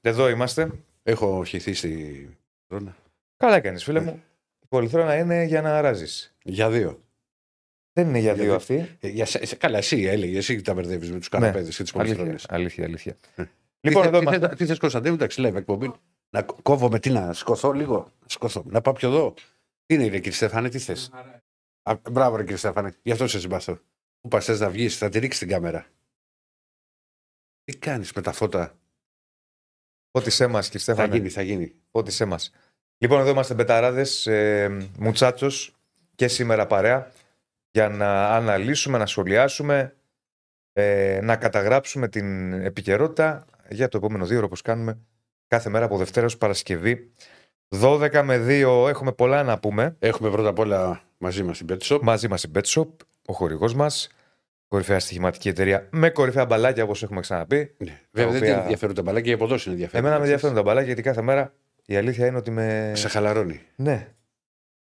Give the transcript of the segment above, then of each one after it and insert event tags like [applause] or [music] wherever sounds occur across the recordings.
εδώ είμαστε. Έχω χυθεί στη Ρώνα. Καλά κάνεις, φίλε Ναι. μου. Η πολυθρόνα είναι για να αράζει. Για δύο. Δεν είναι για Για δύο δύο. αυτή. Ε, για, σε- σε- καλά, εσύ έλεγε, εσύ τα μπερδεύεις με τους καναπέδες και τις Ναι. Αλήθεια, πολυθρόνες. αλήθεια, αλήθεια. Ε. Λοιπόν, τι, εδώ θε- τι, είμαστε. θε- τι θες Κωνσταντίνο, εντάξει, live εκπομπή. Να κο- κόβω με τι να σκοθώ λίγο. Να σκοθώ. Να πάω πιο εδώ. Τι είναι, ρε, κύριε Στέφανε, τι θες; Μπράβο, ρε, κύριε Στέφανε. Γι' αυτό σε συμπαθώ. Πού πας, θες να βγεις, θα τη ρίξεις την κάμερα. Τι κάνεις με τα φώτα; Ό,τι σε μας, κύριε Θα Στέφανε. γίνει, θα γίνει. Ό,τι σε μας. Λοιπόν, εδώ είμαστε μπεταράδες, ε, μουτσάτσος και σήμερα παρέα για να αναλύσουμε, να σχολιάσουμε, ε, να καταγράψουμε την επικαιρότητα για το επόμενο δύο ώρο, όπως κάνουμε κάθε μέρα από Δευτέρα ως Παρασκευή. 12 με 2 έχουμε πολλά να πούμε. Έχουμε πρώτα απ' όλα μαζί μας την Pet Shop. Μαζί μας η BetShop, ο χορηγός μας, κορυφαία στοιχηματική εταιρεία με κορυφαία μπαλάκια όπως έχουμε ξαναπεί. Ναι. Βέβαια δεν οποία- την ενδιαφέρουν τα μπαλάκια, οι αποδόσεις είναι ενδιαφέρον. Εμένα με ενδιαφέρουν τα μπαλάκια γιατί κάθε μέρα η αλήθεια είναι ότι με... Σε χαλαρώνει. Ναι,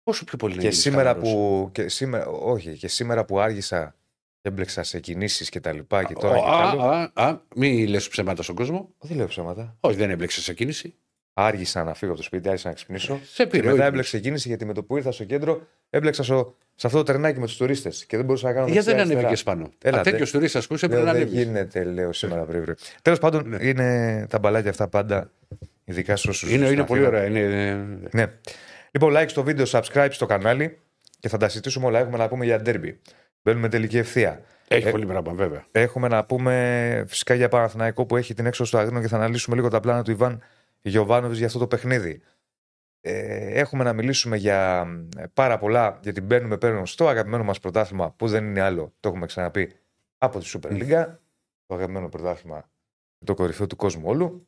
Πόσο πιο πολύ να Και γίνεις σήμερα, χαλαρός. που, και σήμερα, όχι, και σήμερα που άργησα και έμπλεξα σε κινήσεις και τα λοιπά και τώρα Ω, και τα άλλο. α, α, α, μην λες ψέματα στον κόσμο. Δεν λέω ψέματα. Όχι, δεν έμπλεξες σε κίνηση. Άργησα να φύγω από το σπίτι, άργησα να ξυπνήσω. Σε Και πήρε. ο μετά ύπνος. έμπλεξε κίνηση γιατί με το που ήρθα στο κέντρο έμπλεξα στο, σε αυτό το τρενάκι με τους τουρίστες και δεν μπορούσα να κάνω Γιατί δεν δεξιά, ανέβηκες αριστερά. πάνω; Έλα, Α, τέτοιος τουρίστας που είσαι πρέπει Λέω, να δεν ανέβει. γίνεται, λέω σήμερα βρε, βρε. Τέλος πάντων, Ναι. είναι τα μπαλάκια αυτά πάντα, ειδικά σε όσους. Είναι, είναι πολύ ωραία. Είναι... Ναι. Λοιπόν, like στο βίντεο, subscribe στο κανάλι και θα τα συζητήσουμε όλα. Έχουμε να πούμε για derby. Μπαίνουμε τελική ευθεία. Έχει Ε, πολύ πράγμα, βέβαια. Έχουμε να πούμε φυσικά για Παναθηναϊκό που έχει την έξοδο στο Αγρίνο και θα αναλύσουμε λίγο τα πλάνα του Ιβάν Γιωβάνοβιτς για αυτό το παιχνίδι. Ε, έχουμε να μιλήσουμε για ε, πάρα πολλά, γιατί μπαίνουμε παίρνουμε στο αγαπημένο μας πρωτάθλημα που δεν είναι άλλο, το έχουμε ξαναπεί, από τη Super League. Το αγαπημένο πρωτάθλημα, το κορυφαίο του κόσμου όλου.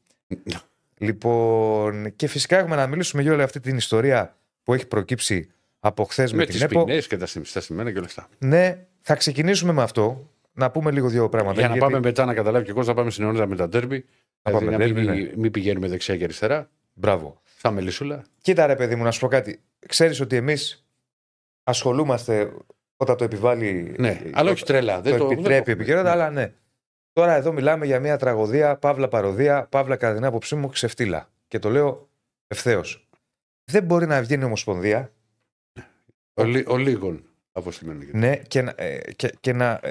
Λοιπόν, και φυσικά έχουμε να μιλήσουμε για όλη αυτή την ιστορία που έχει προκύψει από χθες με, Με την τις ΕΠΟ. ποινές και τα στημένα και όλα αυτά. Ναι, θα ξεκινήσουμε με αυτό. Να πούμε λίγο δύο πράγματα. Για να γιατί- πάμε μετά να καταλάβει και ο Κώστας, να πάμε στην αιώνα με τα τέρμπι. Να Δηλαδή πάμε να μην, derby, ναι. μην πηγαίνουμε δεξιά και αριστερά. Μπράβο. Θα μελισούλα. Κοίτα ρε παιδί μου, να σου πω κάτι. Ξέρεις ότι εμείς ασχολούμαστε όταν το επιβάλλει... Ναι, αλλά όχι τρελά. Το, Δεν το, επιτρέπει η δεν το- επικαιρότητα, αλλά ναι. Τώρα εδώ μιλάμε για μια τραγωδία, παύλα παροδία, παύλα κατά την άποψή μου ξεφτύλα. Και το λέω ευθέως. Δεν μπορεί να βγαίνει η Ομοσπονδία Ο, λί- ο λίγων αποστημένο. ναι, και, να- ε, και, και να, ε,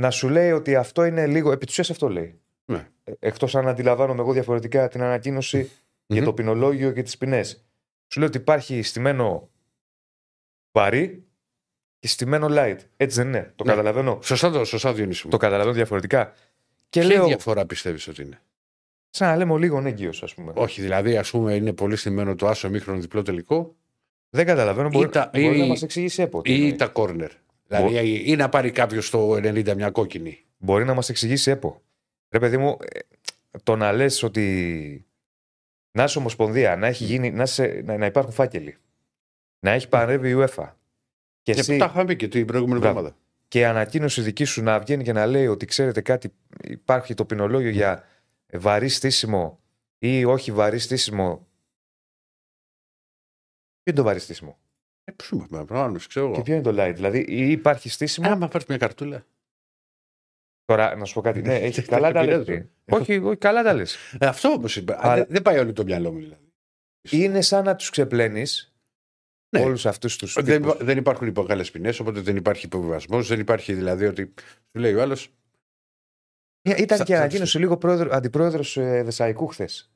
να σου λέει ότι αυτό είναι λίγο. Επί της ουσίας αυτό λέει. Ναι. Εκτός αν αντιλαμβάνομαι εγώ διαφορετικά την ανακοίνωση για το ποινολόγιο και τις ποινές. Σου λέει ότι υπάρχει στημένο βαρύ και στημένο light. Έτσι δεν είναι. Το Ναι. καταλαβαίνω. Σωστά το, σωστά Διονύση μου. Το καταλαβαίνω διαφορετικά. Και Ποια λέω, διαφορά πιστεύεις ότι είναι; σαν να λέμε ο λίγο έγκυος, ας πούμε. Όχι, δηλαδή, ας πούμε, είναι πολύ στημένο το άσο μήχρονο διπλό τελικό Δεν καταλαβαίνω. Μπορεί, τα- μπορεί ή- να μας εξηγήσει έπο. τι ή εννοείς. τα κόρνερ. Δηλαδή, ή να πάρει κάποιος το 90 μια κόκκινη. Μπορεί να μας εξηγήσει έπο. Ρε παιδί μου, ε, το να λες ότι να είσαι ομοσπονδία, να, έχει γίνει, να, είσαι- να, να υπάρχουν φάκελοι, να έχει παρέμβει η UEFA και, Και εσύ, τα είχαμε και την προηγούμενη Μπράβο. εβδομάδα. και η ανακοίνωση δική σου να βγαίνει και να λέει ότι ξέρετε κάτι, υπάρχει το ποινολόγιο για βαρύ στήσιμο ή όχι βαρύ στήσιμο. Ποιο είναι το βαρύ στήσιμο; Ε, πού σου είπα, πράγμα, ξέρω και εγώ. ποιο είναι το light. Δηλαδή, ή υπάρχει στήσιμο; Άμα πάρει μια καρτούλα. Τώρα, να σου πω κάτι. Ναι, [laughs] έχει Τα καλά τα λες. πειράζω. όχι, όχι, καλά τα λες. Ε, αυτό όμως είπα. Αλλά- Δεν- Δεν πάει όλο το μυαλό μου δηλαδή. Είναι σαν να τους ξεπλένεις Ναι. όλους αυτούς τους. Δεν, υπά- δεν υπάρχουν υπογάλε ποινές, οπότε δεν υπάρχει υποβιβασμός. Δεν υπάρχει δηλαδή ότι. Σου λέει ο άλλος. Ήταν Θα- και θα ανακοίνωση λίγο αντιπρόεδρος ε, Δεσαϊκού χθες.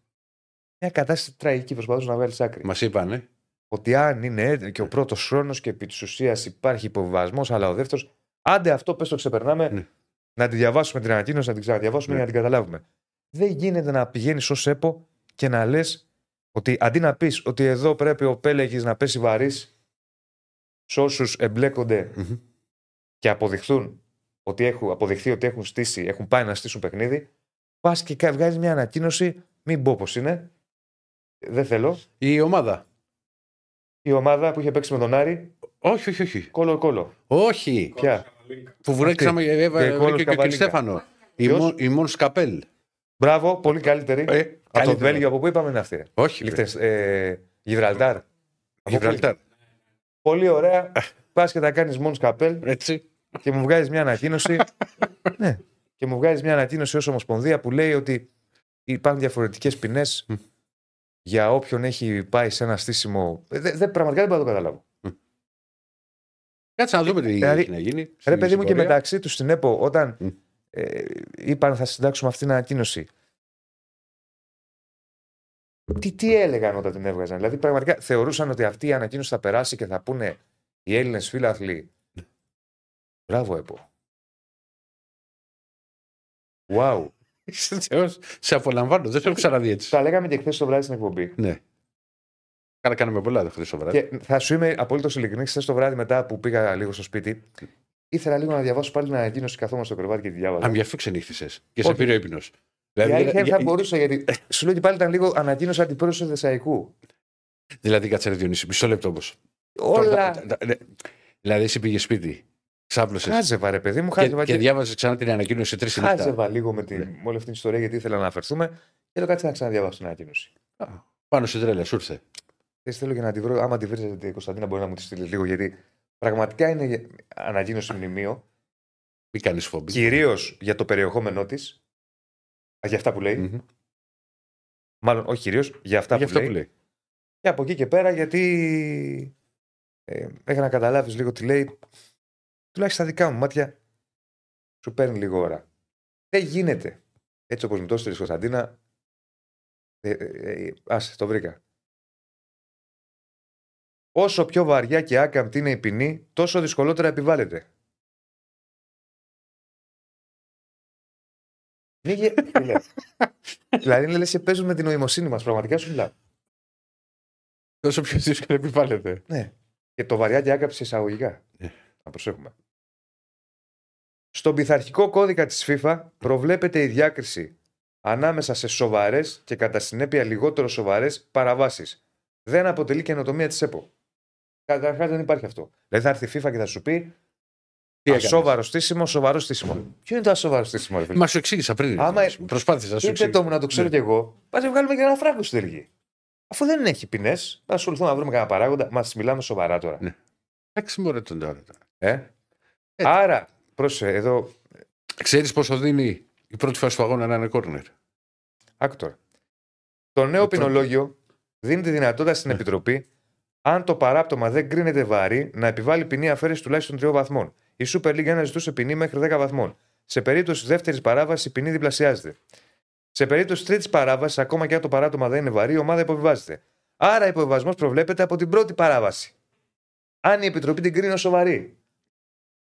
Μια κατάσταση τραγική προσπαθούσε να βγάλει άκρη. Μας είπανε. Ότι αν είναι έτοιμο και ο πρώτος χρόνος και επί της ουσίας υπάρχει υποβιβασμός, αλλά ο δεύτερος. Άντε αυτό πες το ξεπερνάμε. Ναι. Να τη διαβάσουμε την ανακοίνωση, να την ξαναδιαβάσουμε Ναι. για να την καταλάβουμε. Δεν γίνεται να πηγαίνεις ως ΕΠΟ και να λες ότι αντί να πεις ότι εδώ πρέπει ο Πέλεγης να πέσει βαρύς σε όσους εμπλέκονται Μμμ. και αποδειχθούν ότι έχουν, αποδειχθεί ότι έχουν στήσει, έχουν πάει να στήσουν παιχνίδι, πας και βγάζεις μια ανακοίνωση, μην πω πώ είναι. Δεν θέλω. Η ομάδα. Η ομάδα που είχε παίξει με τον Άρη, Όχι, όχι, όχι. κόλο-κόλο. Όχι. Ποια; Που βρέξαμε Και Κόλος και, και, και, Καβαλίγκα. Στέφανο. Η, Ποιος; Μον- η Μον Σκαπέλ. Μπράβο, πολύ καλύτερη. Ε, από το καλύτερα. Βέλγιο, από πού είπαμε είναι αυτή. Όχι. Λίχτες, ε, Γιβραλτάρ. Από Γιβραλτάρ. Πολύ ωραία. Πας και τα κάνεις μόνο καπέλ Έτσι. και μου βγάζεις μια ανακοίνωση. [laughs] ναι. Και μου βγάζεις μια ανακοίνωση ως Ομοσπονδία που λέει ότι υπάρχουν διαφορετικές ποινές Μμ. Για όποιον έχει πάει σε ένα στήσιμο. Ε, δε- δε- πραγματικά δεν μπορώ να το καταλάβω. Κάτσε να δούμε τι Δηλαδή, έχει να γίνει. Ρε στην παιδί μου και πορεία. μεταξύ τους στην ΕΠΟ, όταν Μμ. ε, είπαν θα συντάξουμε αυτή την ανακοίνωση. Τι, τι έλεγαν όταν την έβγαζαν. Δηλαδή, πραγματικά θεωρούσαν ότι αυτή η ανακοίνωση θα περάσει και θα πούνε οι Έλληνες φίλαθλοι. Μπράβο, ΕΠΟ. Wow. Είσαι θεός. Σε απολαμβάνω. Δεν σε έχω ξαναδεί έτσι. Τα λέγαμε και χθες το βράδυ στην εκπομπή. Ναι. Κάνα κάναμε πολλά χθες το βράδυ. Και θα σου είμαι απολύτω ειλικρινής. Χθες το βράδυ μετά που πήγα λίγο στο σπίτι, ήθελα λίγο να διαβάσω πάλι την ανακοίνωση καθόμαστε στο κρεβάτι και τη διάβαζα. Αν γι' αυτό ξενύχτησε. Και σε Όχι. πήρε ο ύπνος. Η αλήθεια είναι Δηλαδή, θα μπορούσα γιατί. Σου λέω ότι πάλι ήταν λίγο ανακοίνωση αντιπρόσωπο Θεσσαλικού. δηλαδή κάτσε ρε Διονύση, μισό λεπτό όμως. Όλα. Δηλαδή, εσύ πήγες σπίτι, ξάπλωσες Χάζευα, ρε παιδί μου, και, χάζευα. και Και, διάβασες ξανά την ανακοίνωση σε τρεις λεπτά. χάζευα λίγο με, τη, Ναι. με όλη αυτή την ιστορία γιατί ήθελα να αναφερθούμε. Και το κάτσε να ξαναδιαβάσω την ανακοίνωση. Πάνω στη τρέλα, σου ήρθε. Δεν θέλω για να τη βρω. Άμα τη βρείτε, Κωνσταντίνα, μπορεί να μου τη στείλει λίγο γιατί πραγματικά είναι ανακοίνωση μνημείο. Μην κάνεις φόμπη. Κυρίως για το περιεχόμενό της. Για αυτά που λέει. Μμμ. Μάλλον, όχι κυρίως για αυτά Γι' που αυτό λέει. που λέει. Και από εκεί και πέρα, γιατί ε, μέχρι να καταλάβεις λίγο τι λέει, τουλάχιστον στα δικά μου μάτια, σου παίρνει λίγο ώρα. Δεν γίνεται. Έτσι όπως μου το έστειλε η Κωνσταντίνα. Ε, ε, ε, άσε, το βρήκα. Όσο πιο βαριά και άκαμπτη είναι η ποινή, τόσο δυσκολότερα επιβάλλεται. Μη γε- [laughs] Φίλε. δηλαδή, λες και παίζουν με την νοημοσύνη μας. Πραγματικά σου μιλάω. Τόσο πιο δύσκολο επιβάλλεται. Ναι. Και το βαριά και άκαψη εισαγωγικά. Ναι. Να προσέχουμε. Στον πειθαρχικό κώδικα της FIFA προβλέπεται η διάκριση ανάμεσα σε σοβαρές και κατά συνέπεια λιγότερο σοβαρές παραβάσεις. Δεν αποτελεί καινοτομία της ΕΠΟ. Καταρχάς δεν υπάρχει αυτό. Δηλαδή θα έρθει η FIFA και θα σου πει Τι έκανες; ασόβαρο στήσιμο, σοβαρό στήσιμο. Ποιο είναι το ασόβαρο στήσιμο, ρε φίλε; Μα σου εξήγησα πριν. Άμα- Προσπάθησα να σου Είπε εξήγησα. το μου να το ξέρω Ναι. κι εγώ. Πας να βγάλουμε και ένα φράγκο στην τελική. Αφού δεν έχει ποινές, θα ασχοληθούμε να βρούμε κανένα παράγοντα. Μα μιλάμε σοβαρά τώρα. Ναι. Εντάξει, μωρέ τον τώρα. Ε; Έτσι. Άρα, πρόσεχε, εδώ, Ξέρεις πόσο δίνει η πρώτη φάση του αγώνα να είναι κόρνερ. άκου τώρα. Το νέο Το ποινολόγιο δίνει τη δυνατότητα στην Ναι. Επιτροπή, αν το παράπτωμα δεν κρίνεται βαρύ, να επιβάλλει ποινή αφαίρεση τουλάχιστον τριών βαθμών. Η Super League 1 ζητούσε ποινή μέχρι 10 βαθμών. Σε περίπτωση δεύτερης παράβασης, η ποινή διπλασιάζεται. Σε περίπτωση τρίτης παράβασης, ακόμα και αν το παράπτωμα δεν είναι βαρύ, η ομάδα υποβιβάζεται. Άρα, υποβιβασμός προβλέπεται από την πρώτη παράβαση. Αν η Επιτροπή την κρίνει ως σοβαρή.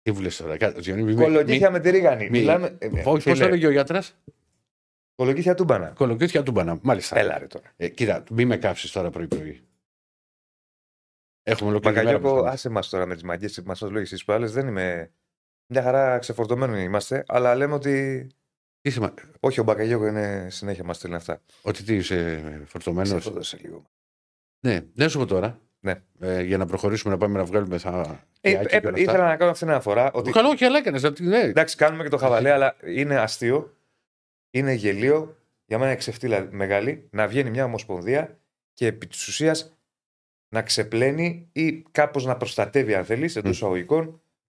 Τι βουλε τώρα. Κάτσε, Διονύη, μη- Κολοκύθια με τη ρίγανη. μη- Μιλάμε. ε, ε, Όχι, πώς φίλε, το έλεγε ο γιατράς; Κολοκύθια τούμπανα. Κολοκύθια του μπανα. Μάλιστα. Έλα ρε τώρα. Ε, κοίτα, μη με κάψεις τώρα πρωί-πρωί. Έχουμε ολόκληρη μέρα Μπακαλιόκο, μπροστά μας. άσε μας τώρα με τις μαγκέ που μα λόγισε τι προάλλε. Δεν είμαι. Μια χαρά ξεφορτωμένοι είμαστε, αλλά λέμε ότι. Τι σημα- Όχι, ο Μπακαλιόκο είναι συνέχεια μας στέλνει αυτά. Ότι τι είσαι φορτωμένος; Ξεφορτώσε λίγο. Ναι, δεν σου πω τώρα. Ναι. Ε, για να προχωρήσουμε να πάμε να βγάλουμε θα. Ε, θεάκι ε, και όλα αυτά. ήθελα να κάνω αυτή την αναφορά. Ότι, Καλό, όχι, αλλά έκανες. Ναι. εντάξει, κάνουμε και το χαβαλέ, αλλά είναι αστείο. Είναι γελίο. Για μένα είναι ξεφτύλα μεγάλη να βγαίνει μια ομοσπονδία και επί της ουσίας να ξεπλένει ή κάπως να προστατεύει, αν θέλεις, εντός Μμ. εισαγωγικών,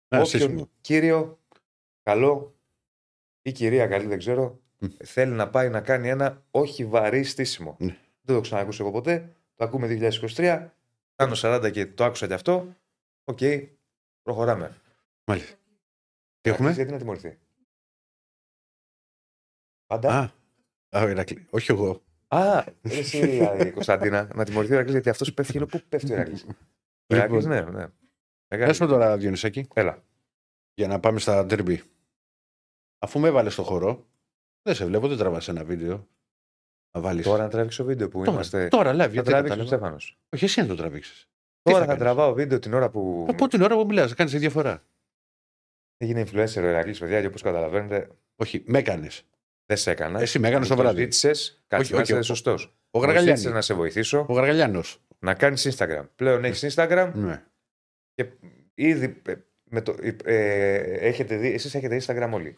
Ένα όποιον σύστημα. κύριο καλό ή κυρία καλή, δεν ξέρω, Μμ. θέλει να πάει να κάνει ένα όχι βαρύ στήσιμο. Ναι. Δεν το ξανακούσω εγώ ποτέ. Το ακούμε 2023. Κάνω 40 και το άκουσα κι αυτό. Οκ, προχωράμε. Μάλιστα. Τι έχουμε; Γιατί να τιμωρηθεί. Πάντα. Α, α, ο Ηρακλή. Όχι εγώ. Α, εσύ η Κωνσταντίνα, να τιμωρηθεί ο Ηρακλή γιατί αυτός πέφτει. Λέω, Πού πέφτει ο Ηρακλή. Ο Ηρακλής, Λοιπόν, ναι, ναι. να Μεγάλη. σου πω τώρα, Διονυσάκη, Έλα. για να πάμε στα derby. Αφού με έβαλες στο χώρο, δεν σε βλέπω, δεν τραβάς ένα βίντεο. Να βάλεις. Τώρα να τραβήξω βίντεο που τώρα, είμαστε. τώρα live, Θα γιατί τραβήξει ο κατάλαβα. Στέφανος. Όχι, εσύ να το τραβήξεις. Τώρα θα θα κάνεις; τραβάω βίντεο την ώρα που. Από την ώρα που μιλάς, κάνεις τη διαφορά. Έγινε influencer ο Ηρακλή, παιδιά, και όπως καταλαβαίνετε, Όχι, με έκανες. δεν σε έκανα. Εσύ με έκανες το Μου βράδυ. Ζήτησε, κάτι Όχι, να όχι, είσαι ο- σωστός. Ο Ζήτησε Γαργαλιάνο. να σε βοηθήσω Ο Γαργαλιάνος. να κάνεις Instagram. Πλέον έχεις Instagram Ναι. και ήδη ε, με το, ε, έχετε δει, εσείς έχετε Instagram όλοι.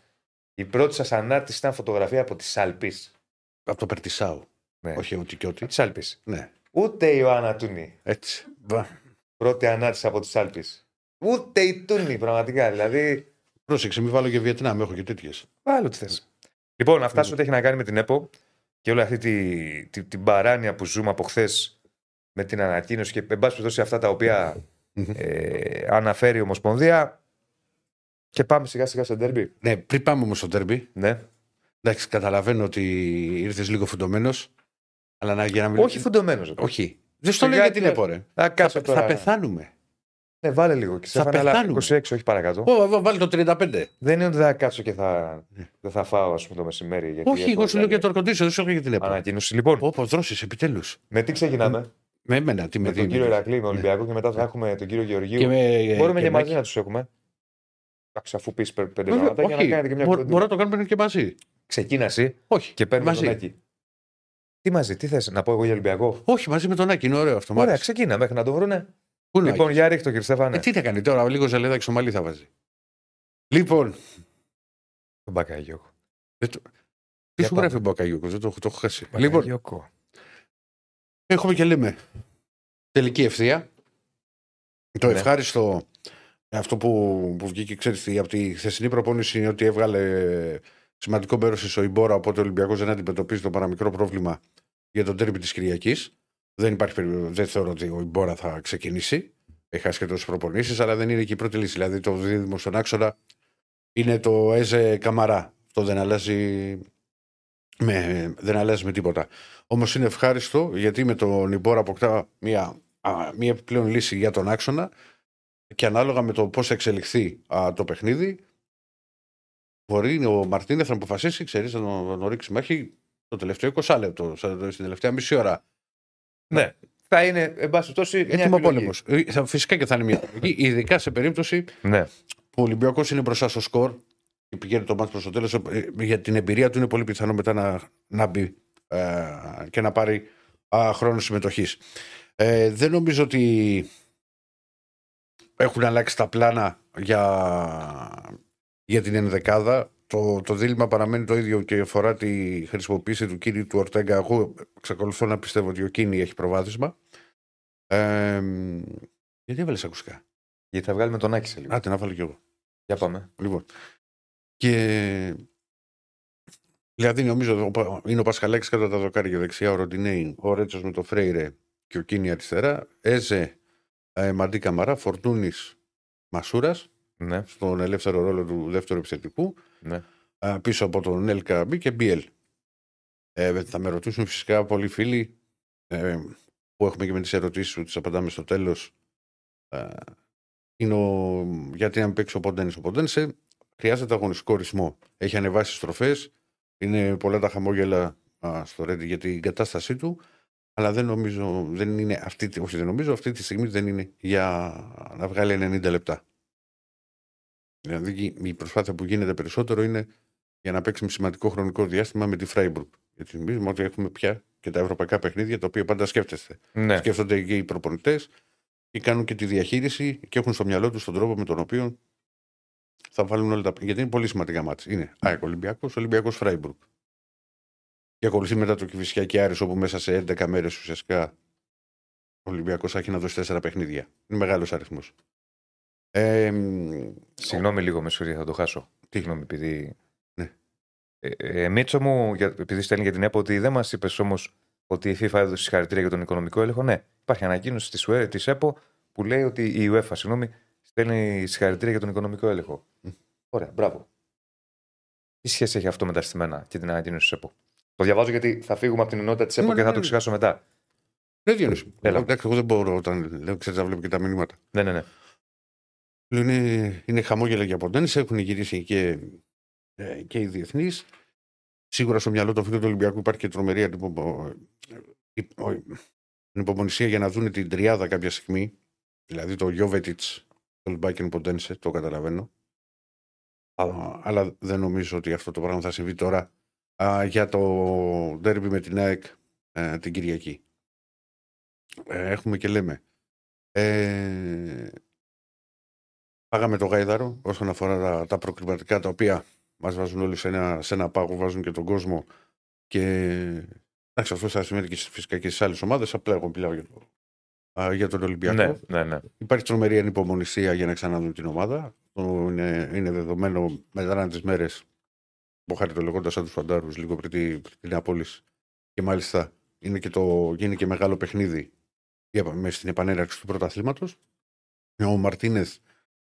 Η πρώτη σας ανάρτηση ήταν φωτογραφία από τη Σάλπη. Από το Περτισάου. Ναι. Όχι ότι και ότι. Τη Σάλπη. Ναι. Ούτε η Ιωάννα Τούνη. Έτσι. Μπα. Πρώτη ανάρτηση από τη Σάλπη. Ούτε η Τούνη, πραγματικά. Δηλαδή. Πρόσεξε, μην βάλω και Βιετνάμ, έχω και τέτοιες. Βάλω τις θες. Λοιπόν, να φτάσω ότι έχει να κάνει με την ΕΠΟ και όλη αυτή τη, τη, την παράνοια που ζούμε από χθες με την ανακοίνωση και εν πάση περιπτώσει αυτά τα οποία ε, αναφέρει η Ομοσπονδία. Και πάμε σιγά σιγά στο ντέρμπι. Ναι, πριν πάμε όμως στο ντέρμπι. Ναι. Εντάξει, καταλαβαίνω ότι ήρθες λίγο φουντωμένος. Αλλά να, για να μην... Όχι φουντωμένος. Όχι. Δεν στο λέω Σιγά γιατί και- είναι πόρε. Θα, Θα, κάτσω τώρα. θα πεθάνουμε. Ναι, βάλε λίγο. Και Θα Στέφανε, αλλά πεθάνουμε. 26, όχι παρακάτω. Ω, ω, βάλει το 35. Δεν είναι ότι θα κάτσω και θα, Ναι. δεν θα φάω ας πούμε, το μεσημέρι. Γιατί Όχι, έχω εγώ σου λέω άλλη για το air δεν σου λέω για την ΕΠΟ. Ανακοίνωση. Λοιπόν, Όπω δρώσει επιτέλους. με τι ξεκινάμε; Με εμένα, τι με με τον δίνει. κύριο Ηρακλή, με Ολυμπιακό και μετά θα έχουμε τον κύριο Γεωργίου. Και με, Μπορούμε και, και μαζί με- να τους έχουμε. Εντάξει, αφού πεις πέντε Βέβαια, πράγματα για να όχι. κάνετε και μια Μπο- πρώτη. Μπορώ να το κάνουμε και μαζί. Ξεκίνα εσύ Όχι. και παίρνουμε μαζί. τον Άκη. Τι μαζί, τι θες, να πω εγώ για Ολυμπιακό; Όχι, μαζί με τον Άκη, είναι ωραίο αυτό. μ' Ωραία, άρεσε. ξεκίνα μέχρι να τον βρούνε. Πού είναι ο Λοιπόν, Άκης; για ρίχτω κύριε Στέφανε. Ε, τι θα κάνει τώρα, λίγος ζαλέδα και σομαλή θα βάζει. Λοιπόν, Τον Μπακαγιώκο. δεν το- τι Για σου πάμε. γράφει ο Μπακαγιούκο, δεν το, το έχω χάσει. Λοιπόν, Λοιπόν, έχουμε και λέμε τελική ευθεία. Το Ναι. ευχάριστο αυτό που, που βγήκε, ξέρεις τι, από τη χθεσινή προπόνηση είναι ότι έβγαλε σημαντικό μέρος της Σοϊμπόρα, οπότε ο Ολυμπιακός δεν αντιμετωπίζει το παραμικρό πρόβλημα για τον τέρμι της Κυριακής. Δεν, υπάρχει, περι- δεν θεωρώ ότι ο Ιμπόρα θα ξεκινήσει. Έχει χάσει και τόσε προπονήσεις, αλλά δεν είναι και η πρώτη λύση. Δηλαδή το δίδυμο στον άξονα είναι το Έζε Καμαρά. Αυτό δεν αλλάζει με, δεν αλλάζει με τίποτα. Όμως είναι ευχάριστο γιατί με τον Ιμπόρα αποκτά μια, α, μια επιπλέον λύση για τον άξονα και ανάλογα με το πώς θα εξελιχθεί α, το παιχνίδι, μπορεί ο Μαρτίνεθ να αποφασίσει, ξέρεις, να, τον- να τον ρίξει μάχη το τελευταίο 20 λεπτό, σαν- στην τελευταία μισή ώρα. ναι. Θα είναι, εν πάση περιπτώσει, μια Έτοιμο επιλογή. πόλεμος. Φυσικά και θα είναι μια επιλογή, [laughs] ειδικά σε περίπτωση Ναι. που ο Ολυμπιακός είναι μπροστά στο σκορ και πηγαίνει το μάτι προς το τέλος. Για την εμπειρία του είναι πολύ πιθανό μετά να, να μπει ε, και να πάρει α, χρόνο συμμετοχής. Ε, δεν νομίζω ότι έχουν αλλάξει τα πλάνα για, για την ενδεκάδα. Το, το δίλημα παραμένει το ίδιο και αφορά τη χρησιμοποίηση του Κίνη του Ορτέγκα. Εγώ εξακολουθώ να πιστεύω ότι ο Κίνη έχει προβάδισμα. Ε, γιατί έβαλες ακουστικά; Γιατί θα βγάλουμε τον Άκη σε λίγο. Άτε να βάλω κι εγώ. Για πάμε. Λοιπόν. Και. Δηλαδή, νομίζω ο- είναι ο Πασχαλάκης κάτω από τα δοκάρια δεξιά, ο Ροντινέιν, ο Ρέτσος με το Φρέιρε και ο Κίνη αριστερά. Έζε ε, Μαντί Καμαρά, Φορτούνης Μασούρας, Ναι, στον ελεύθερο ρόλο του δεύτερου επιθετικού, ναι. ε, πίσω από τον Ελ Καραμπή και Μπιέλ. Ε, θα με ρωτήσουν φυσικά πολλοί φίλοι ε, που έχουμε και με τις ερωτήσεις που τις απαντάμε στο τέλος. Ε, είναι ο, γιατί να μην παίξει ο Ποντένσε. Ο Ποντένσε χρειάζεται αγωνιστικό ρυθμό. Έχει ανεβάσει στροφές. Είναι πολλά τα χαμόγελα α, στο Ρέντι για την κατάστασή του. Αλλά δεν νομίζω, δεν είναι αυτή, τη- όχι δεν νομίζω, αυτή τη στιγμή δεν είναι για να βγάλει 90 λεπτά. Δηλαδή η προσπάθεια που γίνεται περισσότερο είναι για να παίξει με σημαντικό χρονικό διάστημα με τη Φράιμπουργκ. Γιατί θυμίζουμε ότι έχουμε πια και τα ευρωπαϊκά παιχνίδια τα οποία πάντα σκέφτεστε. ναι. Σκέφτονται και οι προπονητές και κάνουν και τη διαχείριση και έχουν στο μυαλό τους τον τρόπο με τον οποίο θα βάλουν όλα τα. Γιατί είναι πολύ σημαντικά μάτια. Είναι ΑΕΚ Ολυμπιακός, Ολυμπιακός Φράιμπουργκ. Και ακολουθεί μετά το Κυφυσιά Άρης όπου μέσα σε 11 μέρες ουσιαστικά ο Ολυμπιακός θα έχει να δώσει 4 παιχνίδια. Είναι μεγάλος αριθμός. Ε, μ, Συγγνώμη λίγο, με συγχωρείτε, θα το χάσω. Τι; Συγγνώμη, επειδή. Ναι. Ε, ε, Μίτσο μου, για, επειδή στέλνει για την ΕΠΟ, ότι δεν μας είπες όμως ότι η FIFA έδωσε συγχαρητήρια για τον οικονομικό έλεγχο. Ναι, υπάρχει ανακοίνωση της ΟΕ, της ΕΠΟ που λέει ότι η UEFA, συγγνώμη, στέλνει συγχαρητήρια για τον οικονομικό έλεγχο. Μμ. Ωραία, μπράβο. Τι σχέση έχει αυτό με τα στημένα και την ανακοίνωση της ΕΠΟ. Το διαβάζω γιατί θα φύγουμε από την ενότητα της ΕΠΟ Ναι, και ναι, θα το ναι. ξεχάσω μετά. Δεν Διονύση. Έλα. Εντάξει, εγώ δεν μπορώ όταν λέω, ξέρεις, να βλέπω και τα μηνύματα. Ναι, ναι, ναι. Λέω, Είναι, είναι χαμόγελα για ποντένσε, έχουν γυρίσει και, ε, και οι διεθνείς. Σίγουρα στο μυαλό των φίλων του Ολυμπιακού υπάρχει και τρομερή αντιπο- ε, ο- ανυπομονησία για να δουν την τριάδα κάποια στιγμή. Δηλαδή το Γιώβετιτς, το Λμπάκεν Ποντένσε, το καταλαβαίνω. Α, αλλά δεν νομίζω ότι αυτό το πράγμα θα συμβεί τώρα α, για το ντέρμπι με την ΑΕΚ ε, την Κυριακή. Ε, έχουμε και λέμε. Ε, πάγαμε το γάιδαρο όσον αφορά τα, τα προκριματικά τα οποία μας βάζουν όλοι σε ένα, σε ένα πάγο, βάζουν και τον κόσμο και εντάξει αυτό θα σημαίνει και φυσικά και στις άλλες ομάδες, απλά εγώ μιλάω για, το, α, για τον Ολυμπιακό. ναι, ναι, ναι. Υπάρχει τρομερή ανυπομονησία για να ξαναδούν την ομάδα. Αυτό είναι, είναι δεδομένο μετράνε τις μέρες. Ο Χάρη το λεγόντα σαν του φαντάρους λίγο πριν, τη- πριν την απόλυση και μάλιστα είναι και, το, γίνει και μεγάλο παιχνίδι με στην επανέναρξη του πρωταθλήματος. Ο Μαρτίνεθ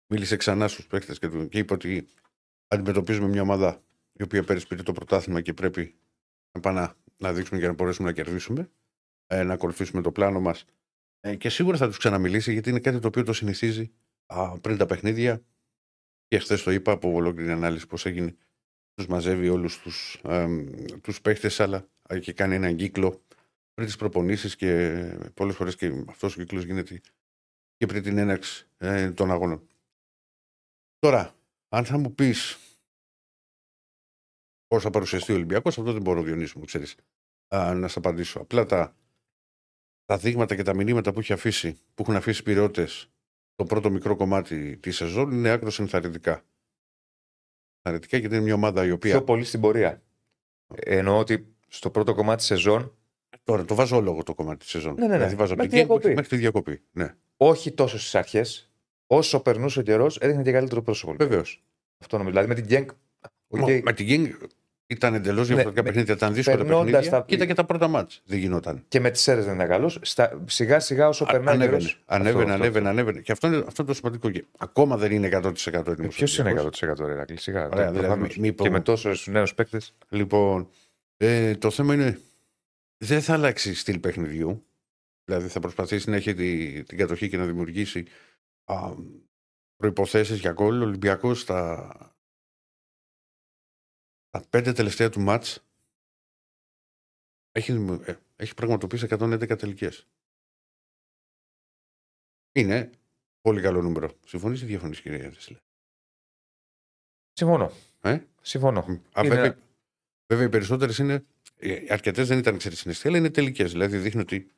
μίλησε ξανά στους παίχτε και, και είπε ότι αντιμετωπίζουμε μια ομάδα η οποία περισπηρεί το πρωτάθλημα και πρέπει να πάμε να, δείξουμε για να μπορέσουμε να κερδίσουμε, ε, να ακολουθήσουμε το πλάνο μας. Ε, και σίγουρα θα τους ξαναμιλήσει γιατί είναι κάτι το οποίο το συνηθίζει α, πριν τα παιχνίδια. Και χθες το είπα από ολόκληρη ανάλυση πώς έγινε. Τους μαζεύει όλους τους τους παίχτες, αλλά και κάνει έναν κύκλο πριν τις προπονήσεις και πολλές φορές και αυτός ο κύκλος γίνεται και πριν την έναρξη ε, των αγώνων. Τώρα, αν θα μου πεις πώς θα παρουσιαστεί ο Ολυμπιακός, αυτό δεν μπορώ, Διονύση μου, ξέρεις, να σα απαντήσω. Απλά τα, τα δείγματα και τα μηνύματα που, έχει αφήσει, που έχουν αφήσει οι πυρεώτε το πρώτο μικρό κομμάτι της σεζόν είναι άκρο ενθαρρυντικά. Ενθαρρυντικά γιατί είναι μια ομάδα η οποία. Πιο πολύ στην πορεία. Εννοώ ότι στο πρώτο κομμάτι της σεζόν. Τώρα το βάζω όλο το κομμάτι της σεζόν. Ναι, ναι, ναι. Δηλαδή βάζω Μέχρι την τη διακοπή. μέχρι τη διακοπή. Ναι. Όχι τόσο στις αρχές. Όσο περνούσε ο καιρός, έδειχνε και καλύτερο πρόσωπο. Βεβαίως. Αυτό νομίζω. Δηλαδή με την Γκένκ. Okay. Με την King ήταν εντελώς διαφορετικά με- παιχνίδια. Ήταν δύσκολα περνώντας παιχνίδια. τα- Και ήταν και τα πρώτα μάτς. Δεν γινόταν. Και με τις αίρε δεν ήταν καλός. Σιγά σιγά όσο Α- περνάει ο ανέβαινε, καιρός- ανέβαινε, Αυτό, ανέβαινε, αυτό, ανέβαινε. Και αυτό είναι, αυτό είναι το σημαντικό. Και ακόμα δεν είναι 100% έτοιμο. Ποιος είναι 100% ρε Ρακλή, σιγά. Ωραία, το- δηλαδή, προφανώς. μη- μη πω- Και με τόσους νέους παίκτες. Λοιπόν, ε, το θέμα είναι δεν θα αλλάξει στυλ παιχνιδιού. Δηλαδή θα προσπαθήσει να έχει τη- την κατοχή και να δημιουργήσει α, προϋποθέσεις για γκολ. Ο Ολυμπιακός στα, στα πέντε τελευταία του μάτς έχει, δημιου- ε, έχει πραγματοποιήσει 111 τελικές. Είναι πολύ καλό νούμερο. Συμφωνείς ή διαφωνείς κύριε Ρεσλέ. Συμφωνώ. Ε; Συμφωνώ. Α, Είναι- βέβαια, βέβαια, οι περισσότερες είναι. Αρκετές δεν ήταν ξέρεις συναισθή, αλλά είναι τελικές. Δηλαδή δείχνει ότι.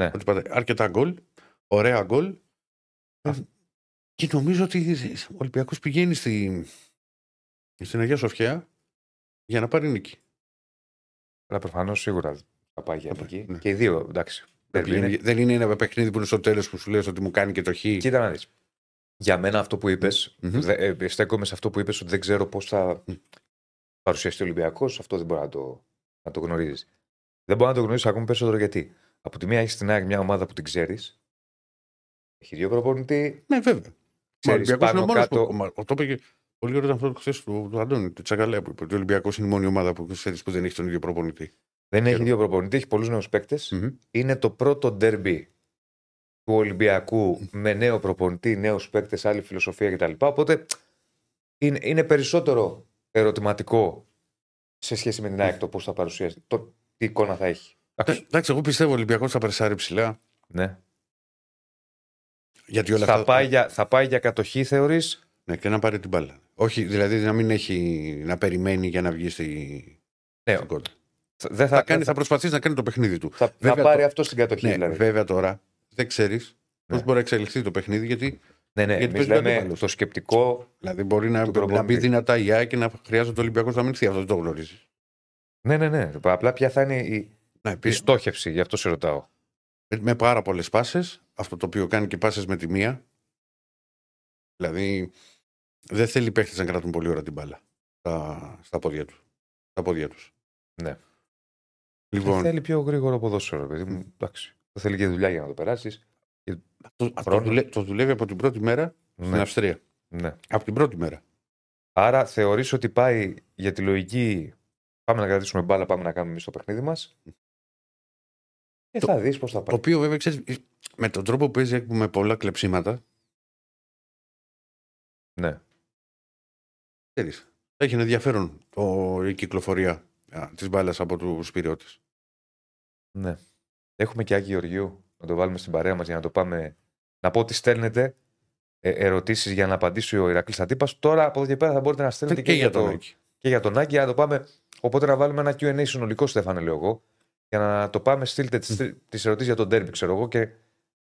Ναι. ότι πάτε αρκετά γκολ, ωραία γκολ. Ε. Και νομίζω ότι ο Ολυμπιακός πηγαίνει στη, στην Αγία Σοφιά για να πάρει νίκη. Αλλά προφανώς σίγουρα θα πάει για Θα πάει, εκεί. ναι. Και οι δύο, εντάξει. Δεν, Derby είναι. πηγαίνει- δεν είναι ένα παιχνίδι που είναι στο τέλος που σου λες ότι μου κάνει και το χ. Κοίτα να δεις. Για μένα αυτό που είπες, Μμμ. στέκομαι σε αυτό που είπες ότι δεν ξέρω πώς θα Μμ. παρουσιαστεί ο Ολυμπιακός. Αυτό δεν μπορεί να το, να το γνωρίζεις. Δεν μπορεί να το γνωρίζει ακόμη περισσότερο γιατί. Από τη μία έχεις στην ΑΕΚ μια ομάδα που την ξέρεις. Έχει δύο προπονητή. Ναι, βέβαια. Ο Ξέρεις, Ολυμπιακό είναι πάνω ο μόνος κάτω- που. μα- Το είπε και πολύ ωραίο ήταν αυτό χθε του, του Αντώνη, του Τσακαλέα που είπε ότι ο Ολυμπιακός είναι η μόνη ομάδα που, ξέρεις, που δεν έχει τον ίδιο προπονητή. Δεν έχει Ξέρω. δύο προπονητή, έχει πολλούς νέους παίκτες. Μμμ. Είναι το πρώτο ντέρμπι του Ολυμπιακού με νέο προπονητή, νέους παίκτες, άλλη φιλοσοφία κτλ. Οπότε είναι, είναι περισσότερο ερωτηματικό σε σχέση με την ΑΕΚ το πώς θα παρουσιάσει, το τι εικόνα θα έχει. Ε, Εντάξει, εγώ πιστεύω ο Ολυμπιακός θα περσάρει ψηλά. Ναι. Γιατί όλα Θα, αυτά. πάει για, θα πάει για κατοχή, θεωρείς; Ναι, και να πάρει την μπάλα. Όχι, δηλαδή να μην έχει να περιμένει για να βγει στη. Ναι, στην κόντρα. δεν Θα, θα, κάνει, θα, θα προσπαθήσει να κάνει το παιχνίδι του. θα, θα βέβαια πάρει το- αυτό στην κατοχή. Ναι, δηλαδή. βέβαια τώρα δεν ξέρεις πώς Ναι. μπορεί να εξελιχθεί το παιχνίδι, γιατί ναι, ναι, γιατί εμείς παίζει ο λέμε αντίπαλος. το σκεπτικό. δηλαδή μπορεί να, Του να προπονητή. μπει δυνατά η ΑΕΚ και να χρειάζεται ο Ολυμπιακός να μηνθεί. Αυτό δεν το γνωρίζεις. Ναι, ναι, ναι. Απλά ποια θα είναι η, Ναι, η πει- στόχευση, γι' αυτό σε ρωτάω. Με, με πάρα πολλές πάσες. Αυτό το οποίο κάνει και πάσες με τη μία. Δηλαδή δεν θέλει παίχτες να κρατούν πολύ ώρα την μπάλα στα, στα πόδια τους. Στα πόδια τους. Ναι. Λοιπόν, Θέλει πιο γρήγορο ποδόσφαιρο, παιδί μου. Εντάξει. Δεν θέλει και δουλειά για να το περάσεις. αυτό, αυτό χρόνος. δουλε- το δουλεύει από την πρώτη μέρα στην Ναι, Αυστρία. ναι. Από την πρώτη μέρα. Άρα θεωρείς ότι πάει για τη λογική πάμε να κρατήσουμε μπάλα, πάμε να κάνουμε εμείς το παιχνίδι μας. Και Το- θα δεις πώς θα Το πάει. οποίο βέβαια ξέρεις, με τον τρόπο που παίζει με πολλά κλεψίματα, Ναι. ξέρεις, θα έχει ενδιαφέρον το, η κυκλοφορία της μπάλας από τους πυρεώτε. ναι. Έχουμε και Άκη Γεωργιού να το βάλουμε στην παρέα μας για να το πάμε. Να πω ότι στέλνετε ε, ερωτήσεις για να απαντήσει ο Ηρακλής Αντίπας. Τώρα από εδώ και πέρα θα μπορείτε να στέλνετε Και, για τον το, Άκη. και για τον Άκη. Για να το πάμε. Οπότε να βάλουμε ένα QA συνολικό, Στέφανε, λέω εγώ. Για να το πάμε, στείλτε τι ερωτήσεις για τον Ντέρμπι, ξέρω εγώ, και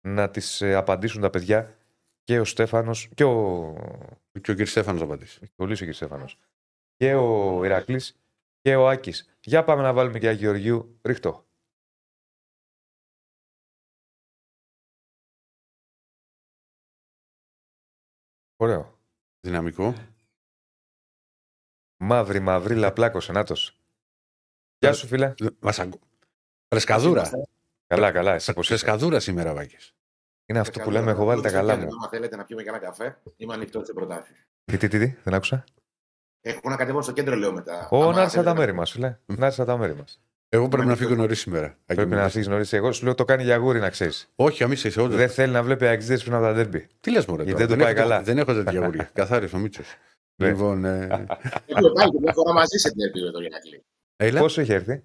να τις απαντήσουν τα παιδιά και ο Στέφανος και ο. Και ο κ. Στέφανος θα απαντήσει. Έχει κολλήσει ο κ. Στέφανος. Και ο Ηρακλής και ο Άκης. Για πάμε να βάλουμε και Άκη Γεωργίου. Ρίχτω. Ωραίο. Δυναμικό. Μαύρη, μαύρη, λαπλάκος, ενάτος. Γεια σου, φίλε. Μας αγκ- Φρεσκαδούρα. Καλά, καλά. Εσύ πώς είσαι. Φρεσκαδούρα σήμερα, Βάκης. Είναι αυτό που λέμε, έχω βάλει τα καλά μου. Αν θέλετε να πιούμε και ένα καφέ, είμαι ανοιχτός σε προτάσεις. Τι, τι, τι, τι, δεν άκουσα. Έχω να κατεβώ στο κέντρο, λέω μετά. Ω, Άμα να έρθει θέλετε τα να- μέρη μας, φίλε. Να έρθει τα μέρη μας. Εγώ πρέπει Μα να είναι φύγω νωρίς σήμερα. Πρέπει να φύγεις νωρίς. Εγώ σου λέω το κάνει για γούρι, να ξέρεις. Όχι, αμεί είσαι όντω. Δεν θέλει να βλέπει αξίδε πριν από τα ντέρμπι. Τι λες, Μωρέ. Γιατί τώρα, δεν του πάει έχω- καλά. Δεν έχω τέτοια γουρία. Καθάρισε ο Μίτσος. Ναι. Λοιπόν, ε, Έχω πάει και μια φορά μαζί σε την επίπεδο το Ηρακλή. έλα. Πόσο είχε έρθει;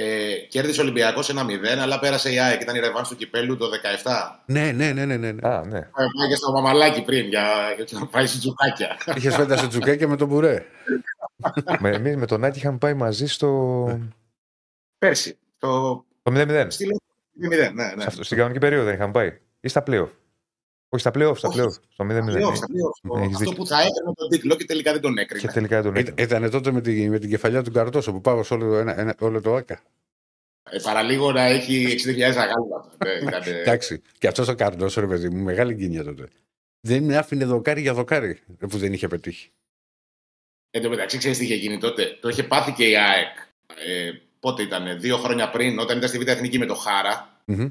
Ε, κέρδισε ο Ολυμπιακός 1-0, αλλά πέρασε η ΑΕΚ. Ήταν η ρεβάνς του κυπέλου το 17. Ναι, ναι, ναι, ναι. ναι. ναι. Α, ναι. Ε, Πάει και στο μαμαλάκι πριν για, για να πάει στην τσουκάκια. Είχες φέτα σε τσουκέκια με τον μπουρέ. με, εμείς με τον Άκη είχαμε πάει μαζί στο, Πέρσι. Το στο 0-0. στείλω 0, ναι, ναι. Σε αυτό, στην κανονική περίοδο δεν είχαμε πάει. Ή στα playoff. Όχι στα playoff, στα Όχι. playoff. Στο 0-0. Playoff, στα playoff. Ναι, έχεις Αυτό δίκιο. που θα έκρινε τον τίτλο και τελικά δεν τον Και έκρινε. τελικά τον Ήταν, έκανε. ήταν τότε με, τη, με την κεφαλιά του Καρτόσο που πάω σε όλο, το ένα, ένα, όλο το ΑΚΑ. Ε, παραλίγο να έχει 60.000 αγάλματα. Ναι, ήταν, ε, [laughs] Εντάξει. Και αυτός ο Καρτόσο, ρε παιδί μου, μεγάλη γκίνια τότε. Δεν άφηνε δοκάρι για δοκάρι ε, που δεν είχε πετύχει. Εν τω μεταξύ, ξέρεις τι είχε γίνει τότε; Το είχε πάθει και η ΑΕΚ. Ε, πότε ήταν, δύο χρόνια πριν, όταν ήταν στη Β' Εθνική με το Χάρα, Μμμ.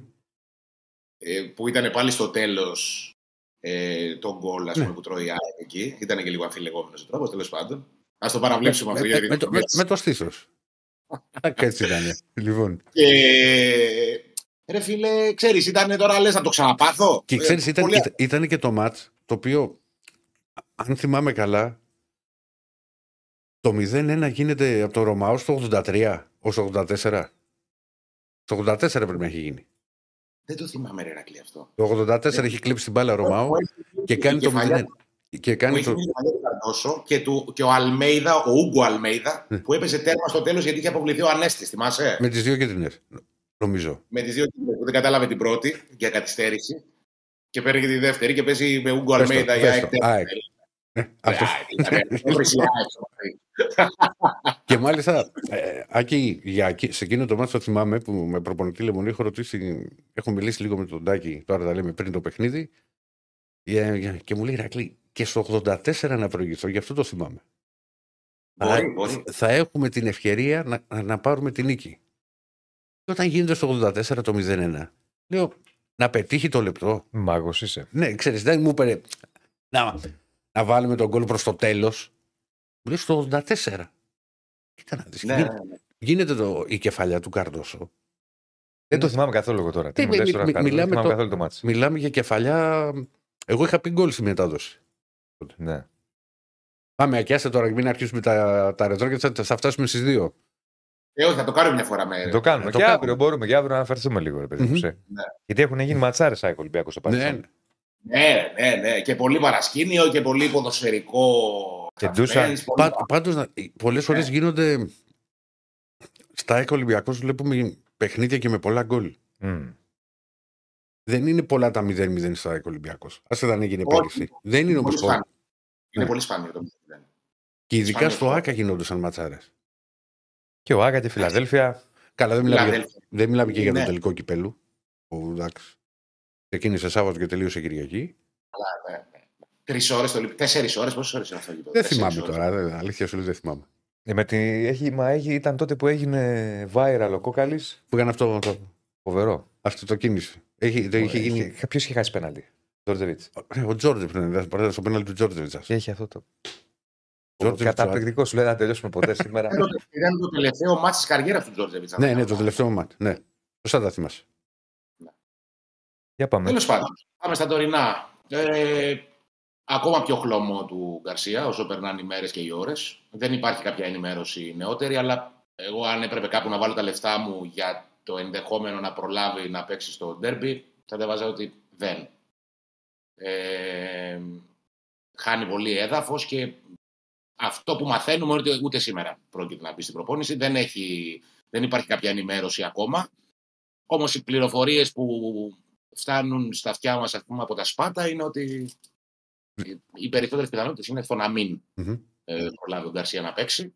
Ε, που ήταν πάλι στο τέλος ε, το γκολ ας πούμε, Ναι. που τρώει η ΑΕΚ εκεί. Ήταν και λίγο αμφιλεγόμενο ο τρόπος, τέλος πάντων. Α το παραβλέψουμε αυτό. με, γιατί με, με, το, με, με το στήθος. [laughs] Έτσι ήταν. Λοιπόν. Και ρε φίλε, ξέρεις, ήταν τώρα λες να το ξαναπάθω; Και Ε, ξέρεις, ήταν, πολύ- ήταν, ήταν και το ματ το οποίο, αν θυμάμαι καλά, το 0-1 γίνεται από το Ρωμάο στο 83 ως 84. Το 84 πρέπει να έχει γίνει. Δεν το θυμάμαι, ρε Ρακλή, αυτό. Το 84 έχει κλείψει την μπάλα Ρωμάο και κάνει το 0 Και Που κάνει είχε το. μείνει παλιό του Καρδόσο και, του, και ο Αλμέιδα, ο Ούγκο Αλμέιδα, Ναι. που έπαιζε τέρμα στο τέλος γιατί είχε αποβληθεί ο Ανέστη. Θυμάσαι; Με τις δύο κίτρινες. Νομίζω. Με τις δύο που δεν κατάλαβε την πρώτη για καθυστέρηση. Και παίρνει και τη δεύτερη και παίζει με Ούγκο Πες το, Αλμέιδα πες για το. ΑΕΚ. ΑΕΚ. Ναι, αυτό. Και μάλιστα, ε, Άκη, για, εκεί- σε εκείνο το μάτι το θυμάμαι που με προπονητή Λεμονή έχω ρωτήσει, έχω μιλήσει λίγο με τον Τάκη, τώρα τα λέμε πριν το παιχνίδι, ε, ε, και μου λέει Ρακλή, και στο 84 να προηγηθώ, γι' αυτό το θυμάμαι. Μπορεί, θα, μπορεί. θα έχουμε την ευκαιρία να, να, να πάρουμε την νίκη. Και όταν γίνεται στο 84 το 0-1, λέω να πετύχει το λεπτό. Μάγος είσαι. Ναι, ξέρεις, δεν μου είπε να, να βάλουμε τον γκολ προς το τέλος. Μου λέει στο 84. Κοίτα να δεις, Ναι, γίνεται- ναι, ναι. γίνεται το, η κεφαλιά του Καρδόσο. Δεν το θυμάμαι καθόλου εγώ τώρα. Τι Τι, μου λες μι- τώρα, μι- Κάρλο, δεν μιλάμε θυμάμαι το- καθόλου το μάτσο. Μιλάμε για κεφαλιά. Εγώ είχα πει γκολ στη μετάδοση. Ναι. Πάμε, ακιάστε τώρα, μην αρχίσουμε τα, τα ρετρό και θα, θα φτάσουμε στις δύο. Ε, όχι, θα το κάνουμε μια φορά με. Το κάνουμε. Ε, το και κάνουμε. αύριο μπορούμε. Και αύριο να αναφερθούμε λίγο, ρε παιδί μου. Μμμ. σε. Ναι. Γιατί έχουν γίνει ματσάρες ΑΕΚ Ολυμπιακό στο Ναι, παρελθόν. Ναι, ναι, ναι. Και πολύ παρασκήνιο και πολύ ποδοσφαιρικό. Και suspense, ντούσα. πολύ- Πά, Πάντως, πολλές φορές Ναι. γίνονται. Στα ΕΚΑ Ολυμπιακός βλέπουμε παιχνίδια και με πολλά γκολ. Μμ. Δεν είναι πολλά τα 0-0 στα ΕΚΑ Ολυμπιακός. Α δεν έγινε Όχι. πέρυσι. Δεν είναι όμως Πολύ πολλά. σπάνιο. Είναι Ναι. πολύ σπάνιο το 0. Και ειδικά Σπάνιο στο αυτό. ΑΚΑ γινόντουσαν ματσάρες. Και ο Άγκα και η Φιλαδέλφια. Καλά, δεν μιλάμε, για, Φιλαδέλφια. δεν μιλάμε και για το Ναι. τελικό κυπέλου. Που εντάξει. Ξεκίνησε Σάββατο και τελείωσε Κυριακή. Τρεις ώρες το λεπτό. Τέσσερις ώρες, πόσες ώρες είναι αυτό το γήπεδο; Δεν Τέσσερις θυμάμαι ώρες; τώρα. δεν- Αλήθεια σου λέω δεν θυμάμαι. Ε, Με τη... έχει... Μα έχει... ήταν τότε που έγινε viral ο Κόκαλης. Που έκανε αυτό. Το, Φοβερό. αυτό το κίνηση. Έχει, το είχε γίνει. Ποιος είχε χάσει πέναλτι; Τζόρτζεβιτς. Ε, Ο Τζόρτζεβιτς ήταν παράδειγμα στο πέναλ του Τζόρτζεβιτς. Και έχει αυτό το. Τζόρτζεβιτς, Καταπληκτικό σου λέει να τελειώσουμε ποτέ σήμερα. Ήταν το- Ήταν το τελευταίο μάτι της καριέρας του Τζόρτζεβιτς. Ναι, ναι, το τελευταίο μάτι. Ναι. Σωστά τα θυμάσαι; Για πάμε. Τέλος πάντων, πάμε στα τωρινά. Ε, ακόμα πιο χλωμό του Γκαρσία όσο περνάνε οι μέρες και οι ώρες. Δεν υπάρχει κάποια ενημέρωση νεότερη, αλλά εγώ αν έπρεπε κάπου να βάλω τα λεφτά μου για το ενδεχόμενο να προλάβει να παίξει στο ντέρμπι, θα δεν βάζα ότι δεν. Ε, χάνει πολύ έδαφος και αυτό που μαθαίνουμε είναι ότι ούτε σήμερα πρόκειται να μπει στην προπόνηση. Δεν, έχει, δεν υπάρχει κάποια ενημέρωση ακόμα. Όμως οι πληροφορίες που φτάνουν στα αυτιά μας ας πούμε, από τα σπάτα είναι ότι οι- οι περισσότερες πιθανότητες είναι στο να μην Μμμ. ε, προλάβει ο Γκαρσία να παίξει.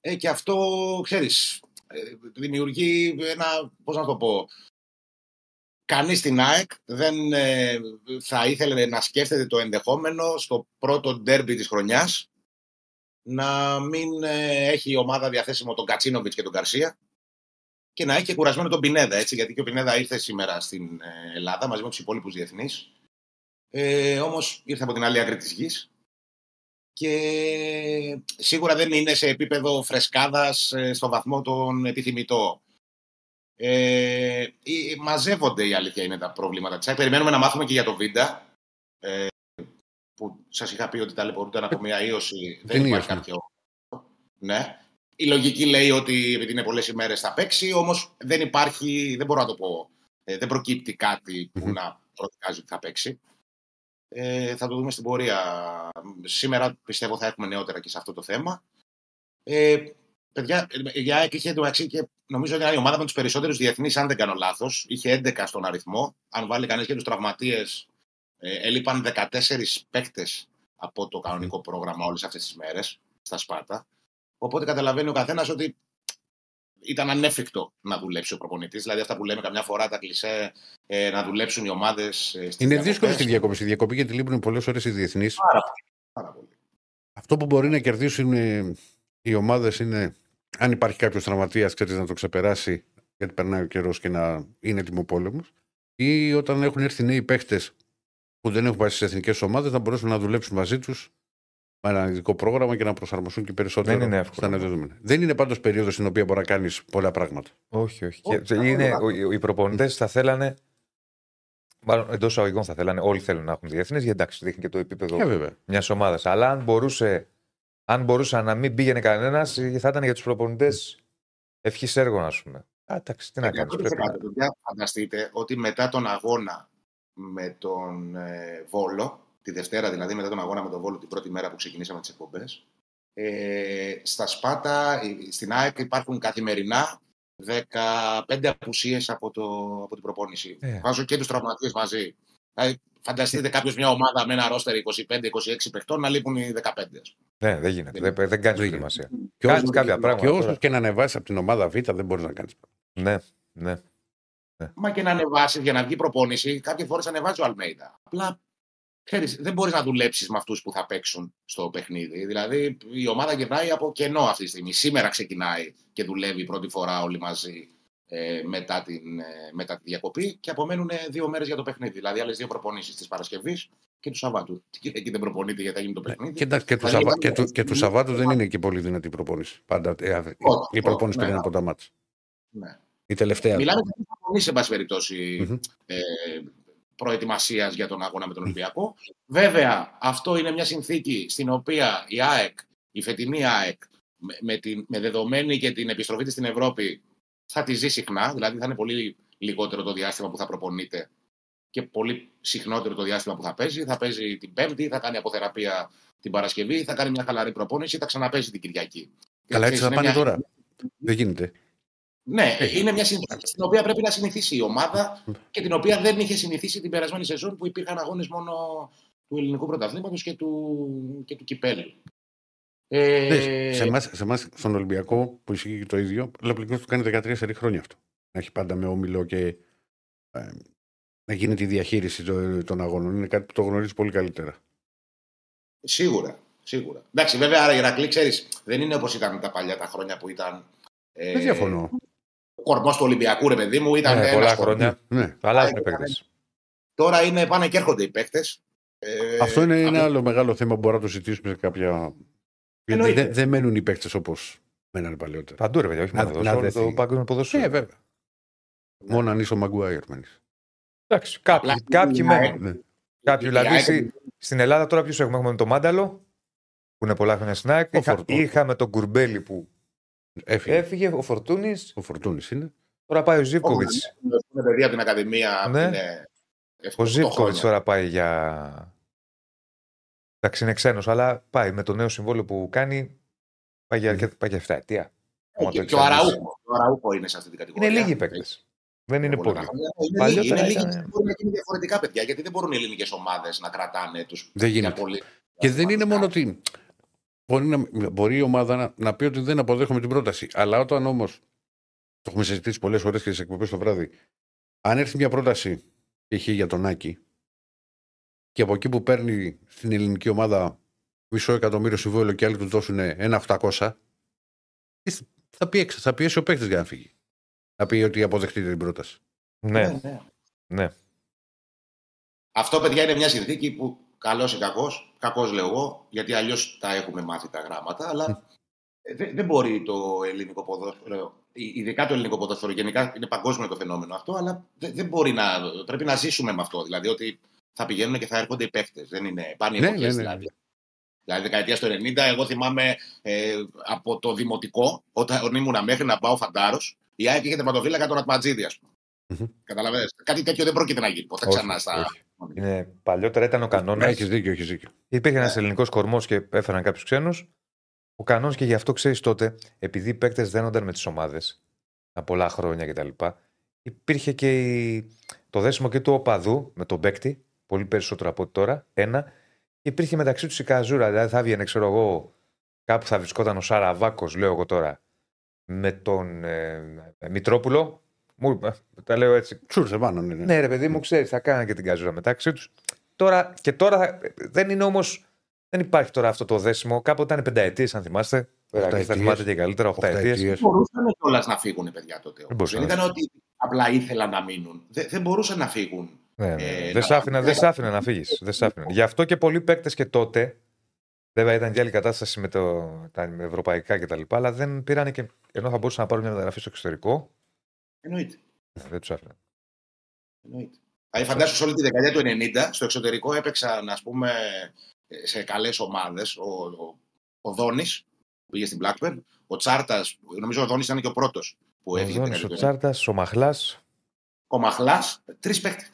Ε, και αυτό, ξέρεις, ε, δημιουργεί ένα, πώς να το πω, κανείς στην ΑΕΚ δεν ε, θα ήθελε να σκέφτεται το ενδεχόμενο στο πρώτο ντέρμπι της χρονιάς να μην ε, έχει η ομάδα διαθέσιμο τον Κατσίνοβιτς και τον Γκαρσία και να έχει και κουρασμένο τον Πινέδα. Έτσι, γιατί και ο Πινέδα ήρθε σήμερα στην ε, Ελλάδα μαζί με τους υπόλοιπους διεθνείς. Ε, Όμως ήρθε από την άλλη άκρη της γης. Και σίγουρα δεν είναι σε επίπεδο φρεσκάδας ε, στο βαθμό τον επιθυμητό. Ε, μαζεύονται η αλήθεια είναι τα προβλήματα της. Περιμένουμε να μάθουμε και για το Βίντα. Ε, που σας είχα πει ότι ταλαιπωρούνταν από μια ίωση. δεν υπάρχει κάποιο... Ναι. Η λογική λέει ότι επειδή είναι πολλές ημέρες θα παίξει, όμως δεν υπάρχει, δεν μπορώ να το πω, ε, δεν προκύπτει κάτι που να προδικάζει ότι θα παίξει. Ε, θα το δούμε στην πορεία. Σήμερα πιστεύω θα έχουμε νεότερα και σε αυτό το θέμα. Ε, παιδιά, η ΑΕΚ είχε εντωμεταξύ και νομίζω ότι είναι η ομάδα με τους περισσότερους διεθνείς, αν δεν κάνω λάθος. Είχε 11 στον αριθμό. Αν βάλει κανείς και τους τραυματίες, ε, έλειπαν 14 παίκτες από το κανονικό πρόγραμμα όλες αυτές τις μέρες στα Σπάτα. Οπότε καταλαβαίνει ο καθένας ότι ήταν ανέφικτο να δουλέψει ο προπονητής. Δηλαδή, αυτά που λέμε καμιά φορά τα κλισέ, ε, να δουλέψουν οι ομάδες. Ε, είναι δύσκολη στη διακοπή. Στη διακοπή γιατί λείπουν πολλές ώρες οι διεθνείς. Πάρα, πολύ. Αυτό που μπορεί να κερδίσουν οι ομάδες είναι αν υπάρχει κάποιος τραυματίας, ξέρεις να το ξεπεράσει γιατί περνάει ο καιρός και να είναι έτοιμο πόλεμο. Ή όταν έχουν έρθει νέοι παίχτες που δεν έχουν πάει στις εθνικές ομάδες να μπορέσουν να δουλέψουν μαζί τους με ένα ειδικό πρόγραμμα και να προσαρμοστούν και περισσότερο δεν είναι εύκολο. δεδομένα. Δεν είναι πάντως περίοδος στην οποία μπορεί να κάνεις πολλά πράγματα. Όχι, όχι. όχι είναι, οι προπονητές θα θέλανε. Μάλλον εντός αγωγικών θα θέλανε, όλοι θέλουν να έχουν διεθνεί, γιατί εντάξει, δείχνει και το επίπεδο yeah, μιας ομάδας. Αλλά αν μπορούσε, αν μπορούσε να μην πήγαινε κανένας, θα ήταν για τους προπονητές ευχής έργο, ας πούμε. Α, εντάξει, τι να κάνεις. Φανταστείτε ότι μετά τον αγώνα με τον ε, Βόλο, τη Δευτέρα δηλαδή μετά τον αγώνα με τον Βόλο την πρώτη μέρα που ξεκινήσαμε τις εκπομπές. Ε, στα Σπάτα, στην ΑΕΚ υπάρχουν καθημερινά 15 απουσίες από, το, από την προπόνηση. Ε. Βάζω και τους τραυματίες μαζί. Δηλαδή, φανταστείτε κάποιος μια ομάδα με ένα ρόστερ 25-26 παιχτών να λείπουν οι 15. Ναι, δεν γίνεται. Δεν, δεν, δεν κάνεις σημασία. Και κάποια πράγματα. Και όσο και να ανεβάσεις από την ομάδα Β, δεν μπορείς να κάνεις. Ναι, ναι. Ναι. Μα και να ανεβάσεις για να βγει προπόνηση, κάποιες φορές ανεβάζει ο Αλμέιδα. Απλά ξέρεις, δεν μπορείς να δουλέψεις με αυτούς που θα παίξουν στο παιχνίδι. Δηλαδή η ομάδα γυρνάει από κενό αυτή τη στιγμή. Σήμερα ξεκινάει και δουλεύει πρώτη φορά όλοι μαζί ε, μετά, την, ε, μετά τη διακοπή και απομένουν δύο μέρες για το παιχνίδι. Δηλαδή άλλες δύο προπονήσεις της Παρασκευής και του Σαββάτου. [laughs] Και εκεί δεν προπονείται γιατί θα γίνει το ναι, παιχνίδι. Και, και, του, Σαββα... και, του, και του Σαββάτου δεν είναι και πολύ δυνατή προπόνηση. Πάντα ε, η προπόνηση ναι, πριν από τα μάτια. Ναι. Η τελευταία. Μιλάμε για προπονήσει, σε πάση περιπτώσει, mm-hmm. ε, προετοιμασίας για τον αγώνα με τον Ολυμπιακό. Βέβαια, αυτό είναι μια συνθήκη στην οποία η ΑΕΚ, η φετινή ΑΕΚ, με, με, την, με δεδομένη και την επιστροφή της στην Ευρώπη, θα τη ζει συχνά. Δηλαδή, θα είναι πολύ λιγότερο το διάστημα που θα προπονείται και πολύ συχνότερο το διάστημα που θα παίζει. Θα παίζει την Πέμπτη, θα κάνει αποθεραπεία την Παρασκευή, θα κάνει μια χαλαρή προπόνηση, θα ξαναπέζει την Κυριακή. Καλά, έτσι θα πάνε μια... τώρα. Δεν γίνεται. Ναι, είναι μια συνθήκη στην οποία πρέπει να συνηθίσει η ομάδα και την οποία δεν είχε συνηθίσει την περασμένη σεζόν που υπήρχαν αγώνες μόνο του ελληνικού πρωταθλήματος και του, και του κυπέλου. Ε... Σε, εμάς, σε εμάς, στον Ολυμπιακό που ισχύει το ίδιο, ο Ολυμπιακό του κάνει 13 χρόνια αυτό. Να έχει πάντα με όμιλο και ε, να γίνει τη διαχείριση των αγώνων. Είναι κάτι που το γνωρίζει πολύ καλύτερα. Σίγουρα. Σίγουρα. Εντάξει, βέβαια, άρα η Ηρακλή, ξέρεις, δεν είναι όπως ήταν τα παλιά τα χρόνια που ήταν. Ε, δεν διαφωνώ ο κορμός του Ολυμπιακού, ρε παιδί μου, ήταν. Ναι, πολλά χρόνια. Ναι. Αλλάζουν οι παίκτες. Τώρα είναι, πάνε και έρχονται οι παίκτες. Ε, Αυτό είναι ένα άλλο μεγάλο θέμα που μπορούμε να το συζητήσουμε σε κάποια. Γιατί δεν, δεν μένουν οι παίκτες όπως μένανε παλιότερα. Παντού ρε παιδιά, όχι μόνο να, το παγκόσμιο ποδόσφαιρο. Ναι, βέβαια. Μόνο αν είσαι ο Μαγκουάιρ μένει. Εντάξει, κάποιοι, κάποιοι μένουν. Ναι. Κάποιοι, δηλαδή στην Ελλάδα τώρα ποιος έχουμε, έχουμε το Μάνταλο που είναι πολλά χρόνια στην Είχαμε τον Κουρμπέλι που Έφυγε. Έφυγε ο Φορτούνης. Ο Φορτούνης είναι. Τώρα πάει ο Ζήπκοβιτ. Είναι παιδί από την Ακαδημία. Ναι. Είναι ο Ζήπκοβιτ τώρα πάει για. Εντάξει, είναι ξένος, αλλά πάει με το νέο συμβόλαιο που κάνει. Πάει για, mm. πάει για 7 ετία. Ε, και, και ο Αραούχο. Ο Αραούχο είναι σε αυτή την κατηγορία. Είναι λίγοι παίκτες. Δεν είναι πολλοί. Είναι λίγοι. Είναι λίγοι και μπορεί να γίνει διαφορετικά παιδιά. Γιατί δεν μπορούν οι ελληνικές ομάδες να κρατάνε τους. Δεν γίνεται. Και δεν είναι μόνο ότι Μπορεί, να, μπορεί η ομάδα να, να πει ότι δεν αποδέχομαι την πρόταση. Αλλά όταν όμως. Το έχουμε συζητήσει πολλές φορές και στις εκπομπές το βράδυ. Αν έρθει μια πρόταση π.χ. για τον Άκη και από εκεί που παίρνει στην ελληνική ομάδα μισό εκατομμύριο συμβόλαιο και άλλοι του δώσουν ένα 800, θα πιέσει, θα πιέσει ο παίκτης για να φύγει. να πει ότι αποδεχτείτε την πρόταση. Ναι, ναι. Αυτό, παιδιά, είναι μια συνθήκη που καλός ή κακός, κακός λέω εγώ, γιατί αλλιώς τα έχουμε μάθει τα γράμματα, αλλά ε, δεν, δεν μπορεί το ελληνικό ποδόσφαιρο, ειδικά το ελληνικό ποδόσφαιρο, γενικά είναι παγκόσμιο το φαινόμενο αυτό, αλλά δεν, δεν μπορεί να. Πρέπει να ζήσουμε με αυτό. Δηλαδή ότι θα πηγαίνουν και θα έρχονται οι παίχτε. Δεν είναι πάνε Ναι, οι ναι, εποχές, ναι. δηλαδή. Δηλαδή, δεκαετία του 90, εγώ θυμάμαι ε, από το δημοτικό, όταν ήμουν μέχρι να πάω φαντάρος, η ΑΕΚ είχε τερματοφύλακα τον Ατματζίδη, ας πούμε. Μμμ. Καταλαβαίνετε. Κάτι τέτοιο δεν πρόκειται να γίνει ποτέ Όχι, ξανά στα. Όχι. Είναι, παλιότερα ήταν ο κανόνας. Έχεις δίκιο, έχεις δίκιο. Υπήρχε Ναι. ένα ελληνικός κορμός και έφεραν κάποιους ξένους. Ο κανόνας και γι' αυτό ξέρεις τότε, επειδή οι παίκτες δένονταν με τις ομάδες τα πολλά χρόνια κτλ. Υπήρχε και η- το δέσιμο και του οπαδού με τον παίκτη, πολύ περισσότερο από ό,τι τώρα. Ένα. Και υπήρχε μεταξύ τους η καζούρα. Δηλαδή θα έβγαινε, ξέρω εγώ, κάπου θα βρισκόταν ο Σαραβάκος, λέω εγώ τώρα, με τον ε, Μητρόπουλο. Μου, ε, τα λέω έτσι. Τσούρσε πάνω, ναι. ναι. Ναι, ρε παιδί μου, ξέρεις, θα κάνανε και την καζούρα μεταξύ τους. Τώρα, και τώρα θα- δεν είναι όμως. Δεν υπάρχει τώρα αυτό το δέσιμο. Κάποτε ήταν πενταετίες, αν θυμάστε. Ο Ηρακλής Θα Οχταετίες. θυμάται και καλύτερα, οχταετίες. Οχταετίες. μπορούσαν κιόλας να φύγουν οι παιδιά τότε. όμως. μπορούσαν Δεν να ήταν ότι απλά ήθελαν να μείνουν. Δεν, δεν μπορούσαν να φύγουν. Ναι, ναι, ναι. Ε, δεν σ' άφηνα, δεν σ' άφηνα να φύγεις. Δεν σ' άφηνα. Γι' αυτό και πολλοί παίκτες και τότε. Βέβαια ήταν και άλλη κατάσταση με το, τα ευρωπαϊκά κτλ. Αλλά δεν πήραν και. ενώ θα μπορούσαν να πάρουν μια μεταγραφή στο εξωτερικό. Εννοείται. ναι, Δεν τους άφηναν. Εννοείται. Δηλαδή, φαντάσου σε όλη τη δεκαετία του 90, στο εξωτερικό έπαιξαν, ας πούμε, σε καλές ομάδες. Ο, ο, ο Δόνης, που πήγε στην Blackburn, ο Τσάρτας, νομίζω ο Δόνης ήταν και ο πρώτος που Ο έφυγε. την Δόνης, ο δεκαετία του 90. Τσάρτας, ο Μαχλάς, Ο Μαχλάς, τρεις παίχτε.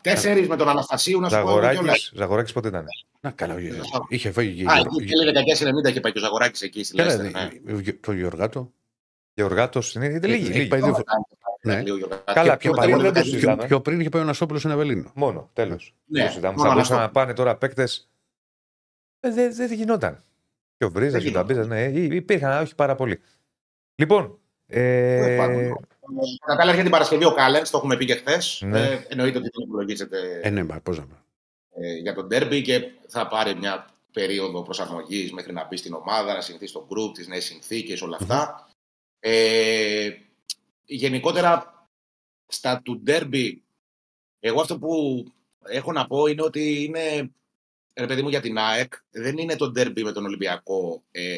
Τέσσερις με τον Αναστασίου, να σου πω. εγώ κιόλας. Ζαγοράκης. Ζαγοράκη πότε ήταν; Να καλά, είχε- είχε φύγει και Α, Γεωργ- εκεί τέλη δεκαετία του 90 είχε πάει και ο Ζαγοράκης εκεί στη Καλά, Λέστερ. ναι. δε- το Γεωργάτο. Γεωργάτο είναι. είναι λίγοι. Έχει λίγοι. πάει δύο φορές. Ναι. Ναι. Καλά, πιο μετά παλιά μόνο δεν το δεκαετία- συζητάμε. Πιο, πιο πριν είχε πάει ο Νασόπουλο στην Αβελίνο. Μόνο, τέλος. Ναι, θα μόνο μπορούσαν αυτό. να πάνε τώρα παίκτες. Ε, δεν δεν γινόταν. Και ο Βρίζας Δεν και ο γινόταν. Ταμπίζα, ναι, υ- υπήρχαν, όχι πάρα πολύ. Λοιπόν, Τέλος ε, πάντων. Κατά τα άλλα, έρχεται την Παρασκευή ο Κάλενς, το έχουμε πει και χθες. Ναι. Ε, εννοείται ότι δεν υπολογίζεται Ε, ναι, μα πώς να πω. ε, για τον Ντέρμπι και θα πάρει μια περίοδο προσαρμογής μέχρι να μπει στην ομάδα, να συνηθίσει στο group, τις νέες συνθήκες, όλα αυτά. Ε, γενικότερα, στα του Ντέρμπι, εγώ αυτό που έχω να πω είναι ότι είναι, ρε παιδί μου, για την ΑΕΚ, δεν είναι το Ντέρμπι με τον Ολυμπιακό ε,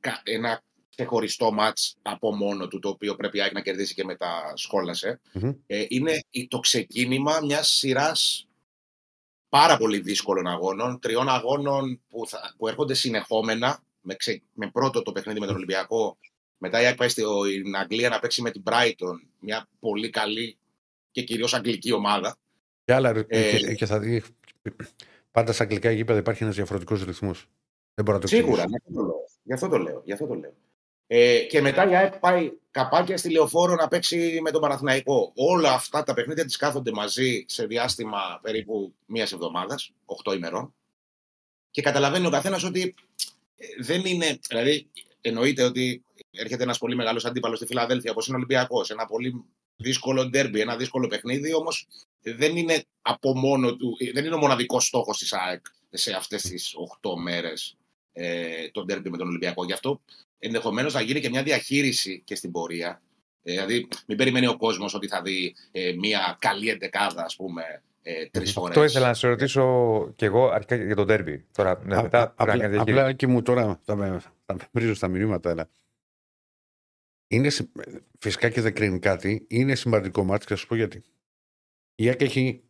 κα- ένα ξεχωριστό μάτς από μόνο του, το οποίο πρέπει η ΑΕΚ να κερδίσει και μετά σχόλασε. Μμμ. Ε, είναι η- το ξεκίνημα μιας σειράς πάρα πολύ δύσκολων αγώνων, τριών αγώνων που, θα, που έρχονται συνεχόμενα, με, ξε- με πρώτο το παιχνίδι με τον Ολυμπιακό, μετά η ΑΕΚ πάει στην Αγγλία να παίξει με την Brighton, μια πολύ καλή και κυρίως αγγλική ομάδα. Και άλλα. Ε, και, και θα δει. Πάντα στα αγγλικά γήπεδα υπάρχει ένας διαφορετικός ρυθμός. Δεν μπορώ να το Σίγουρα, εξηγήσω. ναι, γι' αυτό το λέω. Γι' αυτό το λέω. Ε, και μετά η ΑΕΚ πάει καπάκια στη λεωφόρο να παίξει με τον Παναθηναϊκό. Όλα αυτά τα παιχνίδια τις κάθονται μαζί σε διάστημα περίπου μία εβδομάδας, 8 ημερών. Και καταλαβαίνει ο καθένας ότι ε, δεν είναι. Δηλαδή, εννοείται ότι έρχεται ένας πολύ μεγάλος αντίπαλος στη Φιλαδέλφια, όπως είναι ο Ολυμπιακός. Ένα πολύ δύσκολο ντέρμπι, ένα δύσκολο παιχνίδι, όμως δεν είναι από μόνο του. Δεν είναι ο μοναδικός στόχος της ΑΕΚ σε αυτές τις 8 μέρες ε, το ντέρμπι με τον Ολυμπιακό. Γι' αυτό ενδεχομένως να γίνει και μια διαχείριση και στην πορεία. Ε, δηλαδή, μην περιμένει ο κόσμος ότι θα δει ε, μια καλή εντεκάδα, ας πούμε, ε, τρεις φορές. αυτό ήθελα να σε ρωτήσω κι εγώ αρχικά για τον Ντέρμπι. Τώρα, ναι, Α- μετά α- πρέπει να απλά, κάνει διαχείριση. απλά και μου τώρα θα με, θα με βρίζω στα μηνύματα, αλλά. Είναι, συ- φυσικά και δεν κρίνει κάτι. Είναι σημαντικό μάτι και θα σου πω γιατί. Η ΑΕΚ έχει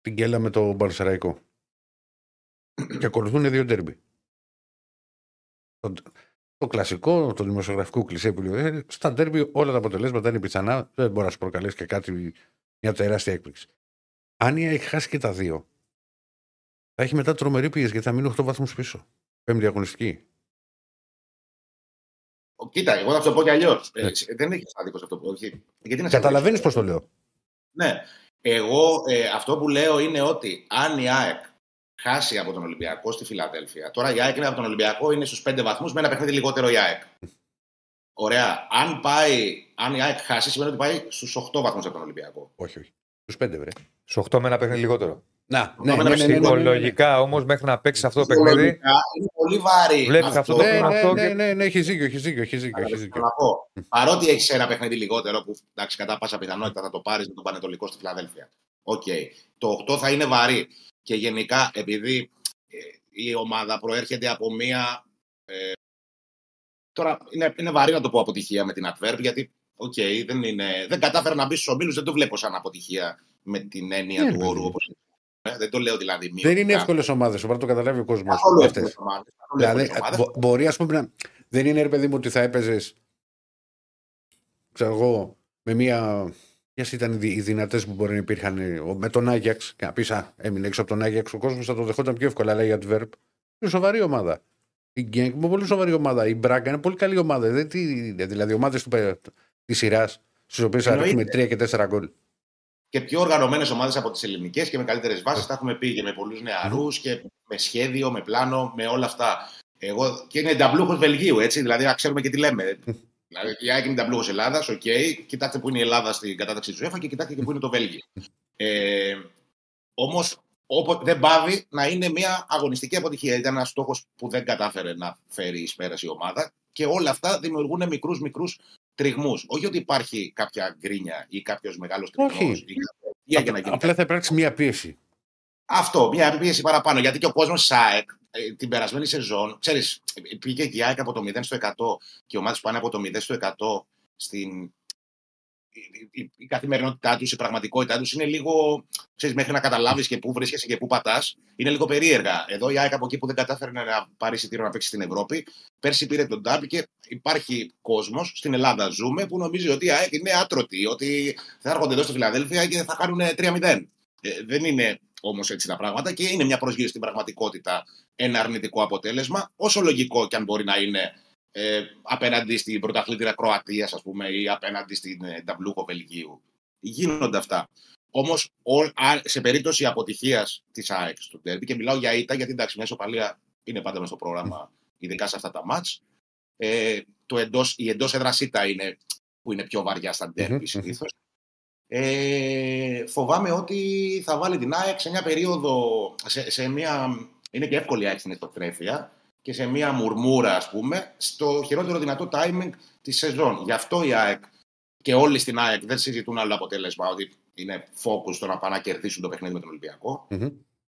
την κέλα με το Μπαρσεραϊκό. και ακολουθούν δύο ντέρμπι. Το, το κλασικό, το δημοσιογραφικό κλισέ που λέει, ε, στα ντέρμπι όλα τα αποτελέσματα είναι πιθανά, δεν μπορεί να σου προκαλέσει και κάτι, μια τεράστια έκπληξη. Αν η ΑΕΚ χάσει και τα δύο, θα έχει μετά τρομερή πίεση γιατί θα μείνει 8 βαθμούς πίσω. Πέμπτη αγωνιστική. Κοίτα, εγώ θα σου το πω κι αλλιώς. Ναι. δεν έχει άδικο αυτό που όχι. Γιατί να Καταλαβαίνεις σε πώς το λέω. Ναι. Εγώ ε, αυτό που λέω είναι ότι αν η ΑΕΚ χάσει από τον Ολυμπιακό στη Φιλαδέλφια. Τώρα η ΑΕΚ είναι από τον Ολυμπιακό, είναι στους 5 βαθμούς με ένα παιχνίδι λιγότερο η ΑΕΚ. Ωραία. Αν, πάει, αν η ΑΕΚ χάσει, σημαίνει ότι πάει στους 8 βαθμούς από τον Ολυμπιακό. Όχι, όχι. Του πέντε, βρε. Στους 8 με ένα παιχνίδι λιγότερο. Να, ναι, ναι, ναι, ναι, ναι, Ψυχολογικά όμως μέχρι να παίξει αυτό το παιχνίδι. Είναι πολύ βαρύ. Βλέπεις αυτό το ναι, αυτό. Ναι, ναι, ναι, έχει δίκιο, έχει δίκιο. Έχει δίκιο, έχεις δίκιο. Να πω, παρότι έχεις ένα παιχνίδι λιγότερο που εντάξει, κατά πάσα πιθανότητα θα το πάρεις με τον Πανετολικό στη Φιλαδέλφια. OK. Okay. Το 8 θα είναι βαρύ. Και γενικά, επειδή ε, η ομάδα προέρχεται από μία. Ε, τώρα είναι, είναι βαρύ να το πω αποτυχία με την Αντβέρπ, γιατί okay, δεν, είναι, δεν κατάφερα να μπει στους ομίλους, δεν το βλέπω σαν αποτυχία με την έννοια ναι, του όρου. Όπως, ε, δεν το λέω δηλαδή Δεν είναι εύκολες ομάδες, πρέπει να το καταλάβει ο κόσμος. Δηλαδή, μπορεί, ας πούμε, να... δεν είναι ρε παιδί μου ότι θα έπαιζες. Ξέρω εγώ, με μία Ποιες ήταν οι δυνατές που μπορεί να υπήρχαν με τον Άγιαξ. Και να πεις, Α, έμεινε έξω από τον Άγιαξ, ο κόσμος θα το δεχόταν πιο εύκολα. Αλλά η Adverb είναι σοβαρή ομάδα. Η Γκένκ είναι πολύ σοβαρή ομάδα. Η Μπράγκα είναι πολύ καλή ομάδα. Δεν, τι, δηλαδή, ομάδες της σειράς, στις οποίες έχουμε 3 και 4 γκολ. Και πιο οργανωμένες ομάδες από τις ελληνικές και με καλύτερες βάσεις. Τα έχουμε πει και με πολλούς νεαρούς και με σχέδιο, με πλάνο, με όλα αυτά. Εγώ, και είναι νταμπλούχος Βελγίου, έτσι, δηλαδή να ξέρουμε και τι λέμε. Δηλαδή, η ΑΕΚ είναι νταμπλούχος Ελλάδας, OK. Okay. Κοιτάξτε που είναι η Ελλάδα στην κατάταξη της UEFA και κοιτάξτε και που είναι το Βέλγιο. Ε, Όμως δεν παύει να είναι μια αγωνιστική αποτυχία. Ήταν ένας στόχος που δεν κατάφερε να φέρει εις πέρας η ομάδα και όλα αυτά δημιουργούν μικρούς μικρούς τριγμούς. Όχι ότι υπάρχει κάποια γκρίνια ή κάποιος μεγάλος τριγμός. Όχι. Απλά θα υπάρξει μια πίεση. Αυτό, μια πίεση παραπάνω. Γιατί και ο κόσμος ΣΑΕΚ ε, την περασμένη σεζόν, ξέρεις, πήγε και η ΑΕΚ από το 0 στο 100 και οι ομάδες πάνε από το 0 στο 100 στην. Η, η, η καθημερινότητά τους, η πραγματικότητά τους είναι λίγο. Ξέρεις, μέχρι να καταλάβεις και πού βρίσκεσαι και πού πατάς, είναι λίγο περίεργα. Εδώ η ΑΕΚ από εκεί που δεν κατάφερε να πάρει εισιτήριο να παίξει στην Ευρώπη, πέρσι πήρε τον Ντάμπι και υπάρχει κόσμος, στην Ελλάδα ζούμε, που νομίζει ότι η ΑΕΚ είναι άτρωτη, ότι θα έρχονται εδώ στη Φιλαδέλφια και θα κάνουν 3-0. Ε, δεν είναι όμως έτσι τα πράγματα και είναι μια προσγείωση στην πραγματικότητα ένα αρνητικό αποτέλεσμα, όσο λογικό και αν μπορεί να είναι ε, απέναντι στην πρωταθλήτρια Κροατίας, ας πούμε, ή απέναντι στην ε, Ταμπλούχο Βελγίου. Γίνονται αυτά. Όμως, σε περίπτωση αποτυχίας της ΑΕΚ στο Τέρμπι, και μιλάω για ήττα, γιατί εντάξει, μια ισοπαλία είναι πάντα στο πρόγραμμα, ειδικά σε αυτά τα μάτς. Ε, το εντός, η εντός έδρας ήττα είναι που είναι πιο βαριά στα Τέρμπι συνήθως. Ε, φοβάμαι ότι θα βάλει την ΑΕΚ σε μια περίοδο, σε, σε μια, είναι και εύκολη η ΑΕΚ στην εκτοκτρέφεια και σε μια μουρμούρα ας πούμε, στο χειρότερο δυνατό timing της σεζόν. Γι' αυτό η ΑΕΚ και όλοι στην ΑΕΚ δεν συζητούν άλλο αποτέλεσμα, ότι είναι focus στο να πάνε να κερδίσουν το παιχνίδι με τον ολυμπιακο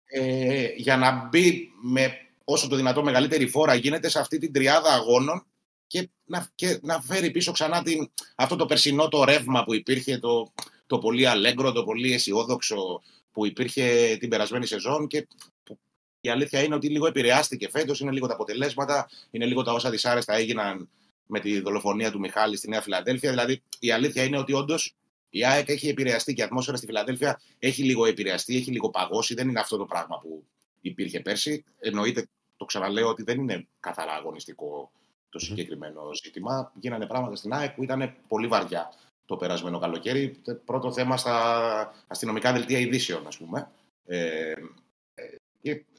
Ε, για να μπει με όσο το δυνατό μεγαλύτερη φόρα γίνεται σε αυτή την τριάδα αγώνων και να, και να φέρει πίσω ξανά την, αυτό το περσινό το ρεύμα που υπήρχε, το, το πολύ αλέγκρο, το πολύ αισιόδοξο που υπήρχε την περασμένη σεζόν και η αλήθεια είναι ότι λίγο επηρεάστηκε φέτος, είναι λίγο τα αποτελέσματα, είναι λίγο τα όσα δυσάρεστα έγιναν με τη δολοφονία του Μιχάλη στη Νέα Φιλαδέλφια. Δηλαδή, η αλήθεια είναι ότι όντως η ΑΕΚ έχει επηρεαστεί και η ατμόσφαιρα στη Φιλαδέλφια έχει λίγο επηρεαστεί, έχει λίγο παγώσει. Δεν είναι αυτό το πράγμα που υπήρχε πέρσι. Εννοείται, το ξαναλέω, ότι δεν είναι καθαρά αγωνιστικό το συγκεκριμένο ζήτημα. Γίνανε πράγματα στην ΑΕΚ που ήταν πολύ βαριά το περασμένο καλοκαίρι. Πρώτο θέμα στα αστυνομικά δελτία ειδήσεων, ας πούμε. Ε, ε, και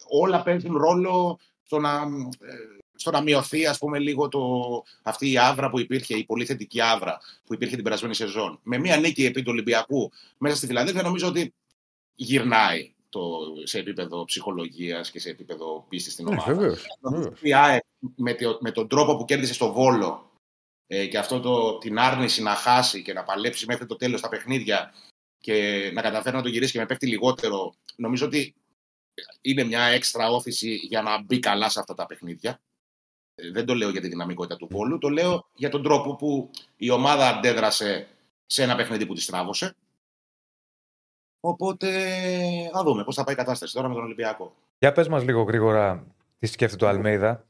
όλα παίζουν ρόλο στο να, ε, στο να μειωθεί ας πούμε, λίγο το, αυτή η άβρα που υπήρχε, η πολύ θετική άβρα που υπήρχε την περασμένη σεζόν. Με μία νίκη επί του Ολυμπιακού μέσα στη Φιλανδία, νομίζω ότι γυρνάει το, σε επίπεδο ψυχολογίας και σε επίπεδο πίστης στην ναι, ομάδα. με, με τον τρόπο που κέρδισε στο Βόλο ε, και αυτό το, την άρνηση να χάσει και να παλέψει μέχρι το τέλος τα παιχνίδια και να καταφέρει να το γυρίσει και με παίχτη λιγότερο, νομίζω ότι είναι μια έξτρα όθηση για να μπει καλά σε αυτά τα παιχνίδια. Ε, δεν το λέω για τη δυναμικότητα του Βόλου, το λέω για τον τρόπο που η ομάδα αντέδρασε σε ένα παιχνίδι που τη τράβωσε. Οπότε, θα δούμε πώς θα πάει η κατάσταση τώρα με τον Ολυμπιακό. Για πες μας λίγο γρήγορα τι σκέφτεται το Αλμέιδα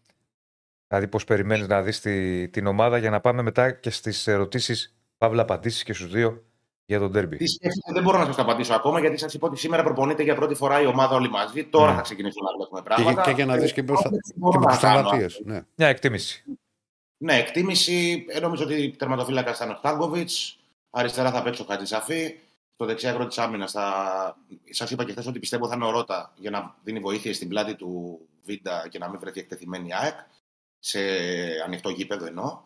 Δηλαδή, πώς περιμένεις να δεις τη, την ομάδα για να πάμε μετά και στις ερωτήσεις, παύλα απαντήσεις και στους δύο για τον τέρμπι. Τι σκέφτεται, δεν μπορώ να σας τα απαντήσω ακόμα, γιατί σας είπα ότι σήμερα προπονείται για πρώτη φορά η ομάδα όλοι μαζί. Τώρα mm. θα ξεκινήσουμε να βλέπουμε πράγματα. Και, και για να δεις και πώ θα. Ναι. Μια εκτίμηση. Ναι, εκτίμηση. Ε, νομίζω ότι τερματοφύλακας ήταν ο Στάγκοβιτ. Αριστερά θα παίξει ο Κατζησαφή. Στο δεξιά άκρο της άμυνας θα. Σας είπα και χθες ότι πιστεύω θα είναι ο Ρότα για να δίνει βοήθεια στην πλάτη του Βίντα και να μην βρεθεί εκτεθειμένη η ΑΕΚ σε ανοιχτό γήπεδο εννοώ.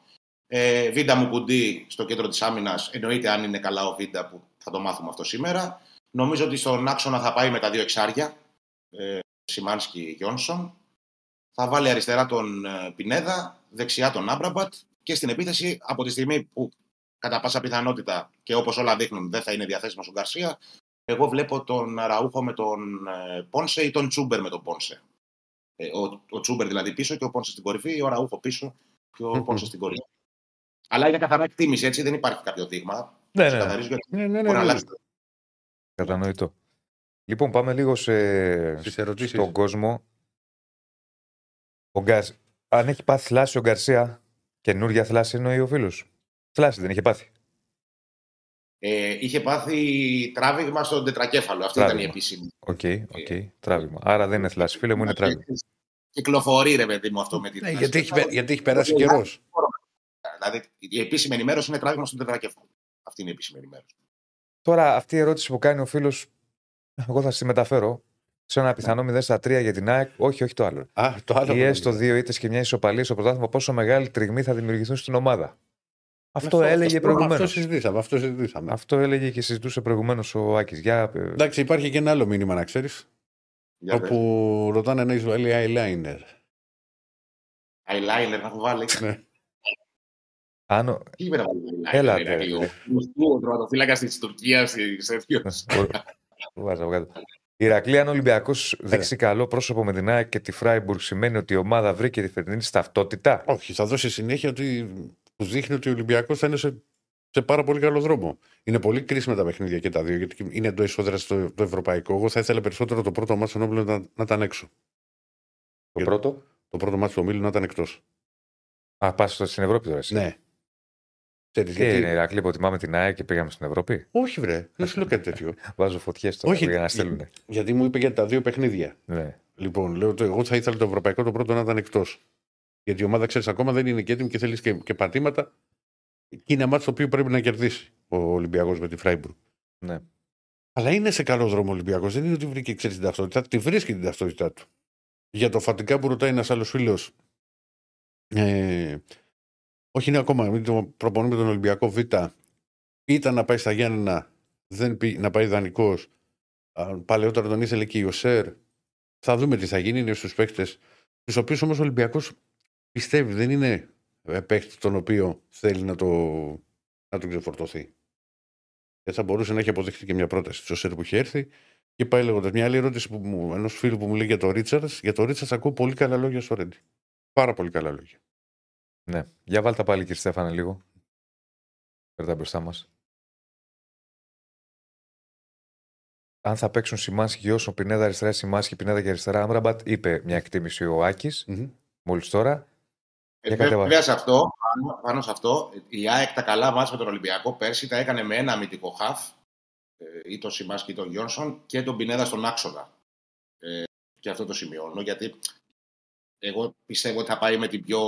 Ε, Βίντα μου κουντί στο κέντρο της άμυνας. Εννοείται αν είναι καλά ο Βίντα που θα το μάθουμε αυτό σήμερα. Νομίζω ότι στον άξονα θα πάει με τα δύο εξάρια. Ε, Σιμάνσκι Γιόνσον. Θα βάλει αριστερά τον ε, Πινέδα, δεξιά τον Άμπραμπατ και στην επίθεση από τη στιγμή που κατά πάσα πιθανότητα και όπως όλα δείχνουν δεν θα είναι διαθέσιμος ο Γκαρσία, εγώ βλέπω τον Ραούχο με τον ε, Πόνσε ή τον Τσούμπερ με τον Πόνσε. Ε, ο, ο Τσούμπερ δηλαδή πίσω και ο Πόνσε στην κορυφή, ο Ραούχο πίσω και ο Πόνσε στην κορυφή. Αλλά είναι καθαρά εκτίμηση, έτσι δεν υπάρχει κάποιο δείγμα. Ναι, ναι. Ξεκαθαρίζω γιατί Ναι, ναι, ναι. μπορεί να ναι. αλλάξει. Κατανοητό. Λοιπόν, πάμε λίγο σε... Στις ερωτήσεις. στον κόσμο. Ο Γκαρ... Αν έχει πάθει θλάση ο Γκαρσία, καινούργια θλάση εννοεί ο φίλος. Θλάση δεν είχε πάθει. Ε, είχε πάθει τράβηγμα στον τετρακέφαλο. Αυτή Τράβηγμα. ήταν η επίσημη. OK, OK. Τράβηγμα. Άρα δεν είναι θλάση, φίλε μου, είναι τράβηγμα. Κυκλοφορεί, ρε παιδί μου, αυτό με την. Ναι, γιατί, έχει, πε- γιατί έχει περάσει καιρός. Δηλαδή, η επίσημη ενημέρωση είναι τράβημα στον τετρακέφαλο. Αυτή είναι η επίσημη ενημέρωση. Τώρα, αυτή η ερώτηση που κάνει ο φίλος, εγώ θα στη μεταφέρω. Σε ένα πιθανό 0 στα 3 για την ΑΕΚ, όχι, όχι το άλλο. Α, το άλλο. Ή δεν έστω είναι. δύο ήττες και μια ισοπαλία στο πρωτάθλημα, πόσο μεγάλη τριγμή θα δημιουργηθούν στην ομάδα. Αυτό, Αυτό- έλεγε αυτό- προηγουμένως. Αυτό συζητήσαμε. Αυτό συζητήσαμε. Αυτό έλεγε και συζητούσε προηγουμένως ο Άκης. Για... ε, Εντάξει, υπάρχει και ένα άλλο μήνυμα να ξέρεις. Για πες. Όπου ρωτάνε ένα Ισραήλι eyeliner. Eyeliner να έχω βάλει. Ναι. Αν ο- Τι είπε να βάλει eyeliner. Έλα, ρε, ρε, ο- ρε. Ο τροματοφύλακα της Τουρκίας. Το βάζα, βγάζω. Η Ηρακλή, αν ο Ολυμπιακός δείξει καλό πρόσωπο με την ΑΕΚ και τη Φράιμπουργκ, σημαίνει ότι η ομάδα βρήκε τη φετινή της ταυτότητα; Όχι, θα δώσει συνέχεια ότι που δείχνει ότι ο Ολυμπιακός θα είναι σε, σε πάρα πολύ καλό δρόμο. Είναι πολύ κρίσιμα τα παιχνίδια και τα δύο, γιατί είναι εντός εισόδρα στο το ευρωπαϊκό. Εγώ θα ήθελα περισσότερο το πρώτο μάτι στον Όμιλο να, να ήταν έξω. Το πρώτο; Το πρώτο μάτι του Ομίλου να ήταν εκτός. Α, πας στην Ευρώπη τώρα. Εσύ. Ναι. Ξέρεις, Και γιατί... είναι η Ηρακλή που τιμάμε την ΑΕΚ και πήγαμε στην Ευρώπη. Όχι, βρε, δεν σου λέω κάτι τέτοιο. [laughs] Βάζω φωτιές τώρα Όχι. για να στείλουν. γιατί μου είπε για τα δύο παιχνίδια. Ναι. Λοιπόν, λέω ότι εγώ θα ήθελα το ευρωπαϊκό το πρώτο να ήταν εκτός. Γιατί η ομάδα, ξέρεις, ακόμα δεν είναι και έτοιμη και θέλεις και, και πατήματα. Και είναι ένα μάτι το οποίο πρέπει να κερδίσει ο Ολυμπιακός με τη Φράιμπουργκ. Ναι. Αλλά είναι σε καλό δρόμο ο Ολυμπιακός. Δεν είναι ότι βρήκε ξέρεις την ταυτότητα, τη βρίσκει την ταυτότητά του. Για το φατικά που ρωτάει ένας άλλος φίλος. Ε, όχι είναι ακόμα. Μην το προπονεί με τον Ολυμπιακό Β. Ήταν να πάει στα Γιάννενα, δεν πει, να πάει δανεικός. Παλαιότερα τον ήθελε και η Ιωσέρ. Θα δούμε τι θα γίνει. Είναι στους παίχτε. Τους οποίους όμως ο Ολυμπιακός πιστεύει δεν είναι ε, παίχτη τον οποίο θέλει να, το, να τον ξεφορτωθεί. Δεν θα μπορούσε να έχει αποδεχτεί και μια πρόταση της Ιωσέρ που είχε έρθει. Και πάει λέγοντας. Μια άλλη ερώτηση που μου, ενός φίλου που μου λέει για το Ρίτσαρτ. Για το Ρίτσαρτ ακούω πολύ καλά λόγια στο Ρέντι. Πάρα πολύ καλά λόγια. Ναι. Για βάλτε πάλι, κύριε Στέφανε, λίγο. Φέρτε μπροστά μας. Αν θα παίξουν Σιμάνσκι και Γιώσον, Πινέδα αριστερά, Σιμάνσκι, Πινέδα και αριστερά, Άμραμπατ, είπε μια εκτίμηση ο Άκης Μμμ. μόλις τώρα. Ε, Για κατέβα. Βέβαια σε αυτό, πάνω, πάνω σε αυτό, η ΑΕΚ τα καλά μάτς με τον Ολυμπιακό πέρσι τα έκανε με ένα αμυντικό χαφ, ε, ή τον Σιμάσκι ή τον Γιόνσον, και τον Πινέδα στον άξονα. Ε, και αυτό το σημειώνω, γιατί εγώ πιστεύω ότι θα πάει με, την πιο,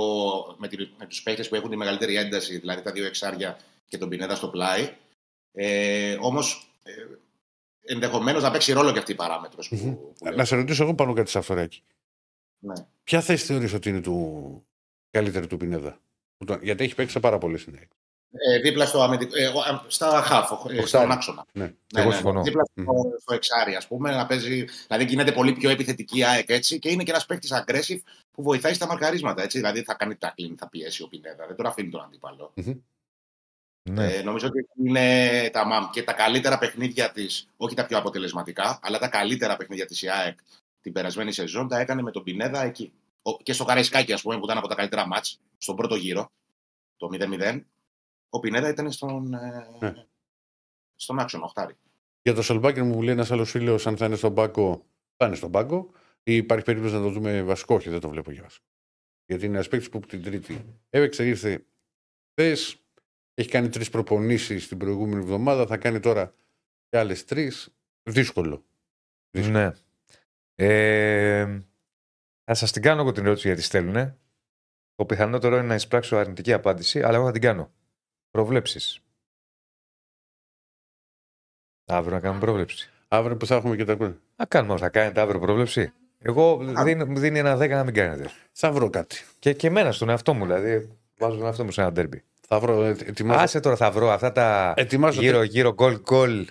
με, την, με τους παίκτες που έχουν τη μεγαλύτερη ένταση, δηλαδή τα δύο εξάρια και τον Πινέδα στο πλάι. Ε, όμως, ε, ενδεχομένως να παίξει ρόλο και αυτή η παράμετρος. Που, Μμμ. που λέω. Να σε ρωτήσω εγώ πάνω κάτι σε αυτό, Ράκη. Ναι. Ποια θέση θεωρείς ότι είναι του καλύτερη του Πινέδα; Που τον- Γιατί έχει παίξει σε πάρα πολλές συνέχεια. Ε, δίπλα στο αμυντικό, ε, εγώ, α, στα χαφ, ε, στον Οχτάρι. άξονα. Ναι. Εγώ συμφωνώ. Δίπλα στο, στο εξάρι, ας πούμε, να παίζει. Δηλαδή γίνεται πολύ πιο επιθετική η ΑΕΚ έτσι και είναι και ένας παίκτης aggressive που βοηθάει στα μαρκαρίσματα. Έτσι. Δηλαδή θα κάνει tackling, θα πιέσει ο Πινέδα, δεν τον αφήνει τον αντίπαλο. Ναι. Ε, νομίζω ότι είναι τα μαμ και τα καλύτερα παιχνίδια της, όχι τα πιο αποτελεσματικά, αλλά τα καλύτερα παιχνίδια της η ΑΕΚ την περασμένη σεζόν τα έκανε με τον Πινέδα εκεί. Ο- και στο Καραϊσκάκι, ας πούμε, που ήταν από τα καλύτερα μάτς, στον πρώτο γύρο, το 0-0, ο Πινέδα ήταν στον, ε, Ναι. στον άξονα, οχτάρι. Για το Σολμπάκιν μου λέει ένας άλλος φίλος, αν θα είναι στον πάγκο, θα είναι στον πάγκο. Ή υπάρχει περίπτωση να το δούμε βασικό, όχι, δεν το βλέπω για βασικό. Γιατί είναι ένας παίκτης που από την Τρίτη έπαιξε, ήρθε χθες, έχει κάνει τρεις προπονήσεις την προηγούμενη εβδομάδα, θα κάνει τώρα και άλλες τρεις. Δύσκολο. Ναι. Ε, θα σας την κάνω εγώ την ερώτηση γιατί στέλνουν. Το πιθανότερο είναι να εισπράξω αρνητική απάντηση, αλλά εγώ θα την κάνω. Προβλέψεις. Αύριο να κάνουμε πρόβλεψη. Αύριο που θα έχουμε και τα. Να κάνουμε, θα κάνετε αύριο πρόβλεψη. Εγώ δίνω- μου δίνει ένα 10 να μην κάνετε. Θα βρω κάτι. Και, και εμένα στον εαυτό μου, δηλαδή. Βάζω τον εαυτό μου σε ένα ντέρμπι. Θα βρω. ε, Ετοιμάζω, Άσε τώρα, θα βρω αυτά τα ετοιμάζω, γύρω-γύρω γκολ-γκολ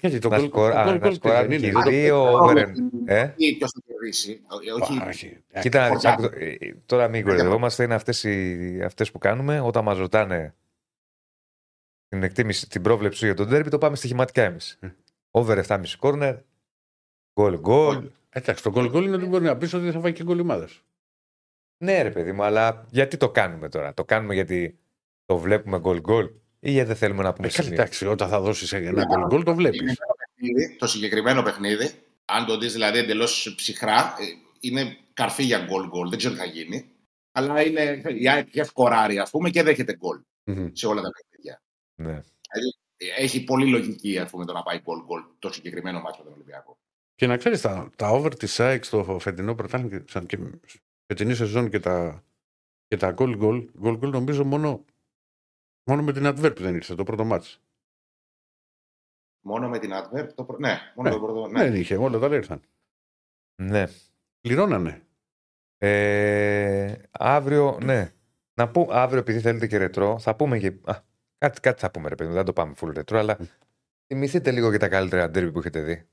Γιατί το Να γκολ σκορ- το α, γκολ να γκολ τι σκοράρουν δεν και είναι. οι δεν το- δύο over and- Ε? Ή ποιο θα κερδίσει. Όχι. Α, όχι. Ε, Κοίτα, να δεις, Φορτάκι. άκου το- ε, τώρα μην κοροϊδευόμαστε, είναι αυτές, οι, αυτές που κάνουμε. Όταν μας ρωτάνε την εκτίμηση, την πρόβλεψη σου για τον τέρμπι, το πάμε στοιχηματικά εμείς. Ε. Over 7,5 corner, goal goal. Εντάξει, το γκολ γκολ είναι ότι μπορεί να πεις ότι θα φάει και γκολ η ομάδα σου. Ναι ρε παιδί μου, αλλά γιατί το κάνουμε τώρα; Το κάνουμε γιατί το βλέπουμε goal goal ή γιατί δεν θέλουμε να πούμε Ε, καλά, σημείο. Εντάξει, όταν θα δώσεις ένα γκολ γκολ το βλέπεις. Είναι ένα παιχνίδι, το συγκεκριμένο παιχνίδι, αν το δεις δηλαδή εντελώς ψυχρά, ε, είναι καρφί για γκολ γκολ. Δεν ξέρω τι θα γίνει. Αλλά είναι η ΑΕΚ και σκοράρει, ας πούμε, και δέχεται γκολ Μμμ. σε όλα τα παιχνίδια. Ναι. Έχει πολύ λογική ας πούμε, το να πάει γκολ γκολ το συγκεκριμένο μάτσο με τον Ολυμπιακό. Και να ξέρεις, τα, τα over της ΑΕΚ στο φετινό πρωτάθλημα, και- σαν και φετινή σεζόν και τα, και τα goal goal, goal goal νομίζω μόνο, μόνο με την Adverb δεν ήρθε το πρώτο μάτς. Μόνο με την Adverb. Το... προ- Ναι, μόνο Ναι. το πρώτο. Ναι. Δεν είχε, όλα τα άλλα ήρθαν. ναι. Πληρώνανε. Ε, αύριο, ναι. Να πω, αύριο επειδή θέλετε και ρετρό, θα πούμε και. Α, κάτι, κάτι θα πούμε, ρε παιδί μου, δεν το πάμε full ρετρό, αλλά θυμηθείτε λίγο και τα καλύτερα ντέρμπι που έχετε δει.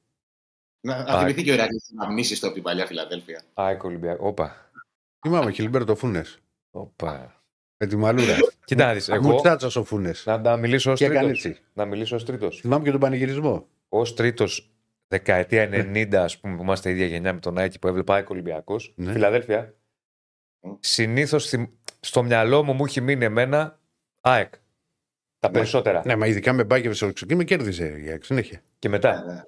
Να, Α, να θυμηθεί και ο Ηρακλής να μνήσει στο από την παλιά Φιλαδέλφια. ΑΕΚ Ολυμπιακό. Όπα. Θυμάμαι, Χιλμπέρτο Φούνες. Όπα. Με τη μαλούρα. Κοίτα να δεις, εγώ Μουτσάτσας ο Φούνες. να, να μιλήσω ως Και έκανε τρίτος. έτσι. Να μιλήσω ως τρίτος. Θυμάμαι και τον πανηγυρισμό. Ως τρίτος δεκαετία 90, ας πούμε, που είμαστε ίδια γενιά με τον Άκη που έβλεπα ΑΕΚ Ολυμπιακός, Ναι. Φιλαδέλφια, Mm. συνήθως θυμ- στο μυαλό μου μου έχει μείνει εμένα ΑΕΚ. Τα Ναι. περισσότερα. Ναι, μα ειδικά με μπάκευε στο ξεκίνημα κέρδιζε η ΑΕΚ συνέχεια. Και Ναι, μετά.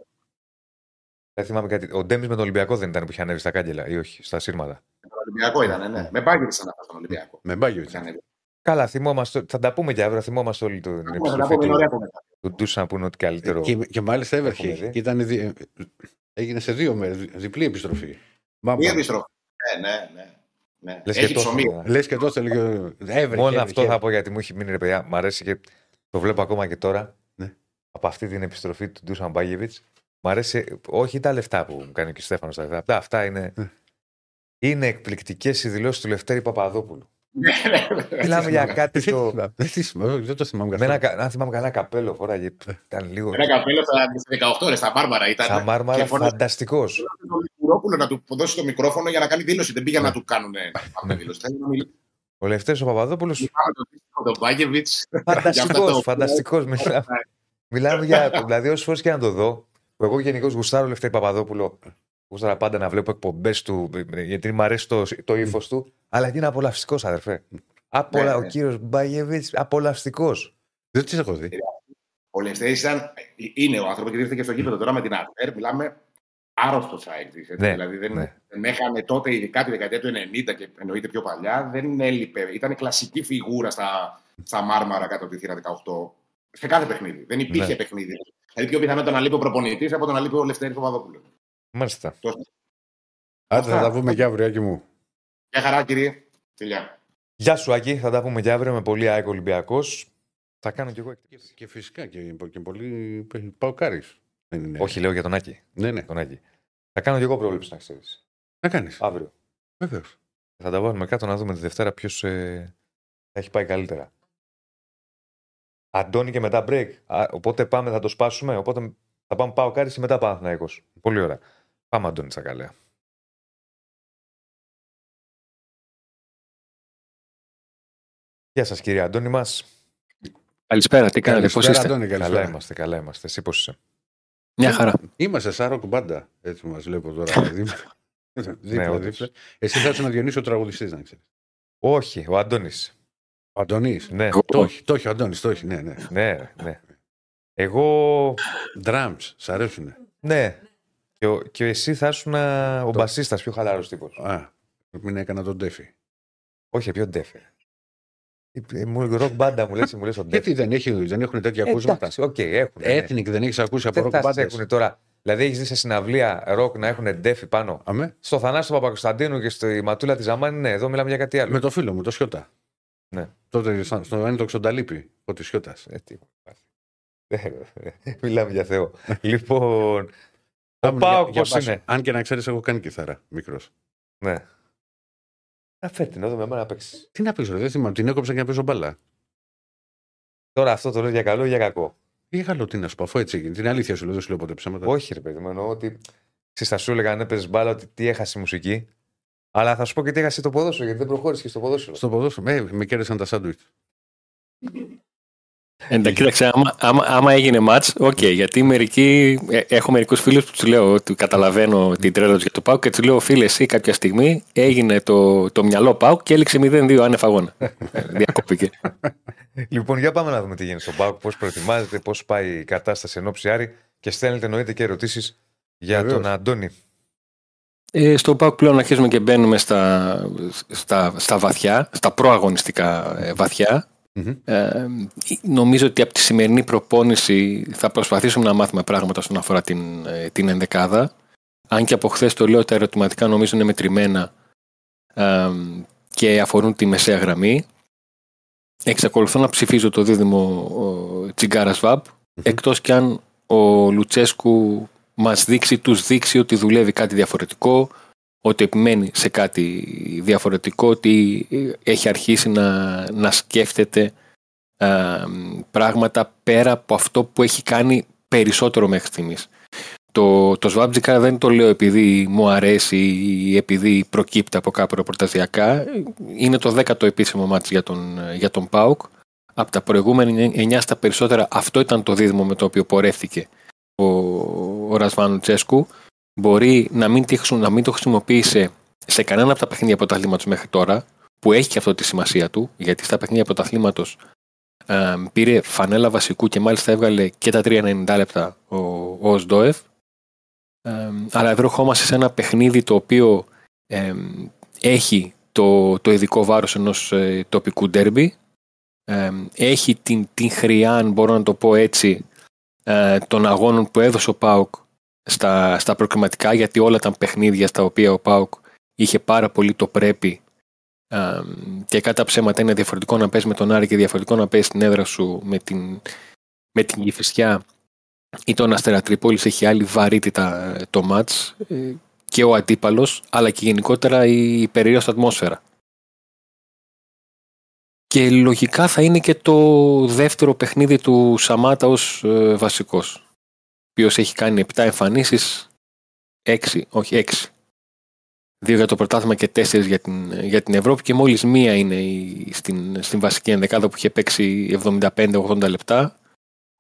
Ναι. Δεν θυμάμαι κάτι. Ο Ντέμις με τον Ολυμπιακό δεν ήταν που είχε ανέβει στα κάγκελα ή όχι, στα σύρματα. Με τον Ολυμπιακό ήταν, ναι. Με μπάγκερ σαν αυτός τον Ολυμπιακό. Με μπάκευε. Είχε ανέβει. Καλά, θυμόμαστε. Θα τα πούμε και αύριο. Θυμόμαστε όλοι την Θα τα επιστροφή πούμε, είναι του, ωραία που μετά. του Ντούσα να πούνε ότι καλύτερο. Και, και μάλιστα έβερχε. Έχουμε δει. Και ήταν δι... Έγινε σε δύο μέρες, διπλή επιστροφή. Μία επιστροφή. Ναι, ναι, ναι. ναι. Λες και Έχει τόσο, ψωμί. ε. Λες και τόσο έλεγε. Έβρεχε. Μόνο έβρεχε. αυτό θα πω γιατί μου έχει μείνει ρε παιδιά. Μ' αρέσει και το βλέπω ακόμα και τώρα. Ναι. Από αυτή την επιστροφή του Ντούσαν Μπάγεβιτ. Μ' αρέσει όχι τα λεφτά που μου κάνει και ο Στέφανος τα λεφτά. Αυτά, αυτά είναι. Ναι. Είναι εκπληκτικές οι δηλώσεις του Λευτέρη Παπαδόπουλου. Ναι, ναι, ναι. Μιλάμε για κάτι Δεν το. θυμάμαι, δεν θυμάμαι, δεν το θυμάμαι Με καθόλου. ένα, κα- αν θυμάμαι καλά, καπέλο φοράγε. Ήταν λίγο. Ένα καπέλο στα 18 ώρε στα Μπάρμπαρα ήταν. Σαν μάρμαρα, Και φωνάζει φανταστικός. τον Μικρόπουλο να του δώσει το μικρόφωνο για να κάνει δήλωση. Δεν πήγε να του κάνουν αυτή δήλωση. Θέλει να μιλήσει Ο Λευτέρης ο Παπαδόπουλο. με τον Μπάγκεβιτ. Φανταστικός, φανταστικός. Μιλάμε, μιλάμε για. Δηλαδή, όσε φορές και να το δω, που εγώ γενικώς γουστάρω Λευτέρη Παπαδόπουλο. Γουστάρα πάντα να βλέπω εκπομπές του, γιατί μου αρέσει το, το ύφος του. Αλλά και είναι απολαυστικός, αδερφέ. Απολα... Ναι, Ο ναι. κύριος Μπάγεβιτ, απολαυστικός. Δεν τι έχω δει. Ο Λευτέρης ήταν. Είναι ο άνθρωπος και ήρθε και στο γήπεδο τώρα με την Αρτέρ. Μιλάμε άρρωστος ΑΕΚ. Ναι, δηλαδή δεν, ναι. δεν έχανε τότε, ειδικά τη δεκαετία του 90 και εννοείται πιο παλιά, δεν έλειπε. Ήταν κλασική φιγούρα στα, στα Μάρμαρα κάτω από τη θύρα 18. Σε κάθε παιχνίδι. Δεν υπήρχε Ναι. παιχνίδι. Δηλαδή πιο πιθανό το να λείπει ο προπονητής από το να λείπει ο Λευτέρη Παπαδόπουλο. Μάλιστα. Άντε θα Αυτά. τα πούμε και αύριο, Άκη μου. Γεια χαρά, κύριε. Φιλιά. Γεια σου, Άκη. Θα τα πούμε και αύριο με πολύ ΑΕΚ Ολυμπιακός. Θα κάνω κι εγώ εκτίμηση. Και φυσικά και, και πολύ. Πάω κάρι. Όχι, λέω για τον Άκη. Ναι, ναι. Τον Άκη. Θα κάνω κι εγώ πρόβλεψη να ξέρεις. Να κάνεις. Αύριο. Βεβαίως. Θα τα βάλουμε κάτω να δούμε τη Δευτέρα ποιος ε, θα έχει πάει καλύτερα. Αντώνη και μετά break. Α, οπότε πάμε, θα το σπάσουμε. Οπότε θα πάμε πάω κάτι και μετά Παναθηναϊκός. Πολύ ωραία. Πάμε Αντώνη στα καλέα. Γεια σας κύριε Αντώνη μας. Καλησπέρα, τι κάνετε, πώς Καλησπέρα, είστε; Αντώνη, Καλά καλησπέρα. είμαστε, καλά είμαστε. Εσύ πώς είσαι; Μια χαρά. Είμαστε Σάρο Κουμπάντα. Έτσι μας βλέπω τώρα. [laughs] δίπλα, δίπλα, όντως. δίπλα. Εσύ θα ήσουν ο Διονύσιο τραγουδιστής, να ξέρεις. Όχι, ο Αντώνης. Ο Αντωνή. Ναι, Το έχει, το έχει ο Αντώνης, το έχει, ναι, ναι. ναι, ναι. Εγώ, Drums, σ' αρέσουνε; ναι. Και, ο, και εσύ θα ήσουν ο Το- μπασίστας πιο χαλαρός τύπος. Α, μην έκανα τον Τέφι. Όχι, πιο ντέφε. Ε, Μου ροκ μπάντα μου λες, μου λες ο ντέφε. Γιατί δεν, έχει, δεν έχουν τέτοια Ε, ακούσματα; Εντάξει, οκ, έχουν. ναι. Ethnic δεν έχεις ακούσει από Δεν ροκ θα σε μπάντες. έχουν τώρα. Δηλαδή, έχεις δει σε συναυλία ροκ να έχουν ντέφι πάνω; Αμέ, Στο Θανάσιο Παπακοσταντίνου και στη Ματούλα της Ζαμάνη, ναι, εδώ μιλάμε για κάτι άλλο. με το φίλο μου, το Σιώτα. Ναι. Τότε στο στο ένδοξο Ξονταλίπη, ο τη Σιώτας. Ε, τι έχω πάθει. Ε, Μιλάμε για Θεό. [laughs] λοιπόν. Ο Πάοκ πώς είναι. Αν και να ξέρεις, έχω κάνει κιθάρα μικρός. Ναι. Να φέρει την εδώ με μένα να παίξεις. Τι να παίξω, ρε, δεν θυμάμαι. Την έκοψα και να παίζω μπάλα. Τώρα αυτό το λέω για καλό ή για κακό; Τι άλλο τι να σου πω, αφού έτσι έγινε. Την αλήθεια σου λέω, δεν σου λέω ποτέ ψέματα. Όχι, ρε παιδί μου, εννοώ ότι ξέρεις, θα σου έλεγα αν έπαιζες μπάλα ότι τι έχασε η μουσική. Αλλά θα σου πω και τι έχασε το ποδόσφαιρο, γιατί δεν προχώρησε και στο ποδόσφαιρο. Στο ποδόσφαιρο, ε, με κέρδισαν τα σάντουιτς. Εντάξει, κοίταξε, άμα, άμα, άμα έγινε μάτς, οκ, γιατί μερικοί, ε, έχω μερικούς φίλους που τους λέω ότι καταλαβαίνω την τρέλα τους για το ΠΑΟΚ και τους λέω φίλε εσύ κάποια στιγμή έγινε το, το μυαλό ΠΑΟΚ και έληξε 0-2 άνευ αγώνα. Ε, [laughs] Διακόπηκε. Λοιπόν, για πάμε να δούμε τι γίνεται στον ΠΑΟΚ, πώς προετοιμάζεται, πώς πάει η κατάσταση εν όψει Άρη και στέλνετε εννοείται και ερωτήσεις για Βεβαίως. τον Αντώνη. Ε, στο ΠΑΟΚ πλέον αρχίζουμε και μπαίνουμε στα, στα, στα βαθιά, στα προαγωνιστικά ε, βαθιά. Μμμ. Ε, νομίζω ότι από τη σημερινή προπόνηση θα προσπαθήσουμε να μάθουμε πράγματα όσον αφορά την, ε, την ενδεκάδα. Αν και από χθες το λέω, τα ερωτηματικά νομίζω είναι μετρημένα ε, και αφορούν τη μεσαία γραμμή. Εξακολουθώ να ψηφίζω το δίδυμο Τσιγκάρα Βαμπ, εκτός κι αν ο Λουτσέσκου μας δείξει, τους δείξει ότι δουλεύει κάτι διαφορετικό, ότι επιμένει σε κάτι διαφορετικό, ότι έχει αρχίσει να, να σκέφτεται α, πράγματα πέρα από αυτό που έχει κάνει περισσότερο μέχρι στιγμής. Το, το Σβάμπτζικα δεν το λέω επειδή μου αρέσει ή επειδή προκύπτει από κάπου ρεπορταζιακά. Είναι το δέκατο επίσημο μάτς για τον, για τον ΠΑΟΚ. Από τα προηγούμενα 9 στα περισσότερα αυτό ήταν το δίδυμο με το οποίο πορεύτηκε ο, ο Ρασβάνου Τσέσκου. Μπορεί να μην, τη χρησιμο- να μην το χρησιμοποίησε σε κανένα από τα παιχνίδια πρωταθλήματος μέχρι τώρα, που έχει και αυτό τη σημασία του, γιατί στα παιχνίδια πρωταθλήματος ε, πήρε φανέλα βασικού και μάλιστα έβγαλε και τα 3,90 λεπτά ο, ο Οσντόεφ. Ε, αλλά εδώ ερχόμαστε σε ένα παιχνίδι το οποίο ε, έχει το, το ειδικό βάρος ενός ε, τοπικού ντέρμπι. Ε, έχει την, την χρειά, αν μπορώ να το πω έτσι, ε, των αγώνων που έδωσε ο ΠΑΟΚ στα, στα προκριματικά, γιατί όλα ήταν παιχνίδια στα οποία ο ΠΑΟΚ είχε πάρα πολύ το πρέπει ε, και κατά ψέματα είναι διαφορετικό να παίζει με τον Άρη και διαφορετικό να παίζει στην έδρα σου με την, με την Κηφισιά ή τον Αστέρα Τρίπολης έχει άλλη βαρύτητα ε, το μάτς ε, και ο αντίπαλος αλλά και γενικότερα η, η περίοδος ατμόσφαιρα. Και λογικά θα είναι και το δεύτερο παιχνίδι του Σαμάτα ως ε, βασικός. Ο οποίος έχει κάνει 7 εμφανίσεις, 6, όχι 6. Δύο για το πρωτάθλημα και τέσσερις για την, για την Ευρώπη και μόλις μία είναι η, στην, στην βασική ενδεκάδα που είχε παίξει 75-80 λεπτά.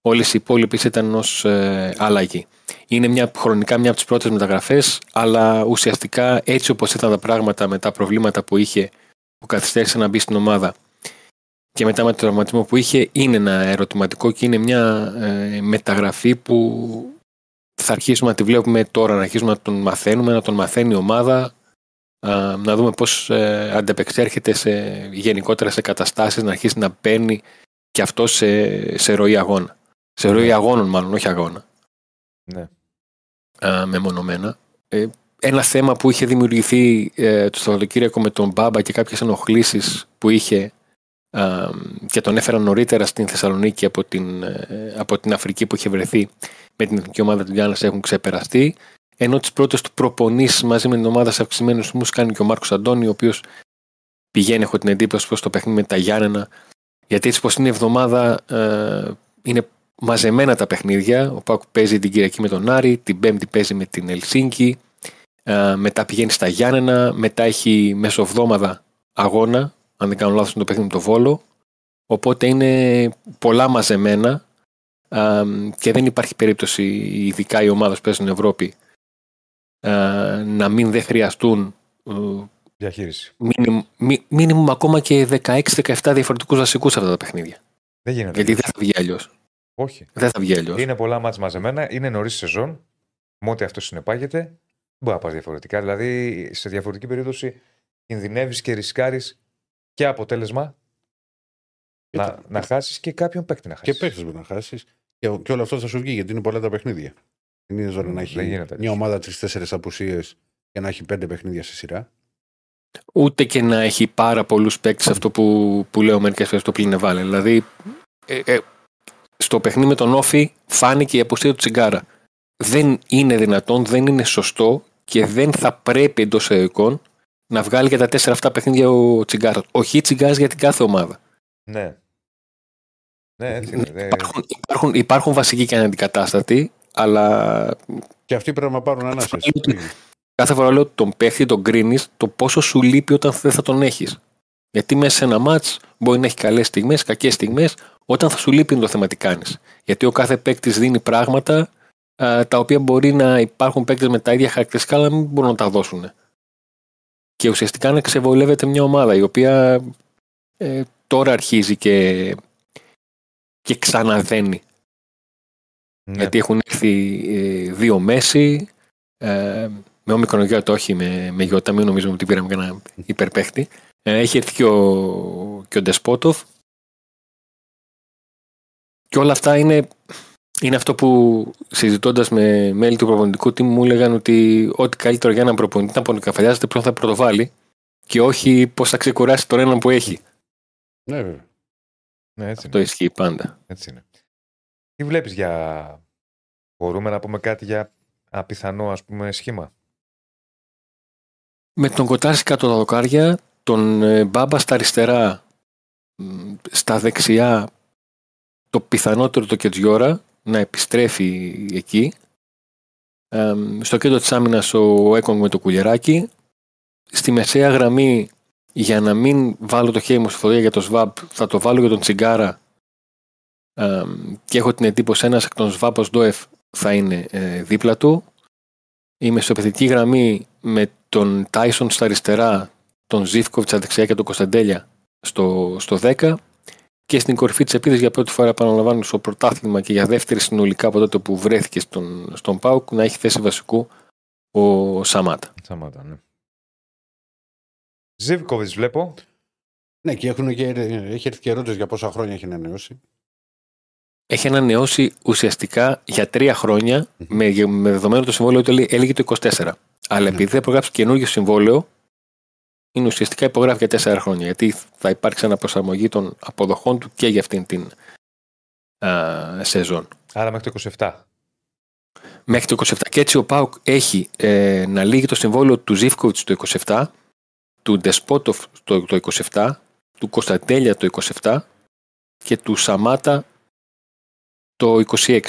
Όλες οι υπόλοιπες ήταν ως ε, αλλαγή. Είναι μια, χρονικά μια από τις πρώτες μεταγραφές, αλλά ουσιαστικά έτσι όπως ήταν τα πράγματα με τα προβλήματα που είχε, που καθυστέρησε να μπει στην ομάδα και μετά με το τραυματισμό που είχε, είναι ένα ερωτηματικό και είναι μια ε, μεταγραφή που θα αρχίσουμε να τη βλέπουμε τώρα, να αρχίσουμε να τον μαθαίνουμε, να τον μαθαίνει η ομάδα, α, να δούμε πώς ε, αντεπεξέρχεται σε, γενικότερα σε καταστάσεις, να αρχίσει να παίρνει και αυτό σε, σε ροή αγώνα. Σε ροή Ναι. αγώνων μάλλον, όχι αγώνα. Ναι. Α, μεμονωμένα. Ε, ένα θέμα που είχε δημιουργηθεί ε, το Σαββατοκύριακο με τον Μπάμπα και κάποιες ενοχλήσεις που είχε α, και τον έφεραν νωρίτερα στην Θεσσαλονίκη από την, ε, από την Αφρική που είχε βρεθεί με την εθνική ομάδα του Γιάννας έχουν ξεπεραστεί. Ενώ τις πρώτες του προπονήσεις μαζί με την ομάδα σε αυξημένους ρυθμούς κάνει και ο Μάρκος Αντώνη ο οποίος πηγαίνει έχω την εντύπωση προς το παιχνίδι με τα Γιάννενα. Γιατί έτσι πως είναι η εβδομάδα ε, είναι μαζεμένα τα παιχνίδια. Ο Πάκου παίζει την Κυριακή με τον Άρη την Πέμπτη παίζει με την Ελσίνκη ε, μετά πηγαίνει στα Γιάννενα μετά έχει μεσοβδόμαδα αγώνα αν δεν κάνω λάθος είναι το παιχνίδι με το Βόλο οπότε είναι πολλά μαζεμένα α, και δεν υπάρχει περίπτωση ειδικά οι ομάδες που παίζουν στην Ευρώπη α, να μην δεν χρειαστούν ε, Διαχείριση. μίνιμουμ, μι- μίνιμουμ ακόμα και 16-17 διαφορετικούς βασικούς σε αυτά τα παιχνίδια. Δεν γίνεται. Γιατί δεν θα βγει αλλιώς. Όχι. Δεν θα βγει αλλιώς. Είναι πολλά μάτς μαζεμένα, είναι νωρίς σεζόν. Με ό,τι αυτό συνεπάγεται, δεν μπορεί να πας διαφορετικά. Δηλαδή, σε διαφορετική περίπτωση, κινδυνεύεις και ρισκάρεις και αποτέλεσμα Και να, τα- να χάσεις και κάποιον παίκτη να χάσεις. Και παίχτε μπορεί να χάσεις. Και, και όλο αυτό θα σου βγει γιατί είναι πολλά τα παιχνίδια. Δεν είναι ζώρο να Δεν έχει γίνεται. μια ομάδα τρει-τέσσερι απουσίες και να έχει πέντε παιχνίδια σε σειρά. Ούτε και να έχει πάρα πολλούς παίκτες αυτό που, που λέω μερικές φορές το πλήνε Δηλαδή, ε, ε, στο παιχνίδι με τον Όφη φάνηκε η απουσία του Τσιγκάρα. Δεν είναι δυνατόν, δεν είναι σωστό και δεν θα πρέπει εντός εικόν να βγάλει και τα τέσσερα αυτά παιχνίδια ο Τσιγκάρα. Όχι Τσιγκάρα για την κάθε ομάδα. Ναι. Ναι, έτσι είναι. Ε, Υπάρχουν, υπάρχουν, υπάρχουν βασικοί και αναντικατάστατοι, αλλά Και αυτοί πρέπει να πάρουν ανάσες. κάθε φορά λέω τον παίχτη, τον κρίνεις το πόσο σου λείπει όταν δεν θα τον έχεις. Γιατί μέσα σε ένα μάτς μπορεί να έχει καλές στιγμές, κακές στιγμές. Όταν θα σου λείπει είναι το θέμα τι κάνεις. Γιατί ο κάθε παίκτης δίνει πράγματα α, τα οποία μπορεί να υπάρχουν παίκτες με τα ίδια χαρακτηριστικά, αλλά μην μπορούν να τα δώσουν. Και ουσιαστικά να ξεβολεύεται μια ομάδα η οποία ε, τώρα αρχίζει και, και ξαναδένει. ναι. Γιατί έχουν έρθει ε, δύο μέση. Ε, με όμικρον το όχι με, με γιώτα, μην νομίζουμε ότι πήραμε κανένα υπερπαίχτη. Ε, έχει έρθει και ο, και ο Ντεσπότοφ. Και όλα αυτά είναι, είναι αυτό που συζητώντας με μέλη του προπονητικού team μου έλεγαν ότι ό,τι καλύτερο για έναν προπονητή να πονικαφαλιάζεται ποιον θα πρωτοβάλει και όχι πώς θα ξεκουράσει τον έναν που έχει. Ναι, βέβαια. ναι, έτσι Αυτό είναι. ισχύει πάντα. Έτσι είναι. Τι βλέπεις για... Μπορούμε να πούμε κάτι για απιθανό ας πούμε σχήμα; Με τον Κοτάρση κάτω τα δοκάρια, τον ε, Μπάμπα στα αριστερά, μ, στα δεξιά, το πιθανότερο το Κετζιόρα να επιστρέφει εκεί. Ε, στο κέντρο της άμυνας ο Έκογκ με το κουλεράκι. Στη μεσαία γραμμή, για να μην βάλω το χέρι μου στη φωτιά για το ΣΒΑΠ, θα το βάλω για τον Τσιγκάρα. Ε, και έχω την εντύπωση ένας εκ των ΣΒΑΠ ως Ντόεφ θα είναι ε, δίπλα του. Η μεσοπαιδική γραμμή με τον Τάισον στα αριστερά, τον Ζήφκοβιτς στα δεξιά και τον Κωνσταντέλια στο, στο 10 και στην κορυφή της επίθεσης για πρώτη φορά επαναλαμβάνω στο πρωτάθλημα και για δεύτερη συνολικά από τότε που βρέθηκε στον, στον Πάουκ να έχει θέση βασικού ο Σαμάτα. Σαμάτα, ναι. Ζίβκοβιτς βλέπω. Ναι, και, έχουν και έχει έρθει και ερώτηση για πόσα χρόνια έχει ανανεώσει. Έχει ανανεώσει ουσιαστικά για τρία χρόνια με, με δεδομένο το συμβόλαιο ότι έλεγε- έλεγε το 24. Αλλά Ναι. επειδή θα υπογράψει καινούργιο συμβόλαιο, είναι ουσιαστικά υπογράφει για τέσσερα χρόνια. Γιατί θα υπάρξει αναπροσαρμογή των αποδοχών του και για αυτήν την α, σεζόν. Άρα μέχρι το 27. Μέχρι το 27. Και έτσι ο Πάουκ έχει ε, να λύγει το συμβόλαιο του Ζήφκοβιτς το 27, του Ντεσπότοφ το, το 27, του Κωνσταντέλια το 27 και του Σαμάτα το 26.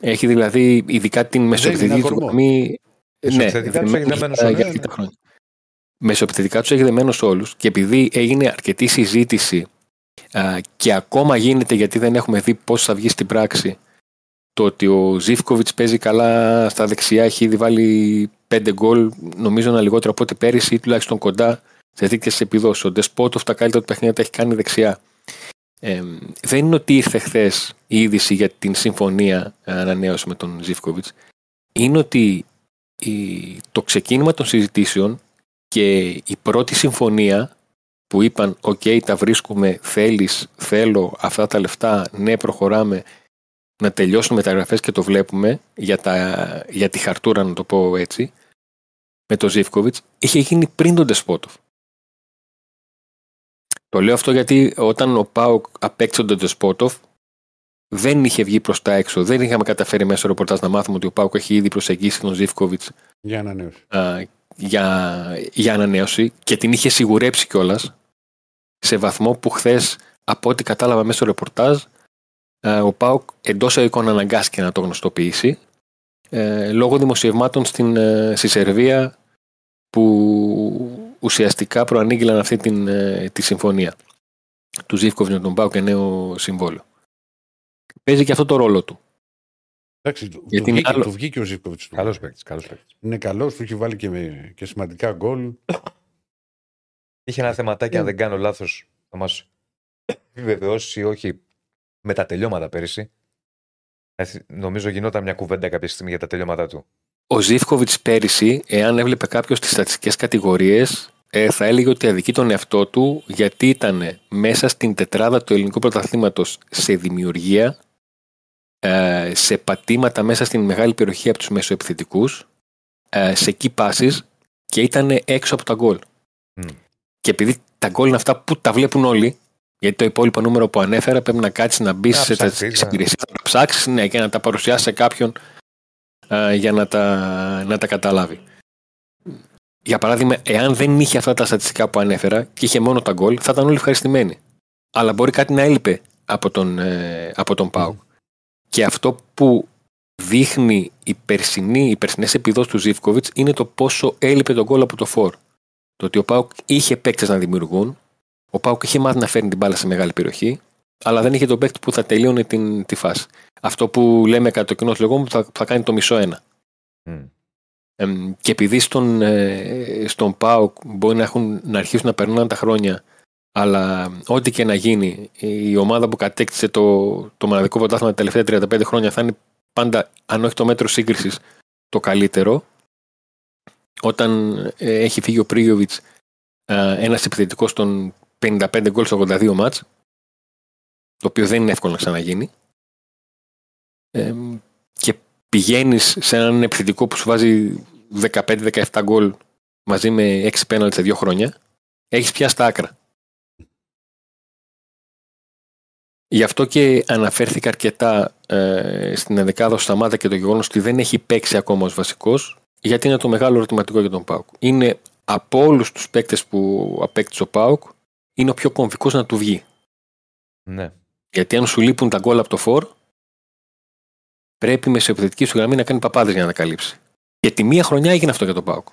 Έχει δηλαδή ειδικά την μεσοεπιθετική του αφορμό. γραμμή. Μεσοεπιθετικά τους έχει δεμένους Μεσοεπιθετικά τους έχει δεμένους όλους και επειδή έγινε αρκετή συζήτηση α, και ακόμα γίνεται γιατί δεν έχουμε δει πώς θα βγει στην πράξη το ότι ο Ζήφκοβιτς παίζει καλά στα δεξιά, έχει ήδη βάλει πέντε γκολ, νομίζω ένα λιγότερο από ό,τι πέρυσι ή τουλάχιστον κοντά σε δείκτε επιδόσεις. Ο Ντεσπότοφ τα καλύτερα του παιχνίδια τα έχει κάνει δεξιά. Ε, δεν είναι ότι ήρθε χθες η είδηση για την συμφωνία ε, ανανέωση με τον Ζήφκοβιτς. Είναι ότι η, το ξεκίνημα των συζητήσεων και η πρώτη συμφωνία που είπαν «ΟΚ, τα βρίσκουμε, θέλεις, θέλω αυτά τα λεφτά, ναι, προχωράμε, να τελειώσουν μεταγραφές και το βλέπουμε για, τα, για τη χαρτούρα, να το πω έτσι, με τον Ζήφκοβιτς, είχε γίνει πριν τον Τεσπότοφ. Το λέω αυτό γιατί όταν ο Πάοκ απέκτησε τον Τεσπότοφ, δεν είχε βγει προς τα έξω. Δεν είχαμε καταφέρει μέσα στο ρεπορτάζ να μάθουμε ότι ο Πάοκ έχει ήδη προσεγγίσει τον Ζήφκοβιτς Για ανανέωση. Για, για ανανέωση και την είχε σιγουρέψει κιόλας σε βαθμό που χθες, από ό,τι κατάλαβα μέσα στο ρεπορτάζ, α, ο Πάοκ εντός εικόνα αναγκάστηκε να το γνωστοποιήσει ε, λόγω δημοσιευμάτων στην, ε, στη Σερβία που ουσιαστικά προανήγγειλαν αυτή την, ε, τη συμφωνία του Ζήφκοβιτς με τον Πάοκ και νέο συμβόλαιο. Παίζει και αυτό το ρόλο του. Εντάξει, του, Γιατί του, είναι βγήκε, άλλο- του βγήκε ο Ζήφκοβιτς. Καλός παίκτης. Καλός παίκτης. Είναι καλός, του έχει βάλει και, με, και σημαντικά γκολ. Είχε ένα θεματάκι, αν δεν κάνω λάθος, θα μας επιβεβαιώσει ή όχι με τα τελειώματα πέρυσι. Ε, Νομίζω γινόταν μια κουβέντα κάποια στιγμή για τα τελειώματά του. Ο Ζήφκοβιτς πέρυσι, εάν έβλεπε κάποιος τις στατιστικές κατηγορίες, ε, θα έλεγε ότι αδικεί τον εαυτό του γιατί ήταν μέσα στην τετράδα του ελληνικού πρωταθλήματος σε δημιουργία, ε, σε πατήματα μέσα στην μεγάλη περιοχή από τους μεσοεπιθετικούς, ε, σε key passes και ήταν έξω από τα γκολ. Μμ. Και επειδή τα γκολ είναι αυτά που τα βλέπουν όλοι, γιατί το υπόλοιπο νούμερο που ανέφερα πρέπει να κάτσεις να μπεις Να σε ψάξεις, τέτοιε ναι. υπηρεσίε, να ψάξεις ναι, και να τα παρουσιάσεις σε κάποιον α, για να τα, να τα καταλάβει. Για παράδειγμα, εάν δεν είχε αυτά τα στατιστικά που ανέφερα και είχε μόνο τα γκολ, θα ήταν όλοι ευχαριστημένοι. Αλλά μπορεί κάτι να έλειπε από τον, ε, από τον ΠΑΟΚ. Και αυτό που δείχνει η περσινή, οι περσινές επιδόσεις του Ζήφκοβιτς είναι το πόσο έλειπε τον κόλλο από το φόρ. Το ότι ο ΠΑΟΚ είχε παίκτες να δημιουργούν, ο ΠΑΟΚ είχε μάθει να φέρνει την μπάλα σε μεγάλη περιοχή, αλλά δεν είχε τον παίκτη που θα τελείωνε την, τη φάση. Αυτό που λέμε κατά το κοινό λεγόμενο θα, θα κάνει το μισό ένα. Μμ. Εμ, και επειδή στον, ε, στον ΠΑΟΚ μπορεί να, έχουν, να αρχίσουν να περνάνε τα χρόνια, αλλά ό,τι και να γίνει, η ομάδα που κατέκτησε το, το μοναδικό πρωτάθλημα τα τελευταία 35 χρόνια θα είναι πάντα, αν όχι το μέτρο σύγκρισης, το καλύτερο. Όταν ε, έχει φύγει ο Πρίγιοβιτς, ε, ένας επιθετικός των 55 γκολ στο 82 μάτς, το οποίο δεν είναι εύκολο να ξαναγίνει. Εμ, και πηγαίνεις σε έναν επιθετικό που σου βάζει 15-17 γκολ μαζί με 6 πέναλτ σε δύο χρόνια, έχεις πια στα άκρα. Γι' αυτό και αναφέρθηκα αρκετά ε, στην ενδεκάδα ο Σταμάτα και το γεγονός ότι δεν έχει παίξει ακόμα ως βασικός, γιατί είναι το μεγάλο ερωτηματικό για τον Πάουκ. Είναι από όλους τους παίκτες που απέκτησε ο Πάουκ, είναι ο πιο κομβικός να του βγει. Ναι. Γιατί αν σου λείπουν τα γκολ από το φορ, πρέπει με επιθετική σου γραμμή να κάνει παπάδες για να τα καλύψει. Και τη μία χρονιά έγινε αυτό για τον Πάουκ.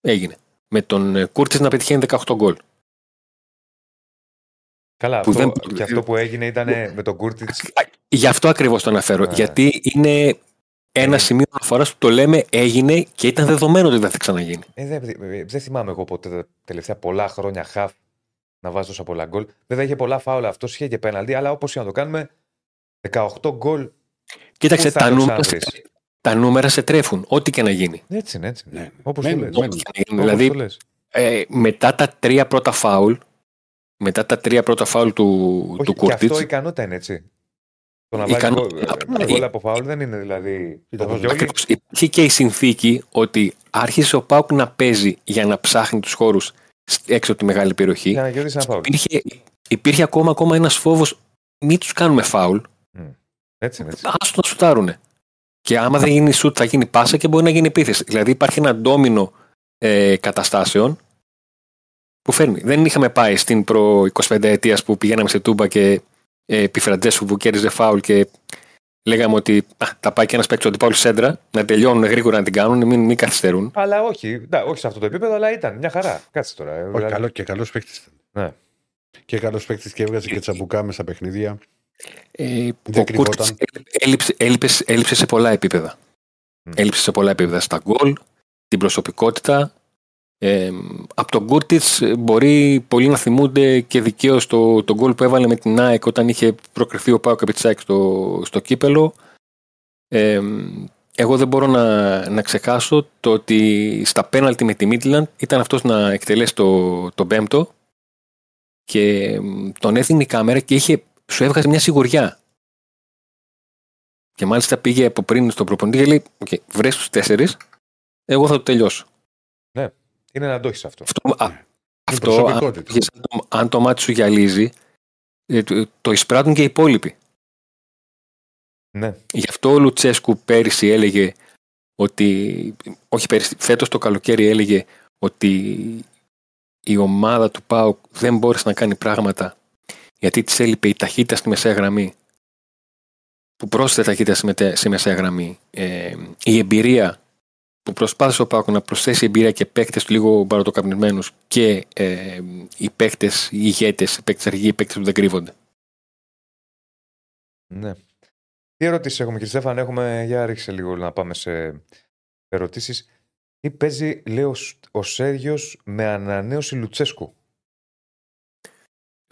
Έγινε. Με τον Κούρτη να πετυχαίνει 18 γκολ. Καλά, Που αυτό, δεν- και αυτό που έγινε ήταν με τον Κούρτιτς. Γι' αυτό ακριβώς το αναφέρω. Ναι. Γιατί είναι ένα Ε. σημείο αναφοράς που το λέμε έγινε και ήταν δεδομένο ότι δεν θα ξαναγίνει. Ε, δεν, ε, δεν θυμάμαι εγώ ποτέ τα τελευταία πολλά χρόνια χαφ να βάζει τόσα πολλά γκολ. Βέβαια είχε πολλά φάουλα αυτό, είχε και πέναλτι, αλλά όπως και να το κάνουμε, 18 γκολ. Κοίταξε, Πού θα τα το νούμερα, σε, ξαναβρεις; τα νούμερα σε τρέφουν. Ό,τι και να γίνει. Έτσι είναι, έτσι. Ναι. Όπως το Μένουν, λες. μένουν. Ό,τι και να γίνει. Όπως Δηλαδή, το λες. ε, μετά τα τρία πρώτα φάουλ, μετά τα τρία πρώτα φάουλ του, Όχι, του και αυτό Κούρτιτς, η ικανότητα είναι έτσι. Το να Η βάλει ικανότητα- γκολ- ε, ε, γκολ από φάουλ δεν είναι δηλαδή. Κοίτα, Το πώς Γιώργη, Ακριβώς. Υπήρχε και η συνθήκη ότι άρχισε ο ΠΑΟΚ να παίζει για να ψάχνει τους χώρους έξω από τη μεγάλη περιοχή. για να κερδίσει ένα φάουλ. Υπήρχε, υπήρχε ακόμα, ακόμα ένας φόβος μην τους κάνουμε φάουλ, Έτσι είναι. Έτσι. άστο να σουτάρουνε. Και άμα δεν γίνει σουτ, θα γίνει πάσα και μπορεί να γίνει επίθεση. Δηλαδή υπάρχει ένα ντόμινο ε, καταστάσεων που φέρνει. Δεν είχαμε πάει στην προ 25 ετία που πηγαίναμε σε τούμπα και ε, επί Φραντζέσου που κέρδιζε φάουλ και λέγαμε ότι α, θα πάει και ένας παίκτης του αντιπάλου σέντρα να τελειώνουν γρήγορα να την κάνουν, μην, μην καθυστερούν. Αλλά όχι, να, όχι σε αυτό το επίπεδο, αλλά ήταν μια χαρά. Κάτσε τώρα. ε, Όχι, δηλαδή. καλό και καλός παίκτης ήταν. Ναι. Και καλός παίκτης και έβγαζε και τσαμπουκά μέσα στα παιχνίδια. Ε, Δεν ο Κούρτιτς κρυβόταν. έλειψε, έλειπε, έλειψε σε πολλά επίπεδα. Μμ. Έλειψε σε πολλά επίπεδα. Στα γκολ, την προσωπικότητα. Ε, από τον Κούρτιτς μπορεί πολλοί να θυμούνται και δικαίως το, το γκολ που έβαλε με την ΑΕΚ όταν είχε προκριθεί ο Πάο Καπιτσάκη στο, στο κύπελο. Ε, εγώ δεν μπορώ να, να ξεχάσω το ότι στα πέναλτι με τη Μίτλαντ ήταν αυτός να εκτελέσει το, το πέμπτο και μ, τον έδινε η κάμερα και είχε, σου έβγαζε μια σιγουριά. Και μάλιστα πήγε από πριν στον προπονητή και λέει: okay, βρες τους τέσσερις, εγώ θα το τελειώσω. Είναι να το έχει αυτό. Αυτό, α, Είναι αυτό αν, προσωπικότητα. πήγες, αν το- αν το μάτι σου γυαλίζει, ε, το, το εισπράττουν και οι υπόλοιποι. Ναι. Γι' αυτό ο Λουτσέσκου πέρυσι έλεγε ότι, όχι πέρυσι, φέτος το καλοκαίρι έλεγε ότι η ομάδα του ΠΑΟΚ δεν μπόρεσε να κάνει πράγματα γιατί της έλειπε η ταχύτητα στη μεσαία γραμμή που πρόσθεται ταχύτητα στη μετε- στη μεσαία γραμμή ε, η εμπειρία που προσπάθησε ο ΠΑΟΚ να προσθέσει εμπειρία και παίκτες του λίγο μπαρωτοκαπνισμένους και ε, οι παίκτες, οι ηγέτες, οι παίκτες αργοί, οι παίκτες που δεν κρύβονται. ναι. Τι ερωτήσεις έχουμε, κύριε Στέφαν, έχουμε. Για ρίξε λίγο να πάμε σε ερωτήσεις. Τι παίζει, λέει ο, Σ- ο Σέργιο, με ανανέωση Λουτσέσκου;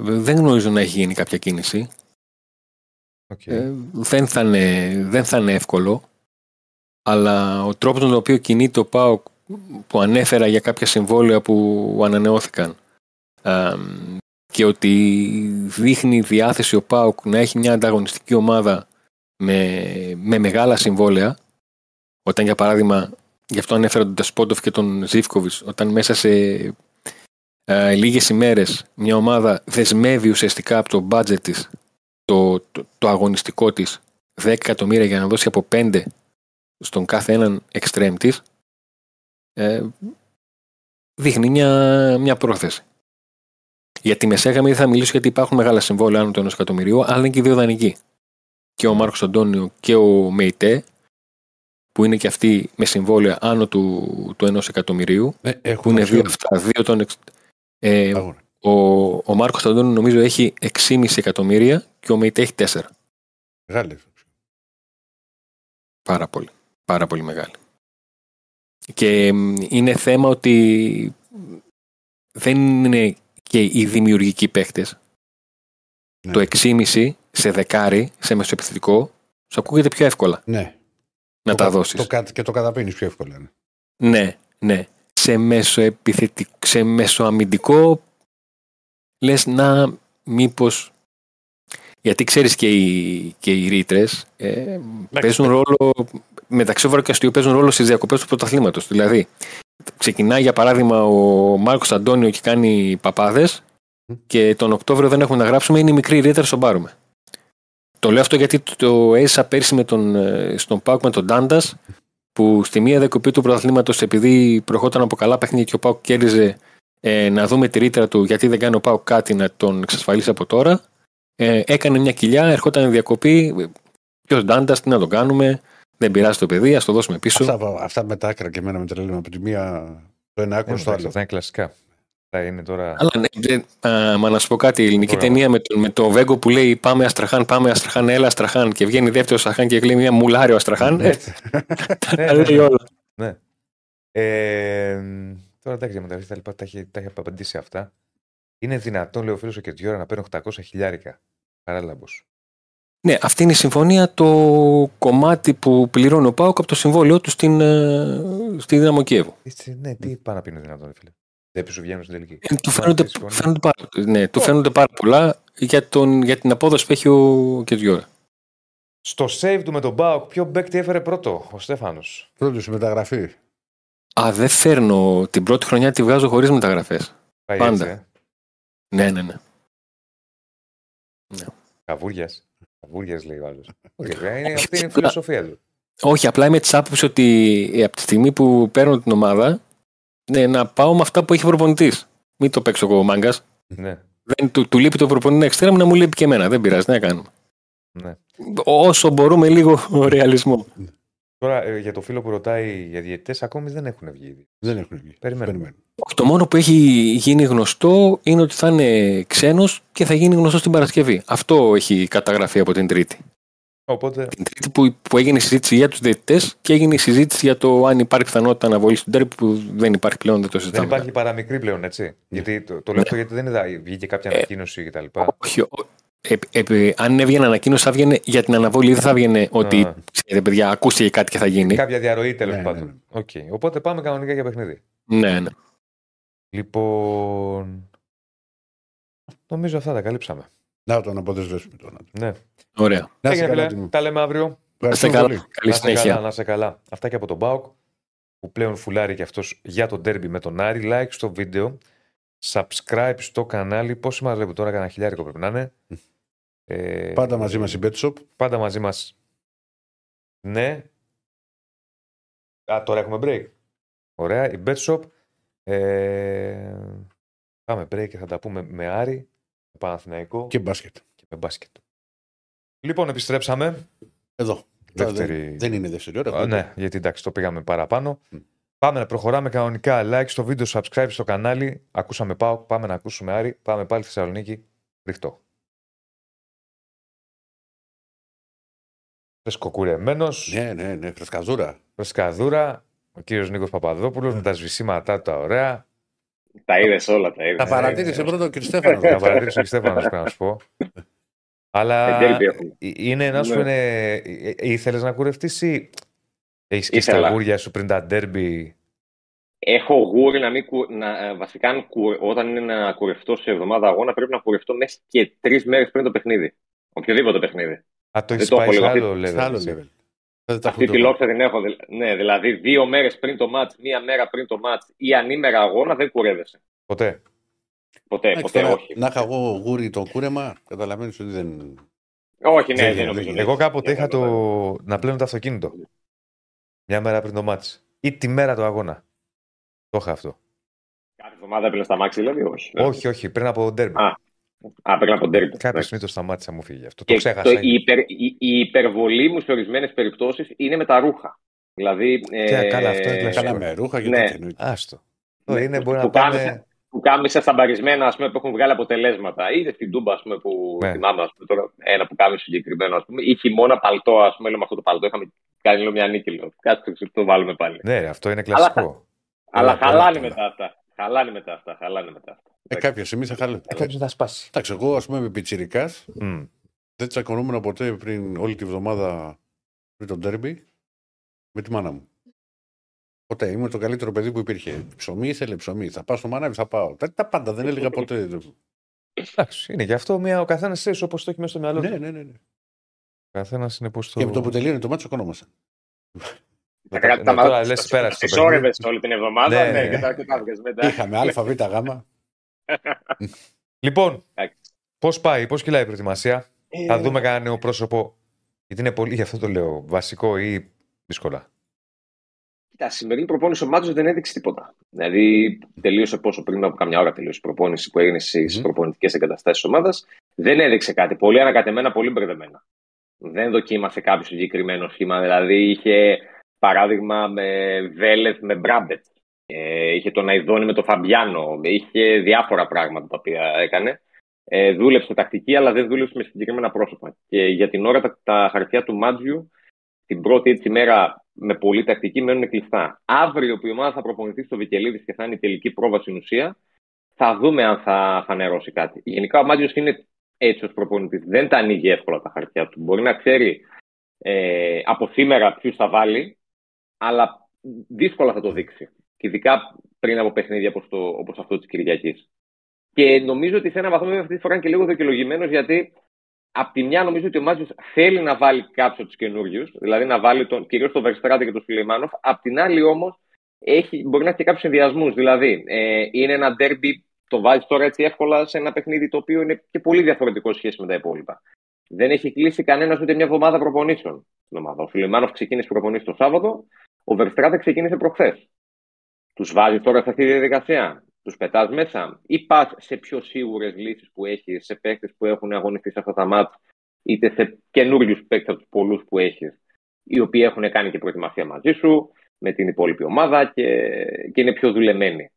Δεν γνωρίζω να έχει γίνει κάποια κίνηση. Οκ. Ε, δεν, θα είναι, δεν θα είναι εύκολο. Αλλά ο τρόπος τον οποίο κινείται ο ΠΑΟΚ που ανέφερα για κάποια συμβόλαια που ανανεώθηκαν α, και ότι δείχνει διάθεση ο ΠΑΟΚ να έχει μια ανταγωνιστική ομάδα με, με μεγάλα συμβόλαια όταν για παράδειγμα γι' αυτό ανέφερα τον Τεσπόντοφ και τον Ζήφκοβιτς όταν μέσα σε ε, λίγες ημέρες μια ομάδα δεσμεύει ουσιαστικά από το budget της το, το, το αγωνιστικό της 10 εκατομμύρια για να δώσει από 5 στον κάθε έναν εξτρέμ της ε, δείχνει μια, μια πρόθεση. Για τη μεσαία γραμμή δεν θα μιλήσω γιατί υπάρχουν μεγάλα συμβόλαια άνω του 1 εκατομμυρίου, αλλά είναι και οι δύο δανεικοί. Και ο Μάρκος Αντώνιο και ο Μεϊτέ, που είναι και αυτοί με συμβόλαια άνω του, του 1 εκατομμυρίου, Ε, που έχουν είναι δύο αξιόν. αυτά. Δύο των, εξ- ε, Αγώνα. ο, ο Μάρκος Αντώνιο νομίζω έχει 6,5 εκατομμύρια και ο Μεϊτέ έχει 4. Μεγάλη. Πάρα πολύ. Πάρα πολύ μεγάλη. Και μ, είναι θέμα ότι δεν είναι και οι δημιουργικοί παίχτες. Ναι. Το 6,5 σε δεκάρι, σε μεσοεπιθετικό, σου ακούγεται πιο εύκολα Ναι. να Το τα κα- δώσεις. Το, κα- και το καταπίνεις πιο εύκολα. Ναι. Ναι, ναι. Σε, μεσοεπιθετικό, σε μεσοαμυντικό λες να μήπως... Γιατί ξέρεις και οι, και οι ρήτρες ε, παίζουν ρόλο μεταξύ όβαρο και αστείου παίζουν ρόλο στις διακοπές του πρωταθλήματος. Δηλαδή, ξεκινάει για παράδειγμα ο Μάρκος Αντώνιο και κάνει παπάδες Μμ. και τον Οκτώβριο δεν έχουμε να γράψουμε, είναι η μικρή ρήτρα στον πάρουμε. Το λέω αυτό γιατί το- το έζησα πέρσι με τον, ε, στον Πάουκ με τον Ντάντας, που στη μία δεκοπή του πρωταθλήματος, επειδή προχώταν από καλά παιχνίδια και ο Πάουκ κέρδιζε ε, να δούμε τη ρήτρα του γιατί δεν κάνει ο Πάουκ κάτι να τον εξασφαλίσει από τώρα. Ε, έκανε μια κοιλιά, ερχόταν η διακοπή. Ποιο Ντάντα, τι να τον κάνουμε. Δεν πειράζει το παιδί, ας το δώσουμε πίσω. Αυτά, αυτά με τα άκρα και εμένα με τρελαίνουν από τη μία το ένα άκρο Ε, στο εντάξει, άλλο. Αυτά είναι κλασικά. Θα είναι τώρα. Αλλά ναι, δεν- α, μα να σου πω κάτι, η ελληνική Ωραία. ταινία με, το- με το Βέγκο που λέει Πάμε Αστραχάν, πάμε Αστραχάν, έλα Αστραχάν και βγαίνει δεύτερος Αστραχάν και λέει μια μουλάριο Αστραχάν. Ε, [laughs] τα Ναι, ναι, λέει ναι. όλα. Ναι. Ε, τώρα εντάξει για μεταγραφή τα λοιπά τα έχει, τα έχει απαντήσει αυτά. Είναι δυνατόν, λέει ο φίλος ο Κετιόρα, να παίρνει 800 χιλιάρικα. Παράλαμπος. Ναι, αυτή είναι η συμφωνία, το κομμάτι που πληρώνει ο Πάοκ από το συμβόλαιό του στην, ε, στη Δύναμο Κιέβου. Ναι, τι πάει να πει είναι δυνατόν, ρε φίλε. Δεν σου βγαίνουν στην τελική. Ε, του φαίνονται, Αυτή η συμφωνία. φαίνονται πάρα, ναι, του φαίνονται πάρα πολλά για, τον, για την απόδοση που έχει ο Κετιόρα. Στο save του με τον Μπάουκ, ποιο παίκτη έφερε πρώτο, ο Στέφανος; Πρώτη σου μεταγραφή. Α, δεν φέρνω. Την πρώτη χρονιά τη βγάζω χωρίς μεταγραφές. Πάντα. ε. Ναι, ναι, ναι. Καβούρια. Καβούρια λέει ο άλλος. Όχι, βέβαια, είναι, Όχι, αυτή είναι η απλά- φιλοσοφία του. Όχι, απλά είμαι της άποψης ότι ε, από τη στιγμή που παίρνω την ομάδα, ναι, να πάω με αυτά που έχει προπονητής. Μην το παίξω εγώ μάγκας. Ναι, Δεν, του, του λείπει το προπονητή εξτρέμ να μου λείπει και εμένα. Δεν πειράζει, τι να κάνουμε. ναι. Όσο μπορούμε λίγο ρεαλισμός. Τώρα ε, για το φίλο που ρωτάει για διαιτητές, ακόμη δεν έχουν βγει. Δεν έχουν βγει. Περιμένουμε. Το μόνο που έχει γίνει γνωστό είναι ότι θα είναι ξένος και θα γίνει γνωστό την Παρασκευή. Αυτό έχει καταγραφεί από την Τρίτη. Οπότε Την Τρίτη που, που έγινε η συζήτηση για τους διαιτητές και έγινε η συζήτηση για το αν υπάρχει πιθανότητα αναβολή του ντέρμπι που δεν υπάρχει πλέον, δεν το δεν συζητάμε. υπάρχει παραμικρή πλέον, έτσι; Γιατί το, το λέω αυτό γιατί δεν είδα, βγήκε κάποια Ε, ανακοίνωση κτλ. Όχι, ο- ε, ε, αν έβγαινε ανακοίνωση, θα έβγαινε για την αναβολή, δεν θα έβγαινε ότι Α. ξέρετε, παιδιά, ακούστηκε κάτι και θα γίνει. Κάποια διαρροή τέλος Ναι, ναι, πάντων. ναι. Οκ. Οπότε πάμε κανονικά για παιχνίδι. Ναι, ναι. Λοιπόν. Νομίζω αυτά τα καλύψαμε. Να τον αποδεσμεύσουμε τώρα. Ναι. Ωραία. Να είσαι Έγινε, καλά, φίλε. Τίμη. Τα λέμε αύριο. Να είστε Ευχαριστούμε καλά. πολύ. Καλή να σε καλά, συνέχεια. να σε καλά. Αυτά και από τον Μπάουκ που πλέον φουλάρει και αυτός για τον τέρμπι με τον Άρη. Like στο βίντεο. Subscribe στο κανάλι. Πόσοι μας βλέπουν τώρα, κανένα χιλιάρικο πρέπει να είναι. Ε, Πάντα μαζί μας η BetShop. Πάντα μαζί μας. Ναι. Α, τώρα έχουμε break. Ωραία. Η BetShop. Ε, πάμε break και θα τα πούμε με Άρη, με Παναθηναϊκό και, Και μπάσκετ. με μπάσκετ. Λοιπόν, επιστρέψαμε. Εδώ. Δεύτερη- Δεν, δεν είναι δεύτερη ώρα. Α, ναι, γιατί εντάξει, το πήγαμε παραπάνω. Μμ. Πάμε να προχωράμε κανονικά. Like στο βίντεο, subscribe στο κανάλι. Ακούσαμε πάω. Πάμε να ακούσουμε Άρη. Πάμε πάλι στη Θεσσαλονίκη. Ριχτό. Φρεσκοκουρεμένο. Ναι, ναι, ναι, φρεσκαδούρα. Φρεσκαδούρα. Ο κύριος Νίκος Παπαδόπουλος με τα σβησίματά του τα ωραία. Τα είδες όλα, τα είδες. Τα παρατήρησε πρώτα ο κ. Στέφανος. Να παρατηρήσω και Στέφανος, πρέπει να σου πω. [laughs] Αλλά Εντέλει έχουμε. είναι να σου Ναι. είναι. Ήθελες να κουρευτείς ή έχεις και Ήθελα. στα γούρια σου πριν τα ντέρμπι; Έχω γούρι να μην κου... να, ε, βασικά αν κου... όταν είναι να κουρευτώ σε εβδομάδα αγώνα πρέπει να κουρευτώ μέσα και τρεις μέρες πριν το παιχνίδι. Οποιοδήποτε παιχνίδι. Α, το Δεν έχει το πάει έχω σε λίγο άλλο Σε level. άλλο εσύ. level. Δεν τα Αυτή έχουν τη το- λόξα την έχω. δηλ- Ναι, δηλαδή δύο μέρες πριν το μάτ, μία μέρα πριν το μάτ ή ανήμερα αγώνα δεν κουρεύεσαι. Ποτέ. Ποτέ, Εντάξει, ποτέ τώρα, όχι. Να είχα εγώ γούρι το κούρεμα, καταλαβαίνεις ότι δεν. Όχι, ναι, Δεν δεν γίνεται, νομίζω. δεν ναι. Εγώ κάποτε Για είχα καλό, το... να πλένω το αυτοκίνητο. Μια μέρα πριν το μάτς. Ή τη μέρα του αγώνα. Το είχα αυτό. Κάτι εβδομάδα έπαιρνες στα μάξι, δηλαδή, όχι. Όχι, όχι, πριν από ντέρμπι. Α, Α, πριν από ντέρμπι. Κάποια στιγμή το σταμάτησα, μου φύγει αυτό. Το Και ξέχασα. το, η, υπερ, η, η υπερβολή μου σε ορισμένες περιπτώσεις είναι με τα ρούχα. Δηλαδή. Και, καλά, αυτό είναι κλασικό. Καλά με ρούχα γιατί Ναι. τι εννοείται. Άστο. Ναι, Το είναι, μπορεί που να πάνε. κάμισα- που κάμισα στα μπαρισμένα ας πούμε, που έχουν βγάλει αποτελέσματα. Είτε στην Τούμπα, ας πούμε, που Ναι. θυμάμαι, ας πούμε, τώρα, ένα που κάμισε συγκεκριμένο, ας πούμε, ή χειμώνα παλτό, ας πούμε, λέμε αυτό το παλτό. Είχαμε κάνει λίγο μια νίκη, λέω. Κάτσε το, το βάλουμε πάλι. Ναι, ρε, αυτό είναι κλασικό. Αλλά πολλά, χαλάνε πολλά. μετά αυτά. Χαλάνε μετά αυτά. Χαλάνε μετά αυτά. Ε, κάποια στιγμή θα χαλάει. Ε, κάποιος θα σπάσει. Εντάξει, εγώ ας πούμε με πιτσυρικά Μμ. δεν τσακωνόμουν ποτέ πριν όλη τη βδομάδα πριν τον τέρμπι με τη μάνα μου. Ποτέ. Ήμουν το καλύτερο παιδί που υπήρχε. Ψωμί ήθελε ψωμί. Θα πάω στο μανάβι, θα πάω. Τα, τα πάντα. Δεν έλεγα ποτέ. Εντάξει, είναι γι' αυτό μια, ο καθένας ξέρει όπως το έχει μέσα στο μυαλό του. ναι, ναι, ναι. ναι. Ο καθένας είναι πώς το. Και με το που τελείωνε το μάτσο, τσακωνόμασταν. Τα Ναι, κράτη- τα τώρα μάτια- λες, πέρασε το τις παιχνίδι. όρευες όλη την εβδομάδα. Ναι, Ναι, ναι. και τα- και τα βγες μετά. Είχαμε Α, Β, Γ. [laughs] Λοιπόν, Εντάξει. πώς πάει, πώς κυλάει η προετοιμασία; Ε, Θα δούμε κανένα νέο πρόσωπο. Γιατί είναι πολύ, γι' αυτό το λέω, βασικό ή δύσκολα; Κοίτα, η σημερινή προπόνηση ο Μάτζος δεν έδειξε τίποτα. Δηλαδή, τελείωσε πόσο πριν από καμιά ώρα τελείωσε η προπόνηση που έγινε στις Μμμ. προπονητικές εγκαταστάσεις της ομάδας. Δεν έδειξε κάτι. Πολύ ανακατεμένα, πολύ μπερδεμένα. Δεν δοκίμασε κάποιο συγκεκριμένο σχήμα. Δηλαδή, είχε παράδειγμα με Βέλεθ με Μπράμπετ. Ε, είχε τον Αϊδόνη με τον Φαμπιάνο. Είχε διάφορα πράγματα τα οποία έκανε. Ε, δούλεψε τακτική, αλλά δεν δούλεψε με συγκεκριμένα πρόσωπα. Και για την ώρα τα, τα χαρτιά του Μάτζιου την πρώτη έτσι μέρα με πολύ τακτική μένουν κλειστά. Αύριο που η ομάδα θα προπονηθεί στο Βικελίδης και θα είναι η τελική πρόβα στην ουσία, θα δούμε αν θα φανερώσει κάτι. Γενικά ο Μάτζιος είναι έτσι ως προπονητής. Δεν τα ανοίγει εύκολα τα χαρτιά του. Μπορεί να ξέρει ε, από σήμερα ποιους θα βάλει, αλλά δύσκολα θα το δείξει. Και ειδικά πριν από παιχνίδια όπως, το, όπως αυτό της Κυριακής. Και νομίζω ότι σε ένα βαθμό βέβαια αυτή τη φορά είναι και λίγο δικαιολογημένος γιατί Απ' τη μια νομίζω ότι ο Μάτζιο θέλει να βάλει κάποιου από τους καινούριους, δηλαδή να βάλει τον, κυρίως τον Βερστράτε και τον Σουλεϊμάνοφ. Απ' την άλλη όμως μπορεί να έχει και κάποιους ενδιασμού. Δηλαδή ε, είναι ένα ντέρμπι, το βάζεις τώρα έτσι εύκολα σε ένα παιχνίδι το οποίο είναι και πολύ διαφορετικό σχέση με τα υπόλοιπα. Δεν έχει κλείσει κανένας ούτε μια εβδομάδα προπονήσεων. Στην ομάδα. Ο Σουλεϊμάνοφ ξεκίνησε προπονήσεις το Σάββατο, ο Βερστράτες ξεκίνησε προχθές. Τους βάζει τώρα σε αυτή τη διαδικασία. Τους πετάς μέσα. Ή πα σε πιο σίγουρες λύσεις που έχεις, σε παίκτες που έχουν αγωνιστεί σε αυτά τα μάτια, είτε σε καινούριους παίκτες από τους πολλούς που έχεις, οι οποίοι έχουν κάνει και προετοιμασία μαζί σου, με την υπόλοιπη ομάδα και, και είναι πιο δουλεμένοι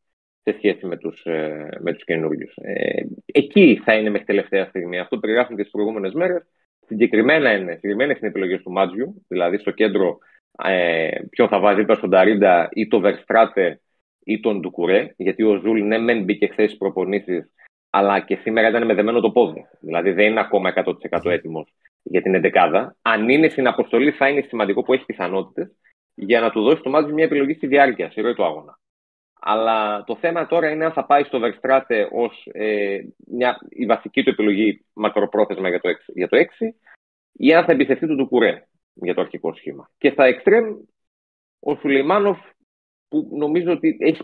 σε σχέση με τους, ε, με τους καινούριους. Ε, εκεί θα είναι μέχρι τελευταία στιγμή. Αυτό περιγράφουν και τις προηγούμενες μέρες. Συγκεκριμένα είναι, συγκεκριμένες είναι οι επιλογές του Μάντζιου, δηλαδή στο κέντρο ε, ποιον θα βάζει δίπλα στον Νταρίντα ή το Βερστράτε ή τον Ντουκουρέ, γιατί ο Ζουλ ναι, μεν μπήκε χθες στις προπονήσεις, αλλά και σήμερα ήταν με δεμένο το πόδι. Δηλαδή δεν είναι ακόμα 100% έτοιμος για την 11. Αν είναι στην αποστολή, θα είναι σημαντικό που έχει πιθανότητες για να του δώσει το μάτι μια επιλογή στη διάρκεια, στη ροή του αγώνα. Αλλά το θέμα τώρα είναι αν θα πάει στο Verstraete ως ε, μια, η βασική του επιλογή μακροπρόθεσμα για το 6, για το 6 ή αν θα εμπιστευτεί του Ντουκουρέ για το αρχικό σχήμα. Και στα εξτρέμ, ο Σουλεϊμάνοφ που νομίζω ότι έχει,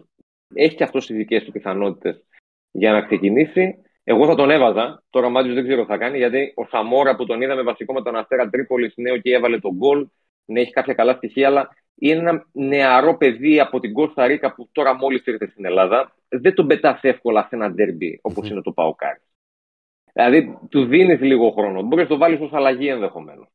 έχει και αυτός τις δικές του πιθανότητες για να ξεκινήσει. Εγώ θα τον έβαζα. Τώρα ο Μάτζιο δεν ξέρω τι θα κάνει, γιατί ο Σαμόρα που τον είδαμε βασικό με τον Αστέρα Τρίπολης, νέο και έβαλε τον γκολ, ναι, έχει κάποια καλά στοιχεία, αλλά είναι ένα νεαρό παιδί από την Κώστα Ρίκα που τώρα μόλις ήρθε στην Ελλάδα. Δεν τον πετάς εύκολα σε ένα ντέρμπι όπως είναι το Παοκάρι. Δηλαδή, του δίνεις λίγο χρόνο. Μπορείς να το βάλεις ως αλλαγή ενδεχομένως.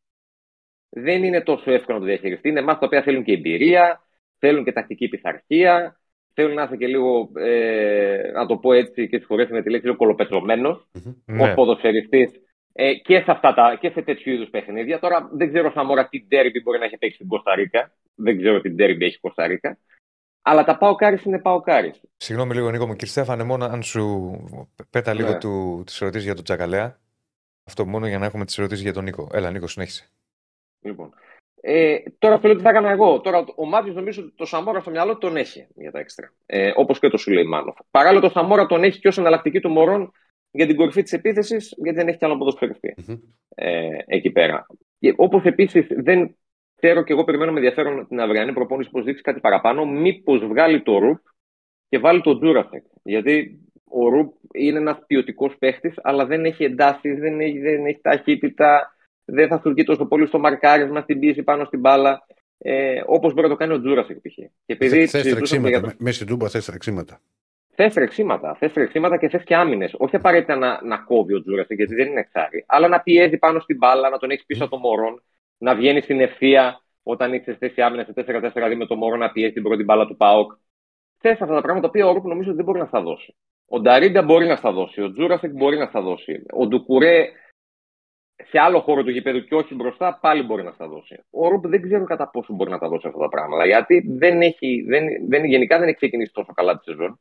Δεν είναι τόσο εύκολο να το διαχειριστεί. Είναι μάτια τα οποία θέλουν και εμπειρία, θέλουν και τακτική πειθαρχία, θέλουν να είσαι και λίγο, ε, να το πω έτσι και συγχωρέστε με τη λέξη, λίγο κολοπετρωμένος Ναι. ω ποδοσφαιριστής ε, και, σε αυτά τα, και σε τέτοιου είδους παιχνίδια. Τώρα δεν ξέρω Σαμόρα τι ντέρμπι μπορεί να έχει παίξει στην Κωνσταντίνα. Δεν ξέρω τι ντέρμπι έχει η Κωνσταντίνα. Αλλά τα πάω κάρι είναι πάω κάρι. Συγγνώμη λίγο, Νίκο μου. Κύριε Στέφανε, μόνο αν σου πέτα λίγο Ναι. του, τις ερωτήσεις για τον Τσακαλέα. Αυτό μόνο για να έχουμε τις ερωτήσεις για τον Νίκο. Έλα, Νίκο, συνέχισε. Λοιπόν. Ε, τώρα θέλω τι θα έκανα εγώ. Τώρα ο Μάτιο νομίζω ότι το Σαμόρα στο μυαλό του τον έχει για τα έξτρα. Ε, Όπως και το Σουλεϊμάνοφ. Παράλληλα το Σαμόρα τον έχει και ως εναλλακτική του Μωρών για την κορυφή της επίθεσης, γιατί δεν έχει κι άλλο ποδοσφαιριστή Μμμ. ε, εκεί πέρα. Όπως επίσης δεν ξέρω και εγώ περιμένω με ενδιαφέρον την αυριανή προπόνηση πώς δείξει κάτι παραπάνω, μήπως βγάλει το Ρουπ και βάλει το Τζούρασεκ. Γιατί ο Ρουπ είναι ένας ποιοτικός παίχτης, αλλά δεν έχει εντάσεις, δεν έχει, δεν έχει ταχύτητα, δεν θα στουκάρει τόσο πολύ στο μαρκάρισμα, στην πίεση πάνω στην μπάλα. Ε, Όπως μπορεί να το κάνει ο Τζούρασεκ π.χ. Και επειδή Θε συζητούσαμε τρεξίματα. για Με- Μέσα στην τούμπα θες τρεξίματα. Θες τρεξίματα. Θες τρεξίματα και θες και άμυνες. Όχι απαραίτητα να, να κόβει ο Τζούρασεκ, γιατί δεν είναι εξάρι. Αλλά να πιέζει πάνω στην μπάλα, να τον έχεις πίσω από τον Μορόν, να βγαίνει στην ευθεία όταν είσαι σε θέση άμυνα σε 4-4-2 με τον Μορόν να πιέζει την πρώτη μπάλα του ΠΑΟΚ. Θες αυτά τα πράγματα τα οποία ο Ρούπ νομίζω ότι δεν μπορεί να στα δώσει. Ο Νταρίντα μπορεί να στα δώσει. Ο Τζούρασεκ μπορεί να στα δώσει. Ο Ντουκουρέ σε άλλο χώρο του γηπέδου και όχι μπροστά, πάλι μπορεί να στα δώσει. Ο Ρούπ δεν ξέρω κατά πόσο μπορεί να τα δώσει αυτά τα πράγματα. Γιατί δεν έχει, δεν, δεν, γενικά δεν έχει ξεκινήσει τόσο καλά τη σεζόν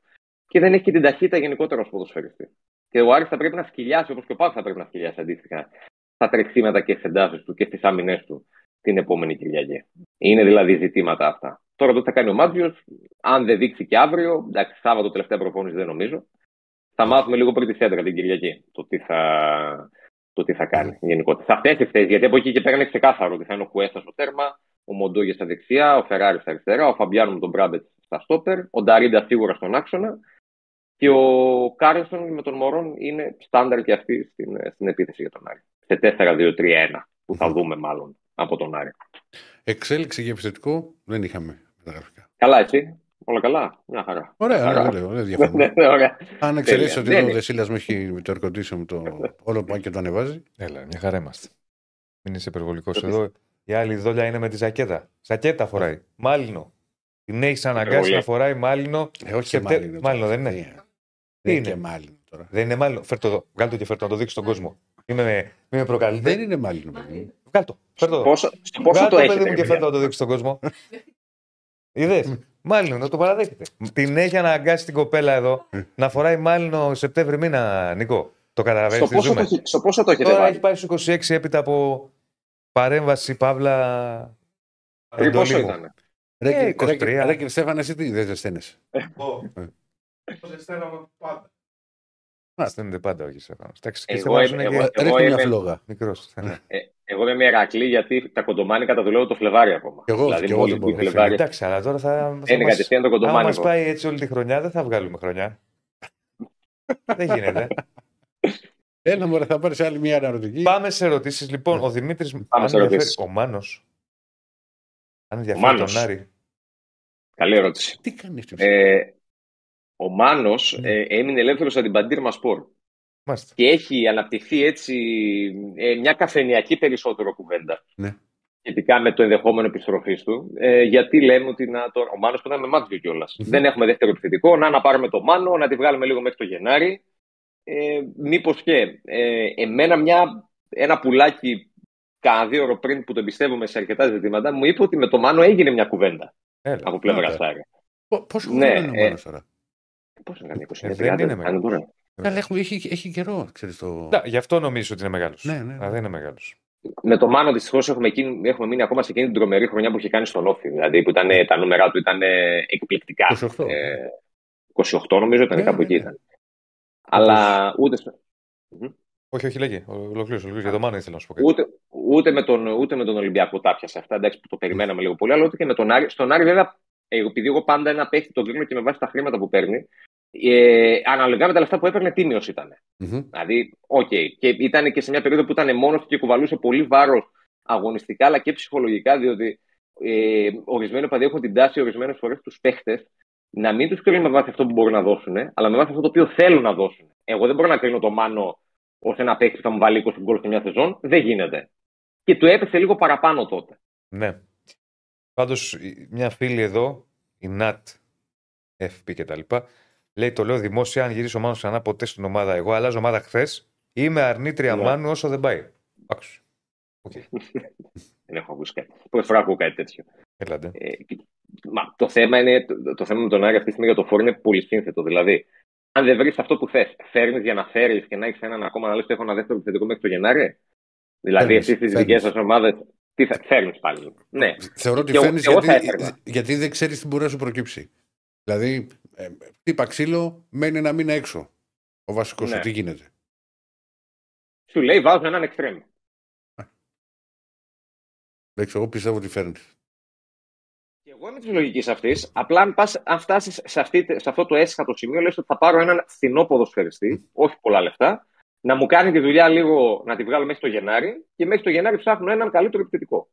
και δεν έχει και την ταχύτητα γενικότερα ως ποδοσφαιριστή. Και ο Άρης θα πρέπει να σκυλιάσει, όπως και ο Πάκ θα πρέπει να σκυλιάσει αντίστοιχα στα τρεξίματα και στις εντάσεις του και στις άμυνές του την επόμενη Κυριακή. Είναι δηλαδή ζητήματα αυτά. Τώρα το τι θα κάνει ο Μάντζιος, αν δεν δείξει και αύριο, εντάξει, Σάββατο τελευταία προπόνηση δεν νομίζω. Θα μάθουμε λίγο πριν τη σέντρα την Κυριακή το τι θα, το τι θα κάνει γενικότερα. Σε αυτές τις θέσεις, γιατί από εκεί και πέρα είναι ξεκάθαρο ότι θα είναι ο Κουέστα στο τέρμα, ο Μοντόγια στα δεξιά, ο Φεράρι στα αριστερά, ο Φαμπιάνο με τον Μπράμπετς στα στόπερ, ο Νταρίντα σίγουρα στον άξονα και ο Κάρλσον με τον Μορόν είναι στάνταρ και αυτοί στην, στην επίθεση για τον Άρη. Σε 4-2-3-1 που θα δούμε μάλλον από τον Άρη. Εξέλιξη για επιθετικό δεν είχαμε μεταγραφικά. Καλά, έτσι. Όλα καλά. Μια χαρά. Ωραία, Χαρά. δεν λέω, δεν διαφωνώ. Ναι, ναι, ωραία. Αν εξαιρέσει Τέλεια. ότι Ναι, ο ναι. Δεσίλα μου έχει το air μου το όλο πάει και το ανεβάζει. Έλα, μια χαρά είμαστε. Μην είσαι υπερβολικός Το εδώ. Η άλλη δόλια είναι με τη ζακέτα. Ζακέτα φοράει. Μάλινο. Την έχεις αναγκάσει Υπερβολή. να φοράει μάλινο. Ε, όχι Και και τε- μάλινο. μάλινο τώρα. δεν είναι. Ναι. Τι Δεν είναι; και μάλινο τώρα. Δεν είναι μάλινο. Φέρ το εδώ. Βγάλ το και φέρ το να το δείξει στον κόσμο. Είμαι, με- είμαι προκαλύτερο. Δεν είναι μάλινο. παιδί. Βγάλ το. Φέρ το εδώ. Πόσο, στο πόσο Βγάλ το το έχετε, παιδί μου και παιδιά; φέρ το να το δείξει στον κόσμο. Είδες; Μάλινο, να το παραδέχεται. Την έχει αναγκάσει την κοπέλα εδώ να φοράει μάλινο Σεπτέμβρη μήνα, Νικό. Το καταλαβαίνεις Στο τι πόσο, το, ζούμε. έχ- στο πόσο το έχετε Τώρα βάλει; έχει πάει στους 26 έπειτα από παρέμβαση Παύλα. Πριν πόσο Αντολίγου. ήταν. Ρε, Ε, και- 23. ρε, ρε, κύριε Στέφανε, εσύ τι δεν ζεσταίνεσαι. Στέλνεται πάντα όχι σε Εντάξει, και Εγώ Στέφανος είμαι- είναι εγώ- και εγώ Ρίχνει μια είμαι- φλόγα. μικρός. Ε, εγώ είμαι Μερακλή γιατί τα κοντομάνικα τα δουλεύω το Φλεβάρι ακόμα. Κι εγώ, δηλαδή, κι εγώ μόλις δεν μπει μπορώ. Φλεβάρι, Εντάξει, αλλά τώρα θα, θα είναι μας, κατευθείαν το άμα μας κοντομάνικο. πάει έτσι όλη τη χρονιά δεν θα βγάλουμε χρονιά. [laughs] δεν γίνεται. Έλα μωρέ, θα πάρεις άλλη μια αναρωτική. Πάμε σε ερωτήσεις. Λοιπόν, ο Δημήτρης. Πάμε σε ερωτήσεις. Ο Μάνος. Αν ενδιαφέρει Μάνος. τον Άρη. Καλή ερώτηση. Τι κάνει αυτή Ε, ο Μάνος Ναι. ε, έμεινε ελεύθερος από την Παντήρ Μασπορ Μάλιστα. και έχει αναπτυχθεί έτσι ε, μια καφενιακή περισσότερο κουβέντα Ναι. σχετικά με το ενδεχόμενο επιστροφής του. Ε, γιατί λέμε ότι να, το, ο Μάνος που ήταν με Μάτζιο κιόλας. Δεν έχουμε δεύτερο επιθετικό. Να, να πάρουμε το Μάνο, να τη βγάλουμε λίγο μέχρι το Γενάρη. Ε, Μήπως και ε, εμένα μια, ένα πουλάκι κάνα δύο ώρο πριν που το εμπιστεύομαι σε αρκετά ζητήματα μου είπε ότι με το Μάνο έγινε μια κουβέντα Έλα. από πλευρά Άντε. Σάρη. Πόσο Ναι, χρόνο είναι ο ε, Μάνος τώρα; Πώς είναι 20 Ε, δεν είναι μεγάλος. μεγάλο. Καλά, έχουμε, έχει, έχει καιρό, ξέρεις το... Να, γι' αυτό νομίζω ότι είναι μεγάλος. Ναι, ναι, ναι. Αλλά δεν είναι μεγάλος. Με το Μάνο δυστυχώς έχουμε, εκείνη- έχουμε μείνει ακόμα σε εκείνη την τρομερή χρονιά που είχε κάνει στον Όφη. Δηλαδή που ήταν, τα νούμερα του ήταν ε, εκπληκτικά. 28. Ε, 28 νομίζω ήταν Ναι, κάπου ναι, εκεί ναι. ήταν. Αλλά ούτε, στο- Όχι, όχι, λέγε. Ολοκλήρωσε. ολοκλήρωσε. Για το Μάνο ήθελα να σου πω κάτι. ούτε, ούτε, με τον, ούτε με τον Ολυμπιακό τα πιάσε αυτά. Εντάξει, που το περιμέναμε λίγο πολύ, αλλά ούτε και με τον Άρη. Στον Άρη, βέβαια, ε, επειδή εγώ πάντα ένα παίχτη τον κρίνω και με βάση τα χρήματα που παίρνει, ε, αναλογικά με τα λεφτά που έπαιρνε, τίμιος ήταν. Μμμ. Δηλαδή, οκ. Και ήταν και σε μια περίοδο που ήταν μόνος του και κουβαλούσε πολύ βάρος αγωνιστικά αλλά και ψυχολογικά, διότι ε, ορισμένοι οπαδοί έχουν την τάση ορισμένες φορές τους παίχτες να μην τους κρίνουν με βάση αυτό που μπορούν να δώσουν, αλλά με βάση αυτό το οποίο θέλουν να δώσουν. Εγώ δεν μπορώ να κρίνω το Μάνο ως ένα παίχτη που θα μου βάλει 20 γκολ σε μια σεζόν. Δεν γίνεται. Και του έπεσε λίγο παραπάνω τότε. Ναι. Πάντως, μια φίλη εδώ, η Νατ, FP κτλ., λέει: Το λέω δημόσια, αν γυρίσει ο Μάνος ξανά ποτέ στην ομάδα, εγώ αλλάζω ομάδα χθες, είμαι αρνήτρια Ναι. Μάνου όσο δεν πάει. Άκουσε. Οκ. [laughs] Δεν έχω ακούσει κάτι. Πρώτη φορά ακούω κάτι τέτοιο. Έλατε. Ε, και- μα, το, θέμα είναι, το, το θέμα με τον Άρη αυτή τη στιγμή για το φορ είναι πολύ σύνθετο. Δηλαδή, αν δεν βρεις αυτό που θες, φέρνεις για να φέρεις και να έχεις έναν ακόμα να λες: Έχω ένα δεύτερο επιθετικό μέχρι το Γενάρη. Δηλαδή, Φέρνεις, εσείς στι φέρνεις. δικές σας ομάδες, τι θα φέρνει πάλι. Ναι, Θεωρώ ότι Και εγώ- φέρνει εγώ θα γιατί, έφερνα. γιατί δεν ξέρεις τι μπορεί να σου προκύψει. Δηλαδή, ε, τύπα ξύλο, μένει ένα μήνα έξω. Ο βασικός Ναι. σου, τι γίνεται; σου λέει: Βάζω έναν εξτρέμ. Δεν ξέρω, εγώ πιστεύω ότι φέρνεις. Και εγώ είμαι της λογικής αυτής. Απλά αν, πας, αν φτάσεις σε, αυτή- σε αυτό το έσχατο σημείο, λες ότι θα πάρω έναν φθηνό ποδοσφαιριστή, όχι πολλά λεφτά, να μου κάνει τη δουλειά λίγο να τη βγάλω μέχρι το Γενάρη και μέχρι το Γενάρη ψάχνω έναν καλύτερο επιθετικό.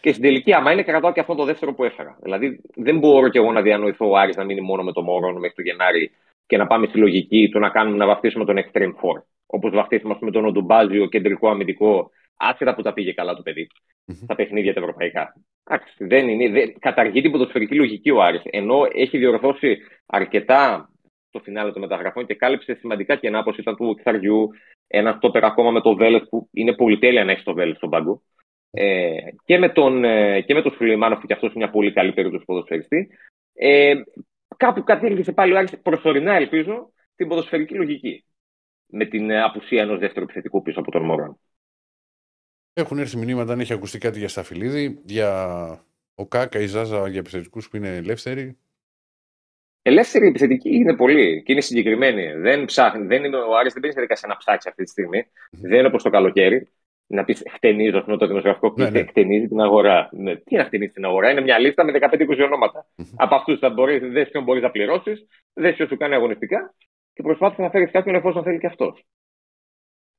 Και στην τελική, άμα είναι, κρατάω και αυτό το δεύτερο που έφερα. Δηλαδή, δεν μπορώ κι εγώ να διανοηθώ ο Άρης να μείνει μόνο με το Μωρόν μέχρι το Γενάρη και να πάμε στη λογική του να κάνουμε να βαφτίσουμε τον Extreme Four. Όπως βαφτίσαμε με τον Οντουμπάζιο κεντρικό αμυντικό, άσχετα που τα πήγε καλά το παιδί Μμμ. στα παιχνίδια τα ευρωπαϊκά. Εντάξει, δεν είναι, δεν, καταργεί την ποδοσφαιρική λογική ο Άρης. Ενώ έχει διορθώσει αρκετά το φινάλε των μεταγραφών και κάλυψε σημαντικά κενά όπω ήταν του Ξαριού, ένα στόπερ ακόμα με το Βέλεθ που είναι πολυτέλεια να έχεις το Βέλεθ στον πάγκο. Ε, και με τον, ε, και με τον Σουλεϊμάνοφ, που και αυτός είναι μια πολύ καλή περίπτωση ποδοσφαιριστή. Ε, κάπου κατέληξε πάλι ο Άρης προσωρινά, ελπίζω, την ποδοσφαιρική λογική. Με την ε, απουσία ενός δεύτερου επιθετικού πίσω από τον Μωρόν. Έχουν έρθει μηνύματα αν έχει ακουστεί κάτι για Σταφυλίδη, για ο Κάκα, η Ζάζα για επιθετικούς που είναι ελεύθεροι. Ελεύθερη επιθετική είναι πολύ και είναι συγκεκριμένη. Δεν ψάχνει, δεν είναι, ο Άρης δεν μπαίνει σε δικασία να ψάξει αυτή τη στιγμή. Δεν είναι όπως το καλοκαίρι. Να πεις χτενίζω αυτό το δημοσιογραφικό Ναι, ναι, ναι. χτενίζει την αγορά. Ναι. Τι να χτενίζει την αγορά, είναι μια λίστα με 15-20 ονόματα. Από αυτούς θα μπορείς, δες ποιον μπορείς να πληρώσεις, δες ποιος σου κάνει αγωνιστικά και προσπάθησε να φέρεις κάποιον εφόσον θέλει και αυτός.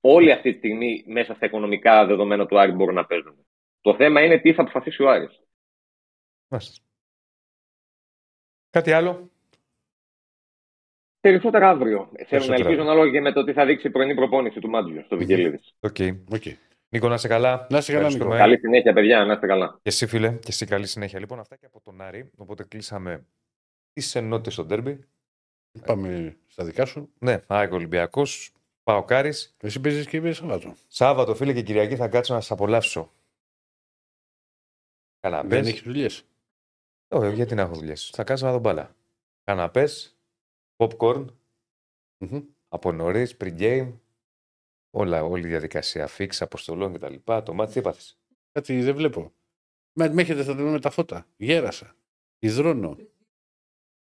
Όλοι αυτή τη στιγμή μέσα στα οικονομικά δεδομένα του Άρη μπορούν να παίζουν. Το θέμα είναι τι θα αποφασίσει ο Άρης. Μάλιστα. Κάτι άλλο; Περισσότερα αύριο. Θέλω να Περισσότερα ελπίζω αύριο. ανάλογα και με το τι θα δείξει η πρωινή προπόνηση του Μάντζιος στο Βικελίδης. OK. OK. Νίκο, να είσαι καλά. Να είσαι καλά, Ευχαριστούμε. Νίκο. Καλή συνέχεια, παιδιά, να είστε καλά. Και εσύ, φίλε, και εσύ καλή συνέχεια. Λοιπόν, αυτά και από τον Άρη. Οπότε κλείσαμε τις ενότητες στο ντέρμπι. Πάμε στα δικά σου. Ναι, ΑΕΚ Ολυμπιακός. Πάω Κάρις. Εσύ παίζεις και είπες Σαββάτο. Σάββατο, φίλε και Κυριακή θα κάτσω να σα απολαύσω. Καναπές. Δεν έχεις δουλειές. Όχι, γιατί να έχω δουλειές. Θα κάτσω να δω μπάλα. Καναπές, popcorn, από νωρίς, pre-game. Όλα, όλη η διαδικασία fix, αποστολών κτλ. Το μάτι τι έπαθε. Κάτι δεν βλέπω. Με, με έχετε σταθερό με τα φώτα. Γέρασα. Υδρώνω.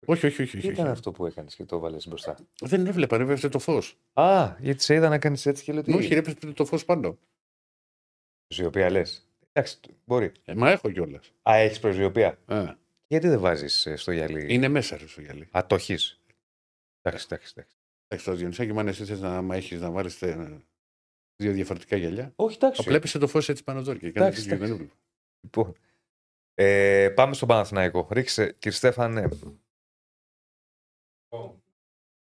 Όχι, όχι, όχι. Τι όχι, ήταν όχι. αυτό που έκανες και το βάλες μπροστά; Δεν έβλεπα, ρεύευσε το φως. Α, γιατί σε είδα να κάνεις έτσι και λέω τι. Όχι, ρεύευσε το φως πάνω. Προσιοπία λες. Εντάξει, μπορεί. Ε, μα έχω κιόλας. Α, έχεις προσιοπία. Γιατί δεν βάζεις στο γυαλί; Είναι μέσα ρε, στο γυαλί. Α, το έχεις. Εντάξει, εντάξει, εντάξει. Εντάξει, το Διονυσάκη, μ' αν εσύ θες να άμα έχεις να βάλεις τε- δύο διαφορετικά γυαλιά. Όχι, εντάξει. Απλέπεσαι το φως έτσι πάνω εδώ και Εντάξει, κάνεις και δεν εντάξει. έβλεπα. Λοιπόν, ε, πάμε στον Παναθηναϊκό. Ρίξε, κύριε Στέφανε.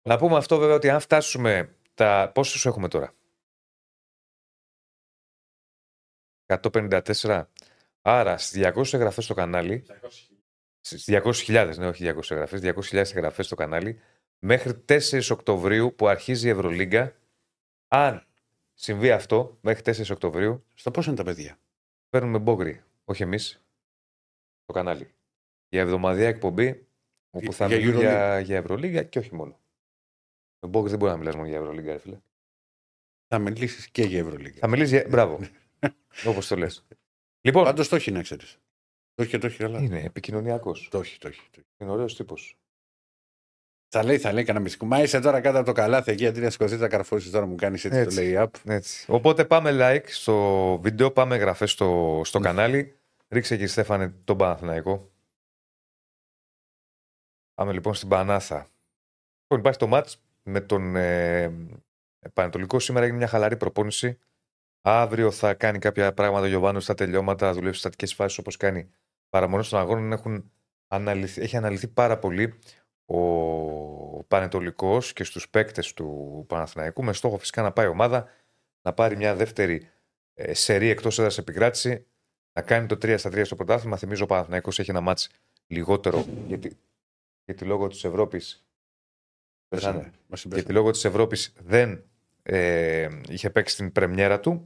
Να πούμε αυτό βέβαια ότι αν φτάσουμε τα. Πόσους έχουμε τώρα; 154. Άρα στις 200 εγγραφές στο κανάλι. Στις 200.000, ναι, όχι 200 εγγραφές. 200.000 εγγραφές στο κανάλι. Μέχρι 4 Οκτωβρίου που αρχίζει η Ευρωλίγκα. Αν συμβεί αυτό, μέχρι 4 Οκτωβρίου, Στα πόσα είναι τα παιδιά; παίρνουμε μπόγκρι. Όχι εμείς. Το κανάλι. Για εβδομαδιαία εκπομπή όπου θα Για μιλούν Euroleague. για, για Ευρωλίγκα και όχι μόνο. Με μπόγκρι δεν μπορεί να μιλάς μόνο για Ευρωλίγκα, ρε φίλε. Θα μιλήσεις και για Ευρωλίγα. Θα μιλήσεις για. Μπράβο. [laughs] Όπως το λες. Λοιπόν, Πάντως το έχει να ξέρεις. Το έχει και το έχει καλά. είναι επικοινωνιακός. Το έχει, το έχει. το έχει. Είναι ωραίος τύπος. Θα λέει, θα λέει κανένα μυστικό. Μα είσαι τώρα κάτω από το καλάθι εκεί αντί να σηκωθείς τα καρφώσεις τώρα μου κάνεις έτσι, Έτσι. το λέει up. Έτσι. Οπότε πάμε like στο βίντεο, πάμε εγγραφέ στο, στο κανάλι. Ρίξε και Στέφανε τον Παναθηναϊκό. Πάμε λοιπόν στην Πανάθα. Λοιπόν, υπάρχει το μάτς με τον ε, Πανετολικό. Σήμερα έγινε μια χαλαρή προπόνηση. Αύριο θα κάνει κάποια πράγματα ο Γιωβάνος στα τελειώματα, θα δουλεύει στατικές φάσεις όπως κάνει παραμονέ των αγώνων. Έχουν αναλυθεί, έχει αναλυθεί πάρα πολύ ο Πανετολικός και στους παίκτες του Παναθηναϊκού με στόχο φυσικά να πάει η ομάδα να πάρει μια δεύτερη ε, σερή εκτός έδρας επικράτηση, να κάνει το 3 στα 3 στο πρωτάθλημα. Θυμίζω ο Παναθηναϊκός έχει ένα μάτς λιγότερο γιατί, γιατί λόγω της Ευρώπης. Μας συμπέσανε. Γιατί λόγω της Ευρώπης δεν ε, είχε παίξει την πρεμιέρα του.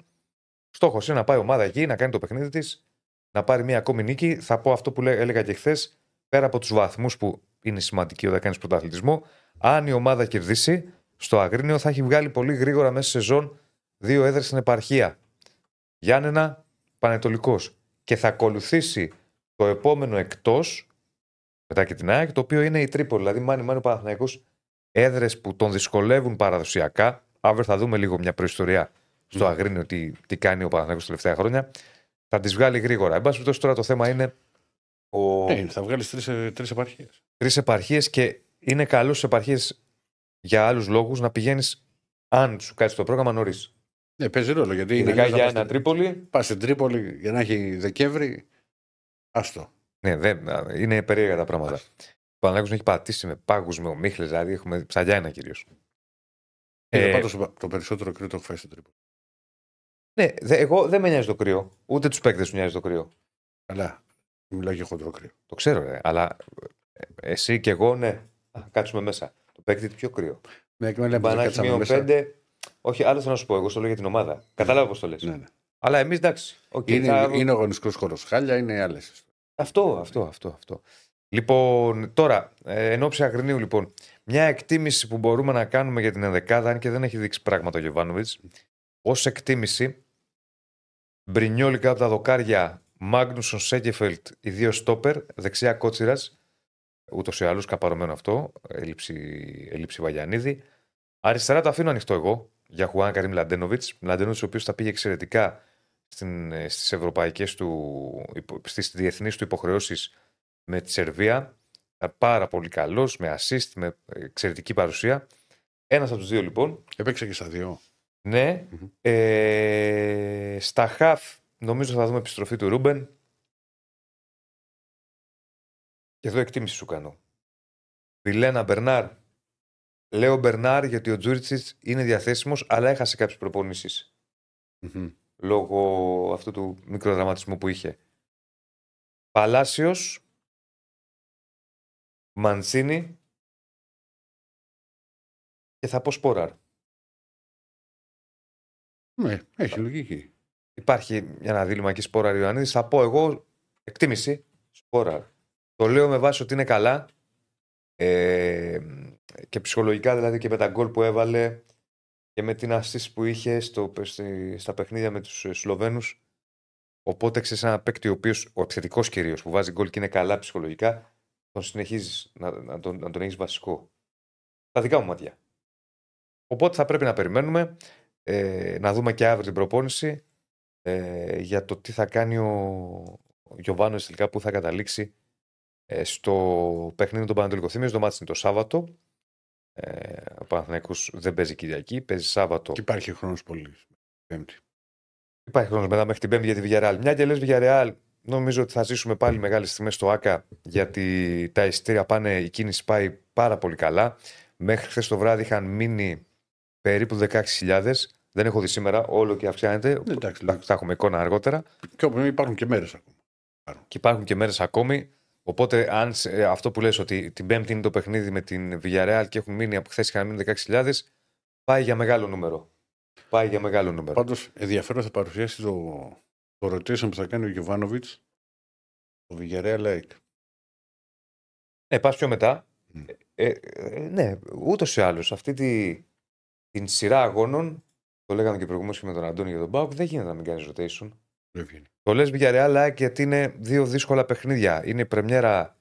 Στόχος είναι να πάει η ομάδα εκεί, να κάνει το παιχνίδι της, να πάρει μια ακόμη νίκη. Θα πω αυτό που λέ- έλεγα και χθες, πέρα από τους βαθμούς που είναι σημαντικοί όταν κάνεις πρωταθλητισμό, αν η ομάδα κερδίσει, στο Αγρίνιο θα έχει βγάλει πολύ γρήγορα μέσα σε σεζόν δύο έδρες στην επαρχία. Γιάννενα, Πανετολικός. Και θα ακολουθήσει το επόμενο εκτός, μετά και την ΑΕΚ, το οποίο είναι η Τρίπολη. Δηλαδή, μάνι μάνι ο Παναθηναϊκός έδρες που τον δυσκολεύουν παραδοσιακά. Αύριο θα δούμε λίγο μια προϊστορία στο Μμ. Αγρίνιο τι, τι κάνει ο Παναθηναϊκός τα τελευταία χρόνια. Θα τις βγάλει γρήγορα. Εν πάση περιπτώσει, τώρα το θέμα είναι ο... Ε, θα βγάλεις τρεις τρεις επαρχίες. Τρεις επαρχίες και είναι καλός στις επαρχίες για άλλους λόγους να πηγαίνεις, αν σου κάτσει το πρόγραμμα νωρίς. Ναι, παίζει ρόλο γιατί είναι Ειδικά αλλιώς για να ένα πας- Τρίπολη. Πας στην Τρίπολη για να έχει Δεκέμβρη. Άστο. Ναι, δεν, είναι περίεργα τα πράγματα. Ο Παναγιώτο έχει πατήσει με πάγους, με ομίχλες, δηλαδή έχουμε ψαλιάνα κυρίως. Ε, Ε, πάντως, το περισσότερο κρύο το έχω φάει στο τρίπο. Ναι, δε, εγώ δεν με νοιάζει το κρύο. Ούτε τους παίκτες τους νοιάζει το κρύο. Αλλά μιλάω για χοντρό κρύο. Το ξέρω, ρε. Αλλά ε, εσύ και εγώ, ναι. Α, κάτσουμε μέσα. Το παίκτη πιο κρύο. Με εκμέλεια που Μπανάκι κάτσαμε μείον μέσα. πέντε. Όχι, άλλο θέλω να σου πω. Εγώ στο λέω για την ομάδα. Κατάλαβα πώς το λες. Ναι, ναι. Αλλά εμείς εντάξει. οκ, Είναι, θα- είναι ο αγωνιστικός χώρος. Χάλια είναι άλλες. Αυτό, αυτό, αυτό, αυτό. Λοιπόν, τώρα, ε, εν ώψη Αγρινίου, λοιπόν, μια εκτίμηση που μπορούμε να κάνουμε για την ενδεκάδα, αν και δεν έχει δείξει πράγματα ο Γιωβάνοβιτς, ως εκτίμηση, Μπρινιόλι κάτω από τα δοκάρια, Μάγνουσον Σέκεφελτ, οι δύο στόπερ, δεξιά κότσιρας, ούτως ή άλλως καπαρωμένο αυτό, έλλειψη, έλλειψη Βαγιανίδη. Αριστερά το αφήνω ανοιχτό εγώ για Χουάν Καρύμ Λαντένοβιτς. Λαντένοβιτς, ο οποίος τα πήγε εξαιρετικά στην, ε, στις ευρωπαϊκές του, υπο- στις διεθνείς του υποχρεώσεις με τη Σερβία. Ήταν Πάρα πολύ καλός, με assist, με εξαιρετική παρουσία. Ένας από τους δύο λοιπόν. Έπαιξε και στα δύο. Ναι. Μμμ. Ε, στα χαφ νομίζω θα δούμε επιστροφή του Ρούμπεν. Και εδώ εκτίμηση σου κάνω. Βιλένα Μπερνάρ. Λέω Μπερνάρ γιατί ο Τζούριτσιτς είναι διαθέσιμος αλλά έχασε κάποιες προπονήσεις Μμμ. λόγω αυτού του μικροδραματισμού που είχε. Παλάσιος, Μαντσίνη και θα πω Σπόραρ. Ναι, έχει λογική. Υπάρχει ένα δίλημα εκεί Σπόραρ Ιωαννίδης. Θα πω εγώ εκτίμηση Σπόραρ. Το λέω με βάση ότι είναι καλά ε, και ψυχολογικά δηλαδή και με τα γκολ που έβαλε και με την assist που είχε στο, στη- στα παιχνίδια με τους Σλοβαίνους Οπότε ξέρεις ένα παίκτη ο οποίος, ο επιθετικός κυρίως, που βάζει γκολ και είναι καλά ψυχολογικά, τον συνεχίζεις να, να τον, να τον έχεις βασικό. Τα δικά μου μάτια. Οπότε θα πρέπει να περιμένουμε ε, να δούμε και αύριο την προπόνηση ε, για το τι θα κάνει ο, ο Γιωβάνος τελικά που θα καταλήξει ε, στο παιχνίδι των Πανατολικών. Θυμίζω το μάτι είναι το Σάββατο. Ε, ο Παναθηναϊκός δεν παίζει Κυριακή, παίζει Σάββατο. Και υπάρχει χρόνος πολύ. Πέμπτη. Υπάρχει χρόνος μετά μέχρι την Πέμπτη για τη Villarreal. Μια και λες Villarreal, νομίζω ότι θα ζήσουμε πάλι μεγάλες τιμέ στο ΑΚΑ γιατί τα εισιτήρια πάνε, η κίνηση πάει πάρα πολύ καλά. Μέχρι χθες το βράδυ είχαν μείνει περίπου 16.000. Δεν έχω δει σήμερα, όλο και αυξάνεται. Ναι, εντάξει, θα, λογικό. θα έχουμε εικόνα αργότερα. Και όπου υπάρχουν και μέρες ακόμα. Και υπάρχουν και μέρες ακόμη. Οπότε, αν σε- αυτό που λες ότι την Πέμπτη είναι το παιχνίδι με την Villarreal και έχουν μείνει από χθες είχαν μείνει 16.000, πάει για μεγάλο νούμερο. Πάει για μεγάλο νούμερο. Πάντως ενδιαφέρον θα παρουσιάσει το, το rotation που θα κάνει ο Γιωβάνοβιτς στο Villarreal Lake. Ναι, πας πιο μετά. Μμ. Ε, ε, ναι, ούτως ή άλλως αυτή τη, την σειρά αγώνων, το λέγαμε και προηγουμένως και με τον Αντώνη για τον Μπάουκ, δεν γίνεται να μην κάνεις rotation. Δεν βγαίνει. Το λες Villarreal γιατί είναι δύο δύσκολα παιχνίδια. Είναι η πρεμιέρα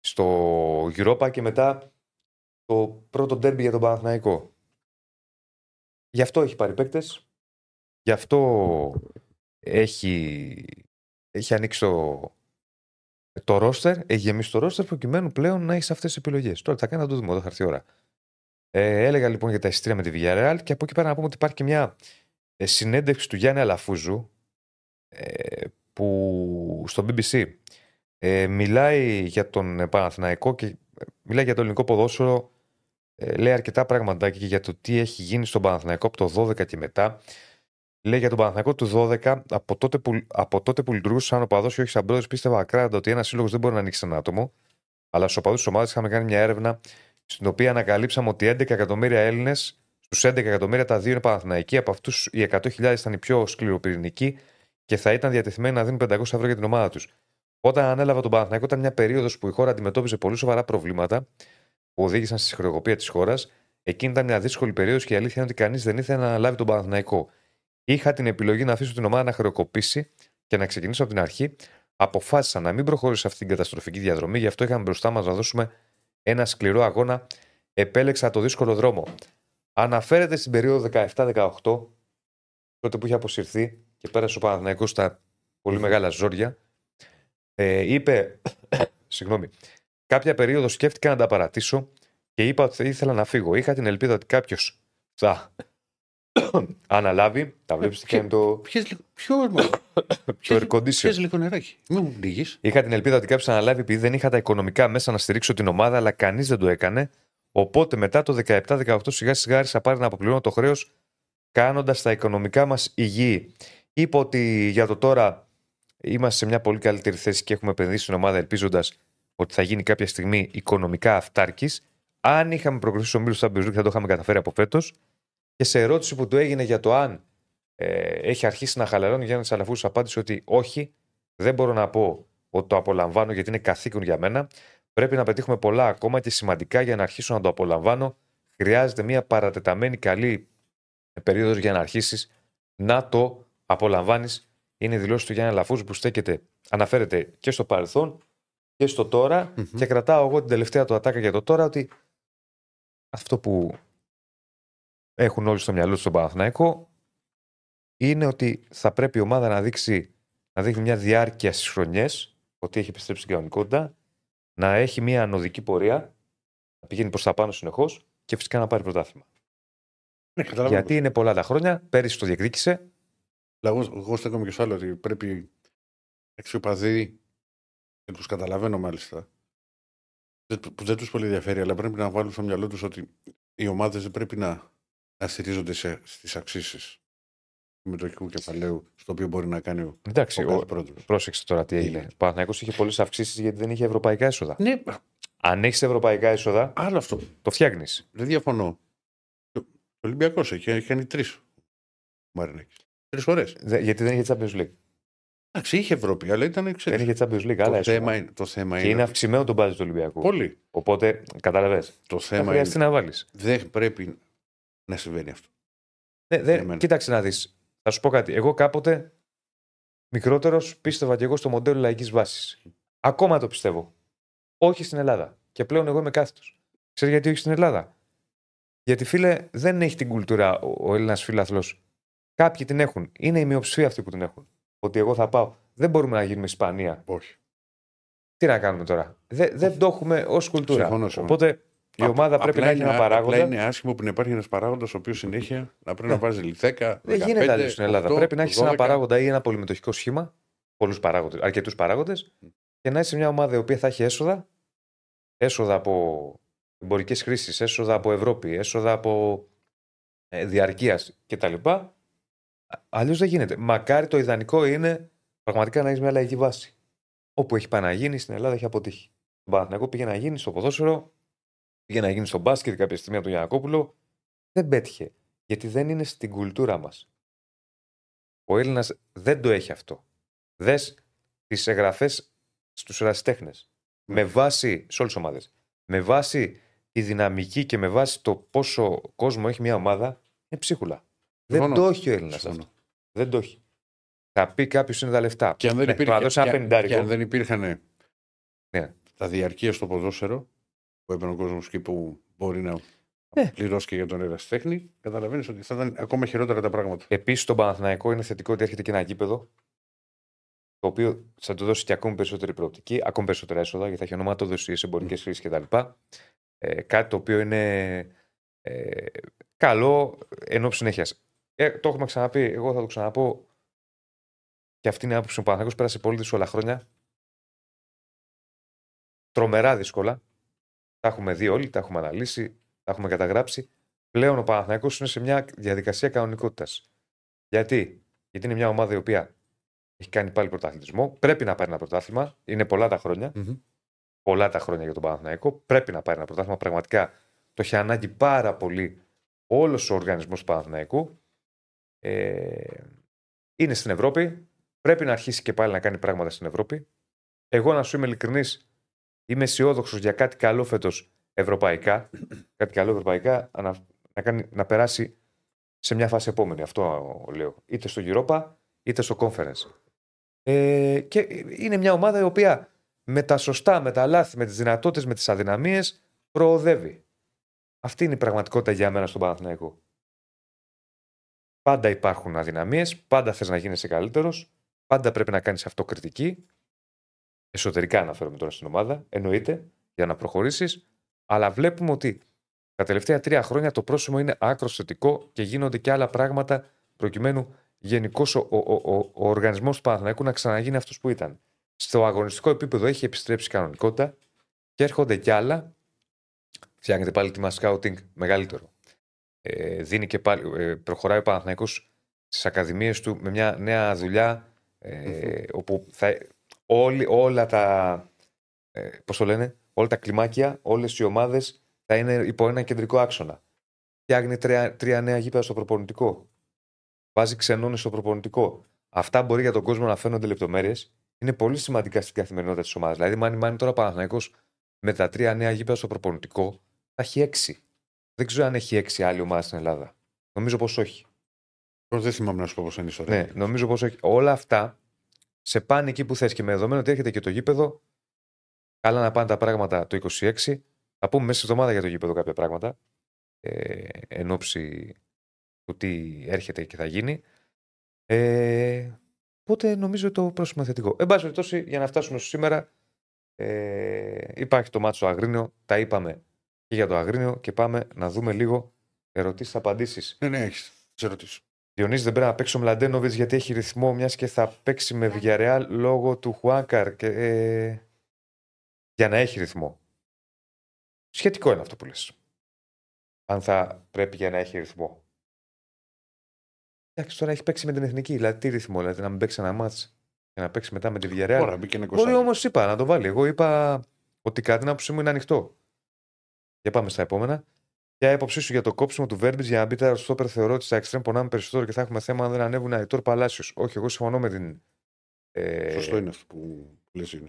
στο Europa και μετά το πρώτο ντέρμπι για τον Παναθηναϊκό. Γι' αυτό έχει πάρει παίκτες. Γι' αυτό έχει, έχει ανοίξει το, το ρόστερ, έχει γεμίσει το ρόστερ προκειμένου πλέον να έχεις αυτές τις επιλογές. Τώρα τι θα κάνει να το δούμε, όταν θα έρθει η ώρα. Ε, έλεγα λοιπόν για τα εισιτήρια με τη Villarreal και από εκεί πέρα να πούμε ότι υπάρχει και μια ε, συνέντευξη του Γιάννη Αλαφούζου ε, που στο BBC ε, μιλάει για τον ε, Παναθηναϊκό και ε, μιλάει για το ελληνικό ποδόσφαιρο ε, λέει αρκετά πράγματα και για το τι έχει γίνει στον Παναθηναϊκό από το 12 και μετά. Λέει για τον Παναθηναϊκό του 12 από τότε που, από τότε που λειτουργούσε σαν οπαδός και όχι σαν πρόεδρος πίστευα ακράδαντα ότι ένας σύλλογος δεν μπορεί να ανοίξει ένα άτομο αλλά στους οπαδούς της ομάδας είχαμε κάνει μια έρευνα στην οποία ανακαλύψαμε ότι 11 εκατομμύρια Έλληνες στους 11 εκατομμύρια τα δύο είναι Παναθηναϊκοί από αυτούς οι 100.000 ήταν οι πιο σκληροπυρηνικοί και θα ήταν διατεθειμένοι να δίνουν 500 ευρώ για την ομάδα τους. Όταν ανέλαβα τον Παναθηναϊκό, ήταν μια περίοδος που η χώρα αντιμετώπιζε πολύ σοβαρά προβλήματα που οδήγησαν στη χρεοκοπία της χώρας. Εκείνη ήταν μια δύσκολη περίοδος και η αλήθεια είναι ότι κανείς δεν ήθελε να αναλάβει τον Παναθηναϊκό. Είχα την επιλογή να αφήσω την ομάδα να χρεοκοπήσει και να ξεκινήσω από την αρχή. Αποφάσισα να μην προχωρήσω σε αυτή την καταστροφική διαδρομή, γι' αυτό είχαμε μπροστά μας να δώσουμε ένα σκληρό αγώνα. Επέλεξα το δύσκολο δρόμο. Αναφέρεται στην περίοδο 17-18, τότε που είχε αποσυρθεί και πέρασε ο Παναθηναϊκός στα πολύ μεγάλα ζόρια. Ε, είπε, [coughs] συγγνώμη, κάποια περίοδο σκέφτηκα να τα παρατήσω και είπα ότι ήθελα να φύγω. Είχα την ελπίδα ότι κάποιος θα [coughs] αναλάβει. Τα βλέπεις τι Ποιο- κάνει το, Ποιες λι- Ποιος το [coughs] air condition. Ποιες λίγο νεράκι. Μην μου λύγεις. Είχα την ελπίδα ότι κάποιος αναλάβει επειδή δεν είχα τα οικονομικά μέσα να στηρίξω την ομάδα, αλλά κανείς δεν το έκανε. Οπότε μετά το 17-18 σιγά σιγά άρχισα πάρει να αποπληρώνω το χρέος, κάνοντας τα οικονομικά μας υγιή. Είπα ότι για το τώρα είμαστε σε μια πολύ καλύτερη θέση και έχουμε επενδύσει στην ομάδα ελπίζοντας ότι θα γίνει κάποια στιγμή οικονομικά αυτάρκης. Αν είχαμε προχωρήσει στο μήλο του Champions League, θα το είχαμε καταφέρει από φέτος. Και σε ερώτηση που του έγινε για το αν ε, έχει αρχίσει να χαλαρώνει, ο Γιάννης Αλαφού απάντησε ότι όχι, δεν μπορώ να πω ότι το απολαμβάνω γιατί είναι καθήκον για μένα. Πρέπει να πετύχουμε πολλά ακόμα και σημαντικά για να αρχίσω να το απολαμβάνω. Χρειάζεται μια παρατεταμένη καλή περίοδος για να αρχίσεις να το απολαμβάνεις. Είναι η δηλώση του Γιάννη Αλαφού που στέκεται, αναφέρεται και στο παρελθόν και στο τωρα Μμμ. Και κρατάω εγώ την τελευταία του ατάκα για το τώρα ότι αυτό που έχουν όλοι στο μυαλό τους στον Παναθηναϊκό είναι ότι θα πρέπει η ομάδα να δείξει να δείχνει μια διάρκεια στις χρονιές, ότι έχει επιστρέψει στην κανονικότητα, να έχει μια ανωδική πορεία, να πηγαίνει προς τα πάνω συνεχώς και φυσικά να πάρει πρωτάθλημα. Ναι, καταλαβαίνω. Γιατί είναι πολλά τα χρόνια, πέρυσι το διεκδίκησε. Εγώ, εγώ στέκομαι και στο άλλο ότι πρέπει έξι οπαδοί και τους καταλαβαίνω μάλιστα δεν- που δεν τους πολύ ενδιαφέρει, αλλά πρέπει να βάλουν στο μυαλό τους ότι οι ομάδες δεν πρέπει να, να στηρίζονται στις αξίσεις του μετοχικού κεφαλαίου στο οποίο μπορεί να κάνει ο, Εντάξει, ο κάθε ο, πρόεδρος. πρόσεξε τώρα τι έγινε. έγινε. Ο Παναθηναϊκός είχε πολλές αυξήσεις γιατί δεν είχε ευρωπαϊκά έσοδα. Ναι, Αν έχεις ευρωπαϊκά έσοδα, άλλο αυτό. το φτιάχνεις. Δεν διαφωνώ. Ο Ολυμπιακός έχει, έχει κάνει τρεις. Μαρινέκη. Τρεις φορές. Γιατί δεν είχε Champions League. Εντάξει, είχε Ευρώπη, αλλά ήταν Δεν ξέρεις, είχε Champions League, άλλα το, έσοδα. θέμα είναι, το θέμα Και είναι. είναι αυξημένο το μπάζι του Ολυμπιακού. Πολύ. Οπότε, καταλαβες, Το θα θέμα είναι. χρειαστεί να βάλεις. Δεν πρέπει να συμβαίνει αυτό. Ναι, δεν, Εμένα. κοίταξε να δεις. Θα σου πω κάτι. Εγώ κάποτε μικρότερος πίστευα και εγώ στο μοντέλο λαϊκής βάσης. Ακόμα το πιστεύω. Όχι στην Ελλάδα. Και πλέον εγώ είμαι κάθετος. Ξέρεις γιατί όχι στην Ελλάδα; Γιατί φίλε, δεν έχει την κουλτούρα ο, ο Έλληνας φίλαθλο. Κάποιοι την έχουν. Είναι η μειοψηφία αυτοί που την έχουν. Ότι εγώ θα πάω. Δεν μπορούμε να γίνουμε Ισπανία. Όχι. Τι να κάνουμε τώρα; Δεν, δεν το έχουμε ως κουλτούρα. Συμφωνώ, συμφωνώ. Οπότε η ομάδα Απ- πρέπει απλά να έχει είναι- ένα παράγοντα. Απλά είναι άσχημο που να υπάρχει ένας παράγοντας ο οποίος συνέχεια να πρέπει να βάζει 10. Δεν γίνεται αλλιώς στην Ελλάδα. πρέπει να έχεις ένα παράγοντα ή ένα πολυμετοχικό σχήμα, πολλούς παράγοντες, αρκετούς παράγοντες, και να είσαι μια ομάδα η οποία θα έχει έσοδα, έσοδα από εμπορικές χρήσεις, έσοδα από Ευρώπη, έσοδα από ε, διαρκείας κτλ. Αλλιώς δεν γίνεται. Μακάρι το ιδανικό είναι πραγματικά να έχεις μια λαϊκή βάση. Όπου έχει πάει να γίνει στην Ελλάδα έχει αποτύχει. Τον Παναθηναϊκό πήγε να γίνει στο ποδόσφαιρο, πήγε να γίνει στο μπάσκετ κάποια στιγμή από τον Γιανακόπουλο. Δεν πέτυχε. Γιατί δεν είναι στην κουλτούρα μας. Ο Έλληνας δεν το έχει αυτό. Δες τις εγγραφές στους ερασιτέχνες. Με βάση, σε όλες τις ομάδες, με βάση τη δυναμική και με βάση το πόσο κόσμο έχει μια ομάδα, είναι ψίχουλα. Δεν Συμφωνώ. το έχει ο Έλληνας Συμφωνώ. αυτό. Δεν το έχει. Θα πει κάποιος είναι τα λεφτά. Και αν δεν, Ναι, υπήρχε, το να δώσει ένα και- πενιντάρικο. και αν δεν υπήρχαν Ναι. τα διαρκεία στο ποδόσφαιρο που έπαιρνε ο κόσμος και που μπορεί να Ναι. πληρώσει και για τον ερασιτέχνη, καταλαβαίνεις ότι θα ήταν ακόμα χειρότερα τα πράγματα. Επίσης, στον Παναθηναϊκό είναι θετικό ότι έρχεται και ένα γήπεδο το οποίο θα του δώσει και ακόμη περισσότερη προοπτική, ακόμη περισσότερα έσοδα, γιατί θα έχει ονοματοδοσίες, εμπορικές χρήσει κτλ. Ε, κάτι το οποίο είναι ε, καλό ενώ συνέχειας. Ε, το έχουμε ξαναπεί, εγώ θα το ξαναπώ. Και αυτή είναι η άποψη μου. Ο Παναθηναϊκός πέρασε πολύ δύσκολα χρόνια. Τρομερά δύσκολα. Τα έχουμε δει όλοι, τα έχουμε αναλύσει, τα έχουμε καταγράψει. Πλέον ο Παναθηναϊκός είναι σε μια διαδικασία κανονικότητας. Γιατί; Γιατί είναι μια ομάδα η οποία έχει κάνει πάλι πρωταθλητισμό. Πρέπει να πάρει ένα πρωτάθλημα. Είναι πολλά τα χρόνια. Μμμ. Πολλά τα χρόνια για τον Παναθηναϊκό. Πρέπει να πάρει ένα πρωτάθλημα. Πραγματικά το έχει ανάγκη πάρα πολύ όλος ο οργανισμός του Παναθηναϊκού. Ε, είναι στην Ευρώπη. Πρέπει να αρχίσει και πάλι να κάνει πράγματα στην Ευρώπη. Εγώ, να σου είμαι ειλικρινής, είμαι αισιόδοξος για κάτι καλό φέτος ευρωπαϊκά. κάτι καλό ευρωπαϊκά να, να, κάνει, να περάσει σε μια φάση επόμενη. Αυτό λέω. Είτε στο Europa είτε στο Conference. Ε, και είναι μια ομάδα η οποία με τα σωστά, με τα λάθη, με τις δυνατότητες, με τις αδυναμίες προοδεύει. Αυτή είναι η πραγματικότητα για μένα στον Παναθηναϊκό. Πάντα υπάρχουν αδυναμίες, πάντα θες να γίνεσαι καλύτερος, πάντα πρέπει να κάνεις αυτοκριτική. Εσωτερικά αναφέρομαι τώρα στην ομάδα, εννοείται, για να προχωρήσεις. Αλλά βλέπουμε ότι Τα τελευταία τρία χρόνια το πρόσημο είναι άκρος θετικό και γίνονται και άλλα πράγματα προκειμένου γενικώς ο, ο, ο, ο οργανισμός του Παναθηναϊκού να ξαναγίνει αυτός που ήταν. Στο αγωνιστικό επίπεδο έχει επιστρέψει κανονικότητα και έρχονται κι άλλα. Φτιάχνεται πάλι τιμά σκάουτινγκ μεγαλύτερο. Ε, δίνει και πάλι, ε, προχωράει ο Παναθηναϊκός στις ακαδημίες του με μια νέα δουλειά ε, όπου θα, όλοι, όλα τα ε, πώς το λένε, όλα τα κλιμάκια, όλες οι ομάδες θα είναι υπό ένα κεντρικό άξονα. Φτιάχνει τρία, τρία νέα γήπεδα στο προπονητικό. Βάζει ξενώνες στο προπονητικό. Αυτά μπορεί για τον κόσμο να φαίνονται λεπτομέρειες. Είναι πολύ σημαντικά στην καθημερινότητα της ομάδας. Δηλαδή, μάνι μάνι τώρα Παναθυναϊκό με τα τρία νέα γήπεδα στο προπονητικό θα έχει έξι. Δεν ξέρω αν έχει έξι άλλη ομάδα στην Ελλάδα. Νομίζω πως όχι. Τώρα δεν θυμάμαι να σου πω πώ είναι η ιστορία. Ναι, νομίζω πως όχι. Όλα αυτά σε πάνε εκεί που θες και με δεδομένο ότι έρχεται και το γήπεδο. Καλά να πάνε τα πράγματα το 26. Θα πούμε μέσα στη εβδομάδα για το γήπεδο κάποια πράγματα. Ε, εν ώψη του τι έρχεται και θα γίνει. Ε, οπότε νομίζω το πρόσωπο θετικό. Εν πάση περιπτώσει, για να φτάσουμε στο σήμερα, ε, υπάρχει το μάτσο Αγρίνιο. Τα είπαμε και για το Αγρίνιο και πάμε να δούμε λίγο ερωτήσει-απαντήσει. Ναι, ναι, έχεις τις ερωτήσεις. Διονύση δεν πρέπει να παίξει ο Μλαντένοβιτς γιατί έχει ρυθμό μιας και θα παίξει με Villarreal λόγω του Χουάνκαρ. Και, ε, για να έχει ρυθμό. Σχετικό είναι αυτό που λες. Αν θα πρέπει για να έχει ρυθμό. Εντάξει, τώρα έχει παίξει με την εθνική. Δηλαδή, τι ρυθμό, δηλαδή να μην παίξει ένα μάτς και να παίξει μετά με τη Villarreal. Τώρα μπήκε ένα Μπορεί όμως είπα να το βάλει. Εγώ είπα ότι κάτι την άποψή μου είναι ανοιχτό. Για πάμε στα επόμενα. Ποια η άποψή σου για το κόψιμο του Βέρμπιτ για να μπει τα στόπερ θεωρώ ότι στα εξτρέμ πονάμε περισσότερο και θα έχουμε θέμα αν δεν ανέβουν Αϊτόρ Παλάσιο. Όχι, εγώ συμφωνώ με την. Ε, Σωστό είναι αυτό που λες, είναι.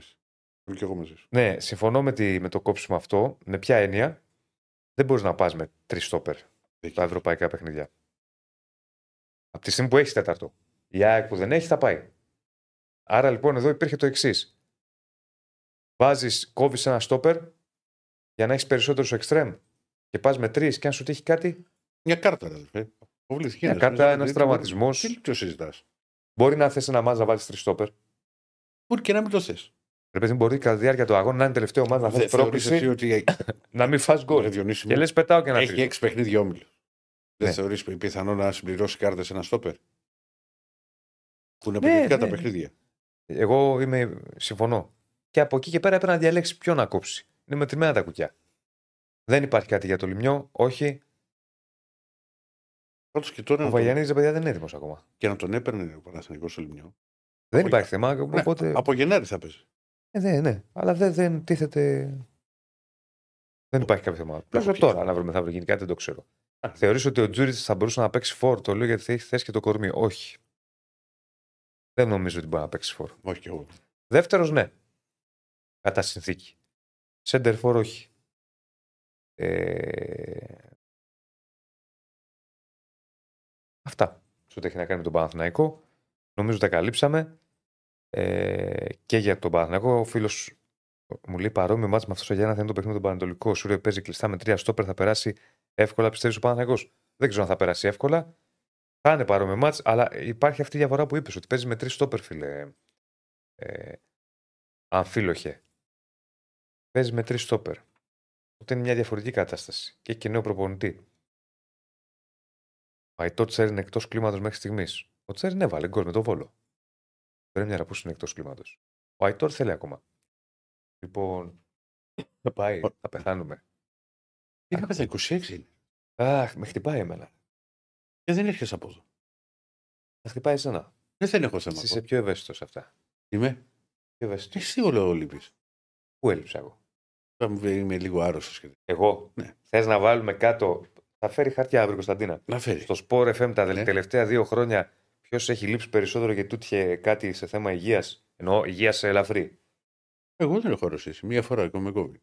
Είμαι και εγώ μαζί σου. Ναι, συμφωνώ με, τη, με το κόψιμο αυτό. Με ποια έννοια; Δεν μπορείς να πας με τρεις στόπερ στα ευρωπαϊκά παιχνίδια. Από τη στιγμή που έχεις τέταρτο. Η ΑΕΚ που δεν έχει θα πάει. Άρα λοιπόν εδώ υπήρχε το εξής. Βάζεις, κόβεις ένα στόπερ για να έχεις περισσότερου εξτρέμ και πας με τρεις και αν σου τύχει κάτι. Μια κάρτα, αδελφέ. Αποβλήθηκες. Μια κάρτα, ένας τραυματισμός. Τι το συζητάς; Μπορεί να θες ένα μάτζ να βάλεις τρεις στόπερ. Μπορεί και να μην το θες. Ρε παιδί, μπορεί κατά τη διάρκεια του αγώνα να είναι τελευταίο μάτζ να φας πρόκληση ότι [laughs] να μην φας γκολ. Ρε Διονύση Και μου, λες πετάω και ένα έχει τρίτο. έξι παιχνίδια όμιλο. Δεν Ναι. θεωρείς πιθανό να συμπληρώσει κάρτες ένα στόπερ; Που είναι Ναι, απαιτητικά τα ναι. παιχνίδια. Εγώ είμαι, συμφωνώ. Και από εκεί και πέρα έπρεπε να διαλέξει ποιο να κόψει. Είναι μετρημένα τα κουκιά. Δεν υπάρχει κάτι για το λιμιό. Όχι. Πάντως και τώρα Ο να τον- Βαγιανίδης, παιδιά, δεν είναι έτοιμος ακόμα. και να τον έπαιρνε ο Παναθηναϊκός στο Λιμιό. Δεν Από- υπάρχει θέμα. Ναι, Οπότε... Από Γενάρη θα παίζει. Ε, ναι, ναι. Αλλά δεν, δεν τίθεται. Δεν υπάρχει κάποιο θέμα. Πλέον ποιο. τώρα, αν αύριο μεθαύριο γίνει κάτι, δεν το ξέρω. Θεωρείς ότι ο Τζούριτς θα μπορούσε να παίξει φόρ. Το λέω γιατί θα έχει θέσει και το κορμί. Όχι. Δεν νομίζω ότι μπορεί να παίξει φόρ. Όχι και εγώ. Δεύτερος, ναι. Κατά συνθήκη. Σέντερ φόρ, όχι. Ε... Αυτά. Σε ό,τι έχει να κάνει με τον Παναθηναϊκό. Νομίζω τα καλύψαμε. Ε... Και για τον Παναθηναϊκό, ο φίλος μου λέει παρόμοιο μάτς με αυτός ο Γιάννα θα είναι το παιχνίδι του Πανατολικού. Ο Σούριο παίζει κλειστά με τρία στόπερ, θα περάσει εύκολα. Πιστεύεις ο Παναθηναϊκός; Δεν ξέρω αν θα περάσει εύκολα. Θα είναι παρόμοιο μάτς, αλλά υπάρχει αυτή η διαφορά που είπες, ότι παίζει με τρεις στόπερ, φίλε. Ε, αμφίλοχε. Παίζει με τρεις στόπερ. Οπότε είναι μια διαφορετική κατάσταση. Και έχει και νέο προπονητή. Ο Αϊτό Τσέρ είναι εκτός κλίματος μέχρι στιγμής. Ο Τσέρ έβαλε γκολ με το βόλο. Δεν είναι που είναι εκτός κλίματος. Ο Αϊτόρ θέλει ακόμα. Λοιπόν. Θα πάει, θα πεθάνουμε. Είχα πέθει 26 είναι. Αχ, με χτυπάει εμένα. Και δεν έρχεσαι από εδώ. Θα χτυπάει εσένα. Δεν, δεν έχω θέμα. Εσύ είσαι πιο ευαίσθητος σε αυτά. Είμαι. Πιο ευαίσθητος. Εσύ όλο λείπει. Πού έλειψα εγώ. Είμαι λίγο άρρωστος. Εγώ; Ναι. Θες να βάλουμε κάτω; Θα φέρει χαρτιά αύριο Κωνσταντίνα. Να φέρει. Στο Sport FM τα Ναι. τελευταία δύο χρόνια ποιος έχει λείψει περισσότερο γιατί του είχε κάτι σε θέμα υγείας; Εννοώ υγείας σε ελαφρύ. Εγώ δεν έχω αρρωστήσει. Μία φορά ακόμα με COVID.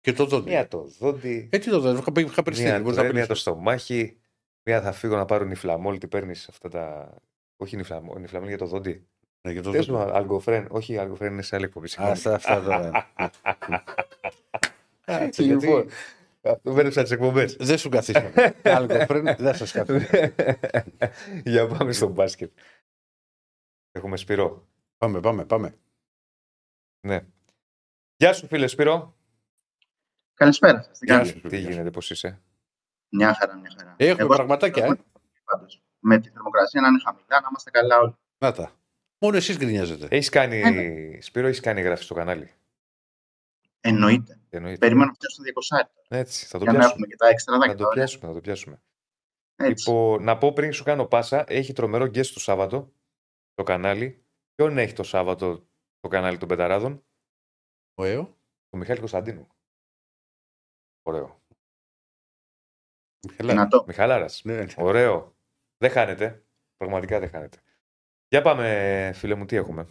Και το δόντι. Μία το δόντι, Έτσι το δόντι. Είχα, είχα περιστεί. μία, Μπορείς το, να μία το πεις. στομάχι, μία θα φύγω να πάρω νυφλαμόλ. Τι παίρνεις αυτά τα. Όχι νυφλαμόλ, νυφλαμόλ για το δόντι. Ναι, και το Πες δόντι. μου, αλγκοφρέν. Όχι, αλγκοφρέν είναι σε άλλη εκπομπή. συγγνώμη. Αυτά, αυτά τώρα. [laughs] Κάτσε, γιατί Λοιπόν, αυτό μπέρδεψα τις εκπομπές. Δεν σου καθίσαμε. [laughs] Άλλο πριν δεν σας καθίσαμε. [laughs] Για πάμε στο μπάσκετ. Έχουμε Σπυρό. Πάμε, πάμε, πάμε. Ναι. Γεια σου φίλε Σπυρό. Καλησπέρα σας. Τι Γεια κάνετε; σου. Τι γίνεται, πώς είσαι; Μια χαρά, μια χαρά. Έχουμε Εγώ- πραγματάκια, ε. πάντως, Με τη θερμοκρασία να είναι χαμηλά, να είμαστε καλά όλοι. Να τα. Μόνο εσείς γκρινιάζετε. Έχεις κάνει, Ναι, Σπύρο, έχεις κάνει εγγραφή στο κανάλι. Εννοείται. Εννοείται. Περιμένω να φτιάξω το 200 Έτσι, θα το για να πιάσουμε. έχουμε και τα έξτρα Θα δάκια. το πιάσουμε, θα το πιάσουμε. Έτσι. Λοιπόν, να πω πριν σου κάνω πάσα, έχει τρομερό guest το Σάββατο το κανάλι. Ποιον έχει το Σάββατο το κανάλι των Πεταράδων, Ο ΕΟ. τον Μιχάλη Κωνσταντίνου. Ωραίο. Μιχαλά. Δυνατό. Μιχαλάρας. Ναι, ναι. Ωραίο. Δεν χάνεται. Πραγματικά δεν χάνεται. Για πάμε, φίλε μου, τι έχουμε;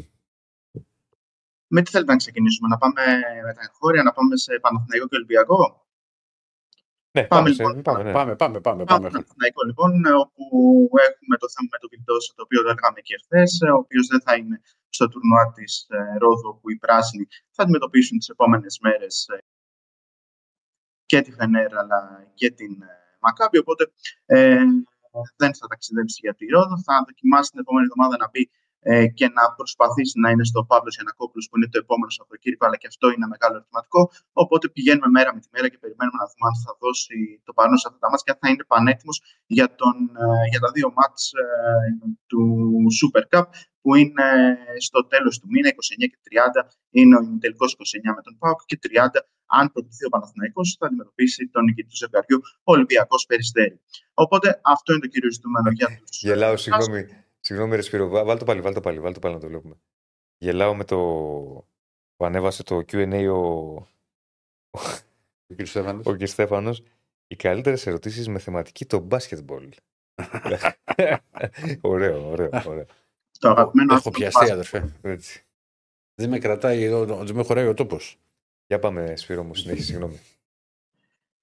Με τι θέλετε να ξεκινήσουμε, να πάμε με τα εγχώρια, να πάμε σε Παναθηναϊκό και Ολυμπιακό; Ναι, Πάμε, πάμε, σε, λοιπόν. πάμε, ναι. Πάμε, πάμε, πάμε. Πάμε πάμε. στο Παναθηναϊκό λοιπόν, όπου έχουμε το θέμα με τον Βιλντόσα, το οποίο το έλεγαμε και χθες, ο οποίος δεν θα είναι στο τουρνουά της Ρόδο, όπου οι πράσινοι θα αντιμετωπίσουν τις επόμενες μέρες και τη Φενέρα αλλά και την ε, Μακάμπη. Οπότε ε, δεν θα ταξιδέψει για τη Ρόδο. Θα δοκιμάσει την επόμενη εβδομάδα να μπει ε, και να προσπαθήσει να είναι στο Παύλο Γιανακόπουλος που είναι το επόμενο Σαββατοκύριακο, αλλά και αυτό είναι μεγάλο ερωτηματικό. Οπότε πηγαίνουμε μέρα με τη μέρα και περιμένουμε να δούμε αν θα δώσει το παρόν σε αυτά τα μάτια και αν θα είναι πανέτοιμος για, τον, ε, για τα δύο μάτς ε, του Super Cup που είναι στο τέλος του μήνα, 29 και 30, είναι ο τελικός 29 με τον ΠΑΟΚ και 30, αν προκριθεί ο Παναθηναϊκός, θα αντιμετωπίσει τον νικητή του ζευγαριού, ο Ολυμπιακός Περιστέρη. Οπότε αυτό είναι το κύριο ζητούμενο για τους... Γελάω, συγγνώμη. Συγγνώμη, ρε Σπύρο. Βά- Βάλ το πάλι, βάλ το πάλι, βάλ το πάλι να το βλέπουμε. Γελάω με το που ανέβασε το Q&A ο, Ο κ. Στέφανος. ο κ. Στέφανος. Οι καλύτερες ερωτήσεις με θεματική το μπάσκετμπολ. [laughs] ωραίο, ωραίο, ωραίο. Το αγαπημένο Έχω αυτό του πιαστεί, μπάσκετ. αδερφέ. Έτσι. Δεν με κρατάει εδώ, δεν με χωράει ο τόπος. Για πάμε, Σπύρο μου, συνέχισε, συγγνώμη.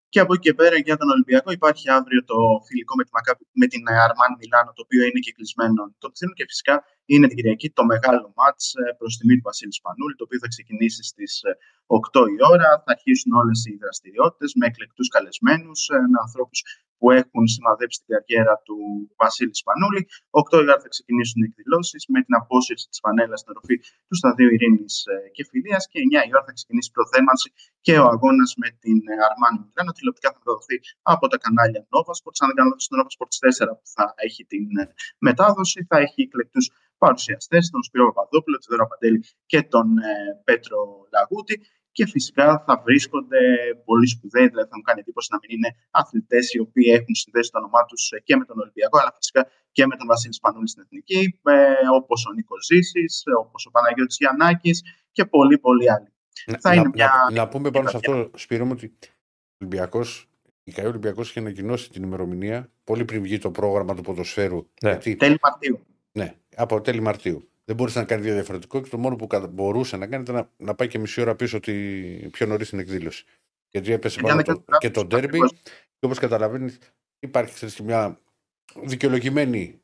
Και από εκεί και πέρα για τον Ολυμπιακό υπάρχει αύριο το φιλικό με, τη Μακάμπη- με την Αρμάν Μιλάνο, το οποίο είναι και κλεισμένο το πτήνο και φυσικά είναι την Κυριακή το μεγάλο μάτς ε, προς τιμή του Βασίλη Σπανούλη, το οποίο θα ξεκινήσει στις ε, 8 η ώρα. Θα αρχίσουν όλες οι δραστηριότητες με εκλεκτούς καλεσμένους, ε, με ανθρώπους που έχουν σημαδέψει την καριέρα του Βασίλη Σπανούλη. 8 η ώρα θα ξεκινήσουν οι εκδηλώσεις με την απόσυρση της φανέλας στην οροφή του Σταδίου Ειρήνης ε, και Φιλίας και 9 η ώρα θα ξεκινήσει η προθέμανση και ο αγώνας με την Αρμάνι Μιλάνο. Τηλεοπτικά θα μεταδοθεί από τα κανάλια Nova Sports. Αν δεν κάνω λάθος, στο Nova Sports 4 που θα έχει την ε, μετάδοση. Θα έχει εκλεκτούς παρουσιαστές, τον Σπύρο Παπαδόπουλο, τον Δώρα Παντέλη και τον ε, Πέτρο Λαγούτη. Και φυσικά θα βρίσκονται πολύ σπουδαίοι, δηλαδή θα μου κάνει εντύπωση να μην είναι αθλητές οι οποίοι έχουν συνδέσει το όνομά τους και με τον Ολυμπιακό, αλλά φυσικά και με τον Βασίλη Σπανούλη στην Εθνική, όπως ο Νίκος Ζήσης, όπως ο Παναγιώτης Γιαννάκης και πολλοί πολλοί άλλοι. Να, Θα να, είναι μια- να, να πούμε πάνω σε αυτό, Σπύρο μου, ότι ο Ολυμπιακός, η ΚΑΕ Ολυμπιακός είχε ανακοινώσει την ημερομηνία πολύ πριν βγει το πρόγραμμα του ποδοσφαίρου. Ναι. Γιατί, Τέλη Μαρτίου. ναι, από τέλη Μαρτίου. Δεν μπορούσε να κάνει δύο διαφορετικό και το μόνο που κα- μπορούσε να κάνει ήταν να, να πάει και μισή ώρα πίσω τη, πιο νωρίς την εκδήλωση. Γιατί έπεσε Για να πάνω το, κάνω και το λάθος, ντέρμπι ακριβώς. και όπως καταλαβαίνεις, υπάρχει ξέρεις, και μια δικαιολογημένη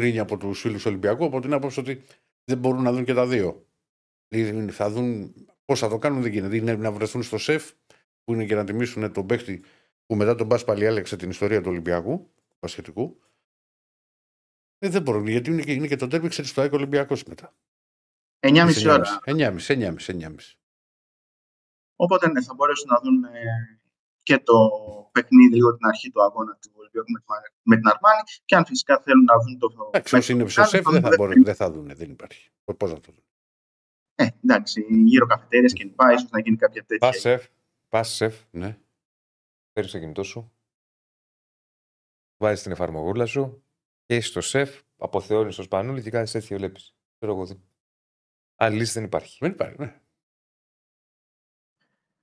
γκρίνια από τους φίλους Ολυμπιακού από την άποψη ότι δεν μπορούν να δουν και τα δύο. Δηλαδή, Θα δουν πώς θα το κάνουν, δεν γίνεται. Είναι να βρεθούν στο σεφ που είναι και να τιμήσουν τον παίχτη που μετά τον Μπα πάλι έλεξε την ιστορία του Ολυμπιακού, του Πασχετικού. Ε, δεν μπορούν, γιατί είναι και, είναι και το τέρμι, ξέρεις, στο ΑΕΚ Ολυμπιακός μετά. 9,5 ώρα. 9,5, 9,5, 9,5. Οπότε ναι, θα μπορέσουν να δουν ε, και το παιχνίδι λίγο την αρχή του αγώνα του Ολυμπιακού με, τη- με την Αρμάνη και αν φυσικά θέλουν να δουν το. Εντάξει, όσοι είναι στο σεφ δεν θα, μπορούν, δεν θα δουν, δεν υπάρχει. Πώ να το δουν. Ε, εντάξει, γύρω καφετέρειε και λοιπά, ίσως να γίνει κάποια τέτοια. Πας σεφ, πας σεφ, Ναι. παίρνει το κινητό σου, βάζεις την εφαρμογούλα σου και είσαι στο σεφ, αποθεώνεις το σπανούλι και κάνεις έτσι βλέπεις. Ξέρω εγώ. δεν- Άλλη λύση δεν υπάρχει. Δεν υπάρχει. Ναι.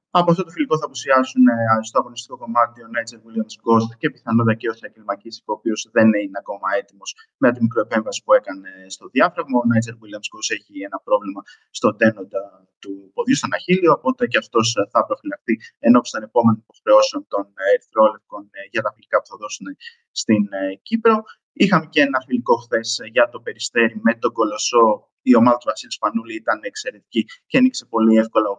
Από αυτό το φιλικό θα απουσιάσουν ε, στο αγωνιστικό κομμάτι ο Νέτσερ Williams Ghost και πιθανότατα και ο Σάκελ Μακίση, ο οποίος δεν είναι ακόμα έτοιμος με τη μικροεπέμβαση που έκανε στο διάφραγμα. Ο Νέτσερ Williams Ghost έχει ένα πρόβλημα στο τένοντα του ποδιού, στον αχίλιο, οπότε και αυτός θα προφυλαχθεί ενώπιση των επόμενων υποχρεώσεων των ε, Ερυθρόλευκων ε, για τα φιλικά που θα δώσουν στην ε, Κύπρο. Είχαμε και ένα φιλικό χθες για το περιστέρι με τον Κολοσσό, η ομάδα του Βασίλης Σπανούλη ήταν εξαιρετική και νίκησε πολύ εύκολα 87-69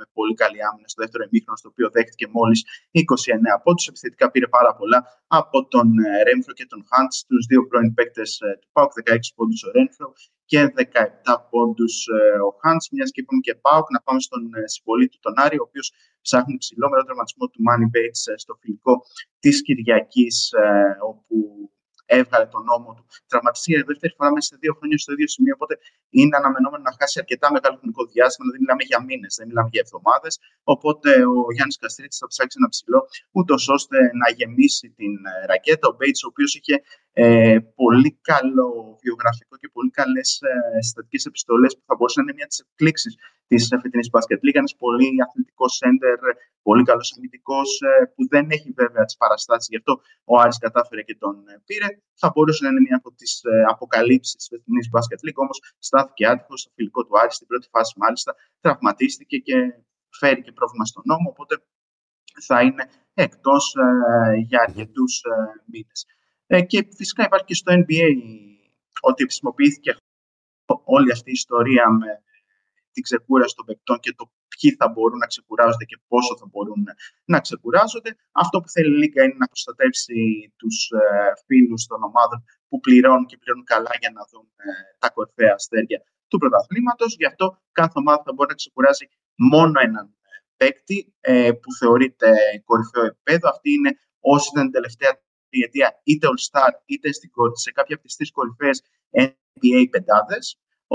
με πολύ καλή άμυνα στο δεύτερο εμίχρονο, στο οποίο δέχτηκε μόλις 29 πόντους. Επιθετικά πήρε πάρα πολλά από τον ε, Ρέμφρο και τον Χάντ, τους δύο πρώην παίκτες ε, του Πάουκ, 16 πόντους ο Ρέμφρο και 17 πόντους ε, ο Χάντ. Μιας και είπαμε και Πάουκ, να πάμε στον συμπολίτη τον Άρη, ο οποίος ψάχνει ψηλό με τον τραυματισμό του Money Bates στο φιλικό της Κυριακής, όπου έβγαλε τον νόμο του. Τραυματιστεί για δεύτερη φορά μέσα σε δύο χρόνια στο ίδιο σημείο. Οπότε είναι αναμενόμενο να χάσει αρκετά μεγάλο χρονικό διάστημα. Δηλαδή, μιλάμε για μήνες, δεν μιλάμε για εβδομάδες. Οπότε ο Γιάννης Καστρίτης θα ψάξει ένα ψηλό, ούτως ώστε να γεμίσει την ε, ρακέτα. Ο Μπέιτς, ο οποίος είχε ε, πολύ καλό βιογραφικό και πολύ καλές ε, συστατικέ επιστολές που θα μπορούσε να είναι μια της εκπλήξεις της φετινής μπάσκετ λίγα. Ένας πολύ αθλητικός σέντερ, πολύ καλός αμυντικός, ε, που δεν έχει βέβαια τις παραστάσεις. Γι' αυτό ο Άρης κατάφερε και τον ε, πήρε. Θα μπορούσε να είναι μια από τις ε, αποκαλύψεις της φετινής μπάσκετ λίγα. Όμως στάθηκε άτυχος στο φιλικό του Άρη στην πρώτη φάση, μάλιστα. Τραυματίστηκε και φέρει και πρόβλημα στον νόμο. Οπότε θα είναι εκτός για αρκετούς μήνες. Ε, και φυσικά υπάρχει και στο NBA ότι χρησιμοποιήθηκε όλη αυτή η ιστορία με την ξεκούραση των παικτών και το ποιοι θα μπορούν να ξεκουράζονται και πόσο θα μπορούν να ξεκουράζονται. Αυτό που θέλει η Λίγκα είναι να προστατεύσει τους ε, φίλους των ομάδων που πληρώνουν και πληρώνουν καλά για να δουν ε, τα κορυφαία αστέρια του πρωταθλήματος. Γι' αυτό κάθε ομάδα θα μπορεί να ξεκουράζει μόνο έναν παίκτη που θεωρείται κορυφαίο επίπεδο. Αυτή είναι όσοι ήταν την τελευταία τριετία είτε All-Star είτε σε κάποια από τις τρεις κορυφαίες NBA πεντάδες.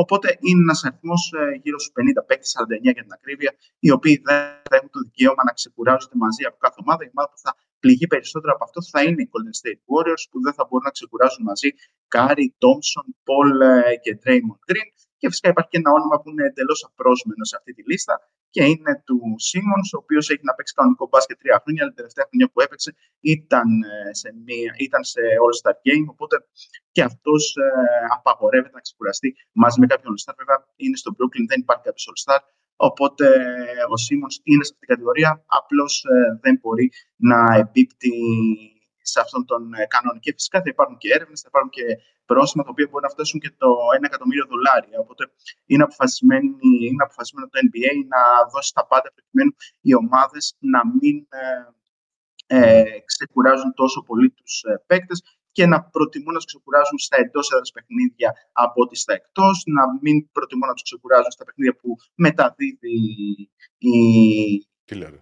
Οπότε είναι ένας αριθμός ε, γύρω στους 50 παίκτες, 49 για την ακρίβεια, οι οποίοι δεν έχουν το δικαίωμα να ξεκουράζονται μαζί από κάθε ομάδα. Η ομάδα που θα πληγεί περισσότερο από αυτό θα είναι οι Golden State Warriors, που δεν θα μπορούν να ξεκουράζουν μαζί Κάρι, Τόμψον, Πολ και Draymond Green. Και φυσικά υπάρχει και ένα όνομα που είναι εντελώς απρόσμενο σε αυτή τη λίστα και είναι του Σίμονς, ο οποίος έχει να παίξει κανονικό μπάσκετ τρία χρόνια, αλλά την τελευταία χρονιά που έπαιξε ήταν ε, σε, μία, ήταν σε All-Star Game. Οπότε και αυτός ε, απαγορεύεται να ξεκουραστεί μαζί με κάποιον All-Star. Βέβαια είναι στο Brooklyn, δεν υπάρχει κάποιος All-Star. Οπότε ο Σίμονς είναι σε αυτήν την κατηγορία. Απλώς ε, δεν μπορεί να εμπίπτει σε αυτόν τον ε, κανόνα. Και φυσικά θα υπάρχουν και έρευνες, θα υπάρχουν και πρόσημα τα οποία μπορεί να φτάσουν και το 1 εκατομμύριο δολάρια. Οπότε είναι, είναι αποφασισμένο το NBA να δώσει τα πάντα προκειμένου οι ομάδες να μην ε, ε, ξεκουράζουν τόσο πολύ τους ε, παίκτες και να προτιμούν να τους ξεκουράζουν στα εντός έδρας παιχνίδια από ότι στα εκτός, να μην προτιμούν να τους ξεκουράζουν στα παιχνίδια που μεταδίδει η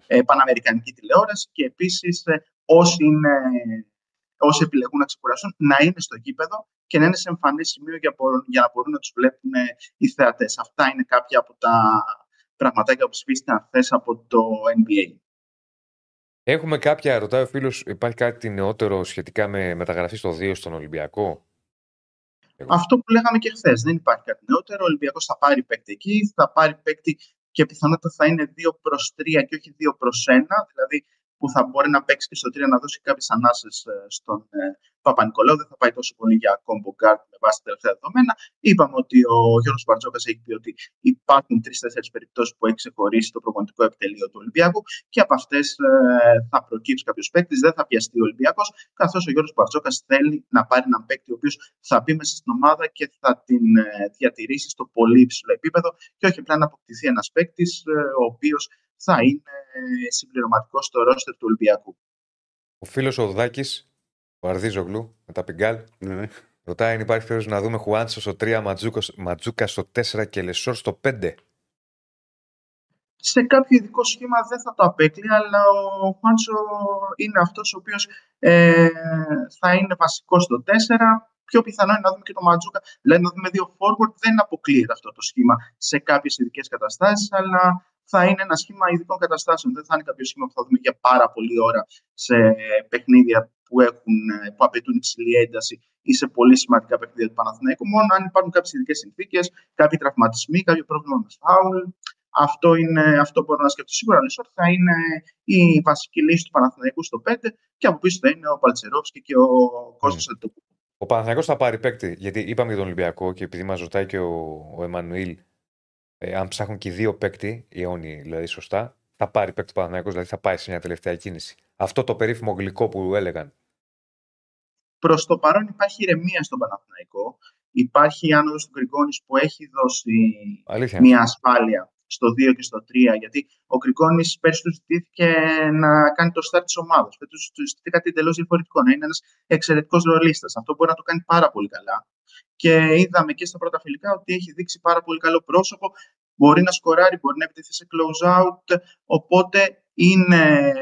ε, παναμερικανική τηλεόραση και επίσης ε, όσοι, είναι, όσοι επιλεγούν να ξεκουράσουν να είναι στο γήπεδο και να είναι σε εμφανές σημείο για, για να μπορούν να τους βλέπουν ε, οι θεατές. Αυτά είναι κάποια από τα πραγματάκια που ψηφίστηκαν χθες από το NBA. Έχουμε κάποια, ρωτάει ο φίλος, υπάρχει κάτι νεότερο σχετικά με μεταγραφή στο 2 στον Ολυμπιακό; Αυτό που λέγαμε και χθες. Δεν υπάρχει κάτι νεότερο. Ο Ολυμπιακός θα πάρει παίκτη εκεί, θα πάρει παίκτη και πιθανότατα θα είναι 2 προς 3 και όχι 2 προς 1. Δηλαδή που θα μπορεί να παίξει και στο 3 να δώσει κάποιες ανάσες ε, στον ε, Παπα-Νικολάου. Δεν θα πάει τόσο πολύ για combo guard με βάση τα τελευταία δεδομένα. Είπαμε ότι ο Γιώργος Μπαρτζόκας έχει πει ότι υπάρχουν τρει-τέσσερι περιπτώσεις που έχει ξεχωρίσει το προπονητικό επιτελείο του Ολυμπιακού και από αυτές ε, θα προκύψει κάποιος παίκτης. Δεν θα πιαστεί ο Ολυμπιακός, καθώς ο Γιώργος Μπαρτζόκας θέλει να πάρει έναν παίκτη ο οποίος θα μπει μέσα στην ομάδα και θα την διατηρήσει στο πολύ υψηλό επίπεδο και όχι απλά να αποκτηθεί ένας παίκτης ο οποίος θα είναι συμπληρωματικό στο ρόστερ του Ολυμπιακού. Ο φίλος ο Δάκη, ο Αρδίζογλου, με τα πιγκάλ, ναι, ναι. ρωτάει αν υπάρχει περίπτωση να δούμε Χουάντσο στο 3, Ματζούκα στο 4 και Λεσόρ στο 5. Σε κάποιο ειδικό σχήμα δεν θα το απέκλει, αλλά ο Χουάντσο είναι αυτός ο οποίος ε, θα είναι βασικός στο 4. Πιο πιθανό είναι να δούμε και το Ματζούκα. Δηλαδή να δούμε δύο forward. Δεν αποκλείεται αυτό το σχήμα σε κάποιες ειδικές καταστάσεις, αλλά θα είναι ένα σχήμα ειδικών καταστάσεων. Δεν θα είναι κάποιο σχήμα που θα δούμε για πάρα πολλή ώρα σε παιχνίδια που, έχουν, που απαιτούν υψηλή ένταση ή σε πολύ σημαντικά παιχνίδια του Παναθηναϊκού. Μόνο αν υπάρχουν κάποιες ειδικές συνθήκες, κάποιοι τραυματισμοί, κάποιο πρόβλημα με φάουλ. Αυτό, είναι, αυτό μπορώ να σκεφτώ σίγουρα. ότι θα είναι η βασική λύση του Παναθηναϊκού στο 5 και από πίσω θα είναι ο Παλτσερόφσκι και ο Κώστας mm. Ο Παναθηναϊκός θα πάρει παίκτη, γιατί είπαμε για τον Ολυμπιακό και επειδή μας ρωτάει και ο, ο Εμμανουήλ ε, αν ψάχνουν και οι δύο παίκτη, οι αιώνιοι δηλαδή σωστά, θα πάρει παίκτη Παναθηναϊκός, δηλαδή θα πάει σε μια τελευταία κίνηση. Αυτό το περίφημο γλυκό που έλεγαν. Προς το παρόν υπάρχει ηρεμία στον Παναθηναϊκό. Υπάρχει η άνοδος του Γκριγκόνης που έχει δώσει Αλήθεια. μια ασφάλεια στο 2 και στο 3, γιατί ο Γκριγκόνη πέρσι του ζητήθηκε να κάνει το start της ομάδας. Φέτος του ζητήθηκε κάτι εντελώς διαφορετικό, να είναι ένας εξαιρετικός ρολίστας. Αυτό μπορεί να το κάνει πάρα πολύ καλά. Και είδαμε και στα πρώτα φιλικά ότι έχει δείξει πάρα πολύ καλό πρόσωπο. Μπορεί να σκοράρει, μπορεί να επιτεθεί σε close out. Οπότε είναι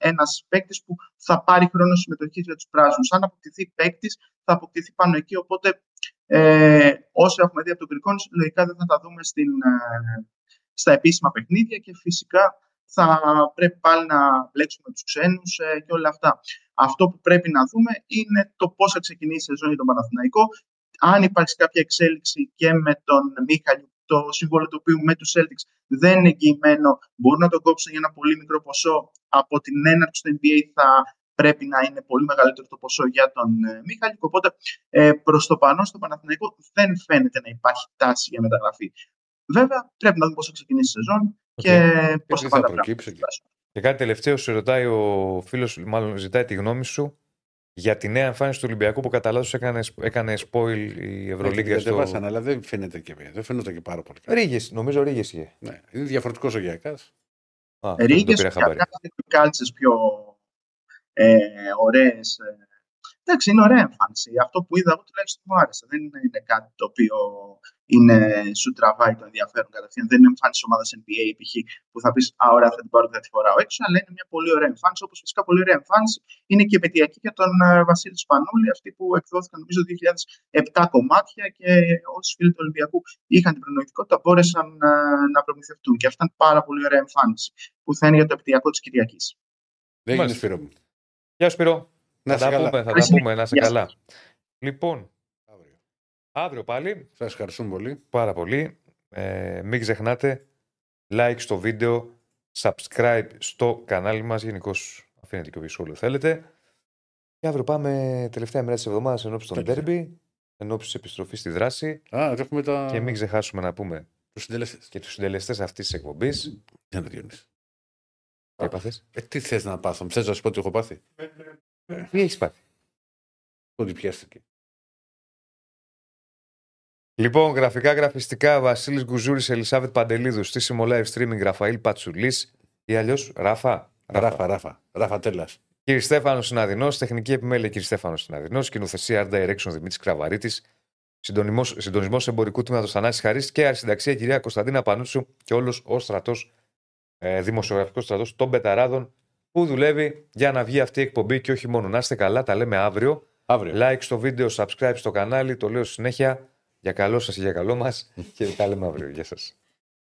ένας παίκτης που θα πάρει χρόνο συμμετοχή για τους πράσινους. Αν αποκτηθεί παίκτης, θα αποκτηθεί πάνω εκεί. Οπότε ε, όσο έχουμε δει από τον Γκρικόνη, λογικά δεν θα τα δούμε στην, ε, στα επίσημα παιχνίδια και φυσικά θα πρέπει πάλι να μπλέξουμε τους ξένους ε, και όλα αυτά. Αυτό που πρέπει να δούμε είναι το πώς θα ξεκινήσει η σεζόν για τον Παναθηναϊκό, αν υπάρξει κάποια εξέλιξη και με τον Μίχαλη, το σύμβολο του οποίου με τους Celtics δεν είναι εγγυημένο, μπορούν να τον κόψουν για ένα πολύ μικρό ποσό. Από την έναρξη του NBA θα πρέπει να είναι πολύ μεγαλύτερο το ποσό για τον ε, Μίχαλικ. Οπότε ε, προς το παρόν στο Παναθηναϊκό δεν φαίνεται να υπάρχει τάση για μεταγραφή. Βέβαια, πρέπει να δούμε πώς θα ξεκινήσει η σεζόν και πώς θα πάνε τα πράγματα. Και κάτι τελευταίο, σε ρωτάει ο φίλος, μάλλον ζητάει τη γνώμη σου για τη νέα εμφάνιση του Ολυμπιακού που κατά λάθος έκανε, έκανε spoil η Ευρωλίγκα. Δεν στο... αλλά δεν φαίνεται και, δεν φαίνεται και πάρα πολύ. Ρίγες, νομίζω ρίγες είχε. Ναι, είναι διαφορετικός ο Γιακάς. Ρίγες και κάλτσες πιο ε, ωραίες ε, Εντάξει, είναι ωραία εμφάνιση. Αυτό που είδα εγώ τουλάχιστον μου άρεσε. Δεν είναι κάτι το οποίο είναι, σου τραβάει το ενδιαφέρον κατευθείαν. Δεν είναι εμφάνιση ομάδας NBA π.χ. που θα πεις Α, ωραία, θα την πάρω και θα τη φοράω έξω. Αλλά είναι μια πολύ ωραία εμφάνιση. Όπως φυσικά πολύ ωραία εμφάνιση είναι και επαιτειακή για τον uh, Βασίλη Σπανούλη, αυτή που εκδόθηκαν νομίζω 2007 κομμάτια και όσοι φίλοι του Ολυμπιακού είχαν την προνοητικότητα μπόρεσαν uh, να προμηθευτούν. Και αυτή ήταν πάρα πολύ ωραία εμφάνιση που θα είναι για το επαιτειακό της Κυριακής. Δεν είναι Σπύρο μου. Γεια Σπύρο. Να θα, τα καλά. πούμε, θα τα πούμε, να είσαι καλά. Λοιπόν, Αύριο. αύριο πάλι. Σας ευχαριστούμε πολύ. Πάρα πολύ. Ε, μην ξεχνάτε like στο βίντεο, subscribe στο κανάλι μας. Γενικώς αφήνετε και όποιο σχόλιο θέλετε. Και αύριο πάμε τελευταία μέρα της εβδομάδας ενώπιση των Τελευταία. derby, ενώπιση της επιστροφής στη δράση. Α, έχουμε τα. Και μην ξεχάσουμε να πούμε Τους συντελεστές. και τους συντελεστές αυτής της εκπομπής. Δεν το διώνεις. Τι έπαθες; Ε, τι θες να πάθω, θες να σου πω τι έχω πάθει. Τι έχεις πάθει; Ότι πιάστηκε. Λοιπόν, γραφικά, γραφιστικά, Βασίλης Γκουζούρης, Ελισάβετ Παντελίδου, στήσιμο live streaming, Ραφαήλ Πατσουλής ή αλλιώς Ράφα; Ράφα, ράφα. Ράφα τέλας. Κύριε Στέφανος Συναδεινός, τεχνική επιμέλεια κύριε Στέφανος Συναδεινός, σκηνοθεσία Art Direction Δημήτρης Κραβαρίτης, συντονισμός εμπορικού τμήματος Θανάσης Χαρής και αρχισυνταξία κυρία Κωνσταντίνα Πανούτσου και όλος ο στρατός, ε, δημοσιογραφικός στρατός των Πεταράδων που δουλεύει για να βγει αυτή η εκπομπή και όχι μόνο. Να είστε καλά, τα λέμε αύριο. Αύριο. Like στο βίντεο, subscribe στο κανάλι, το λέω συνέχεια. Για καλό σας και για καλό μας [laughs] και τα λέμε αύριο. Γεια σας.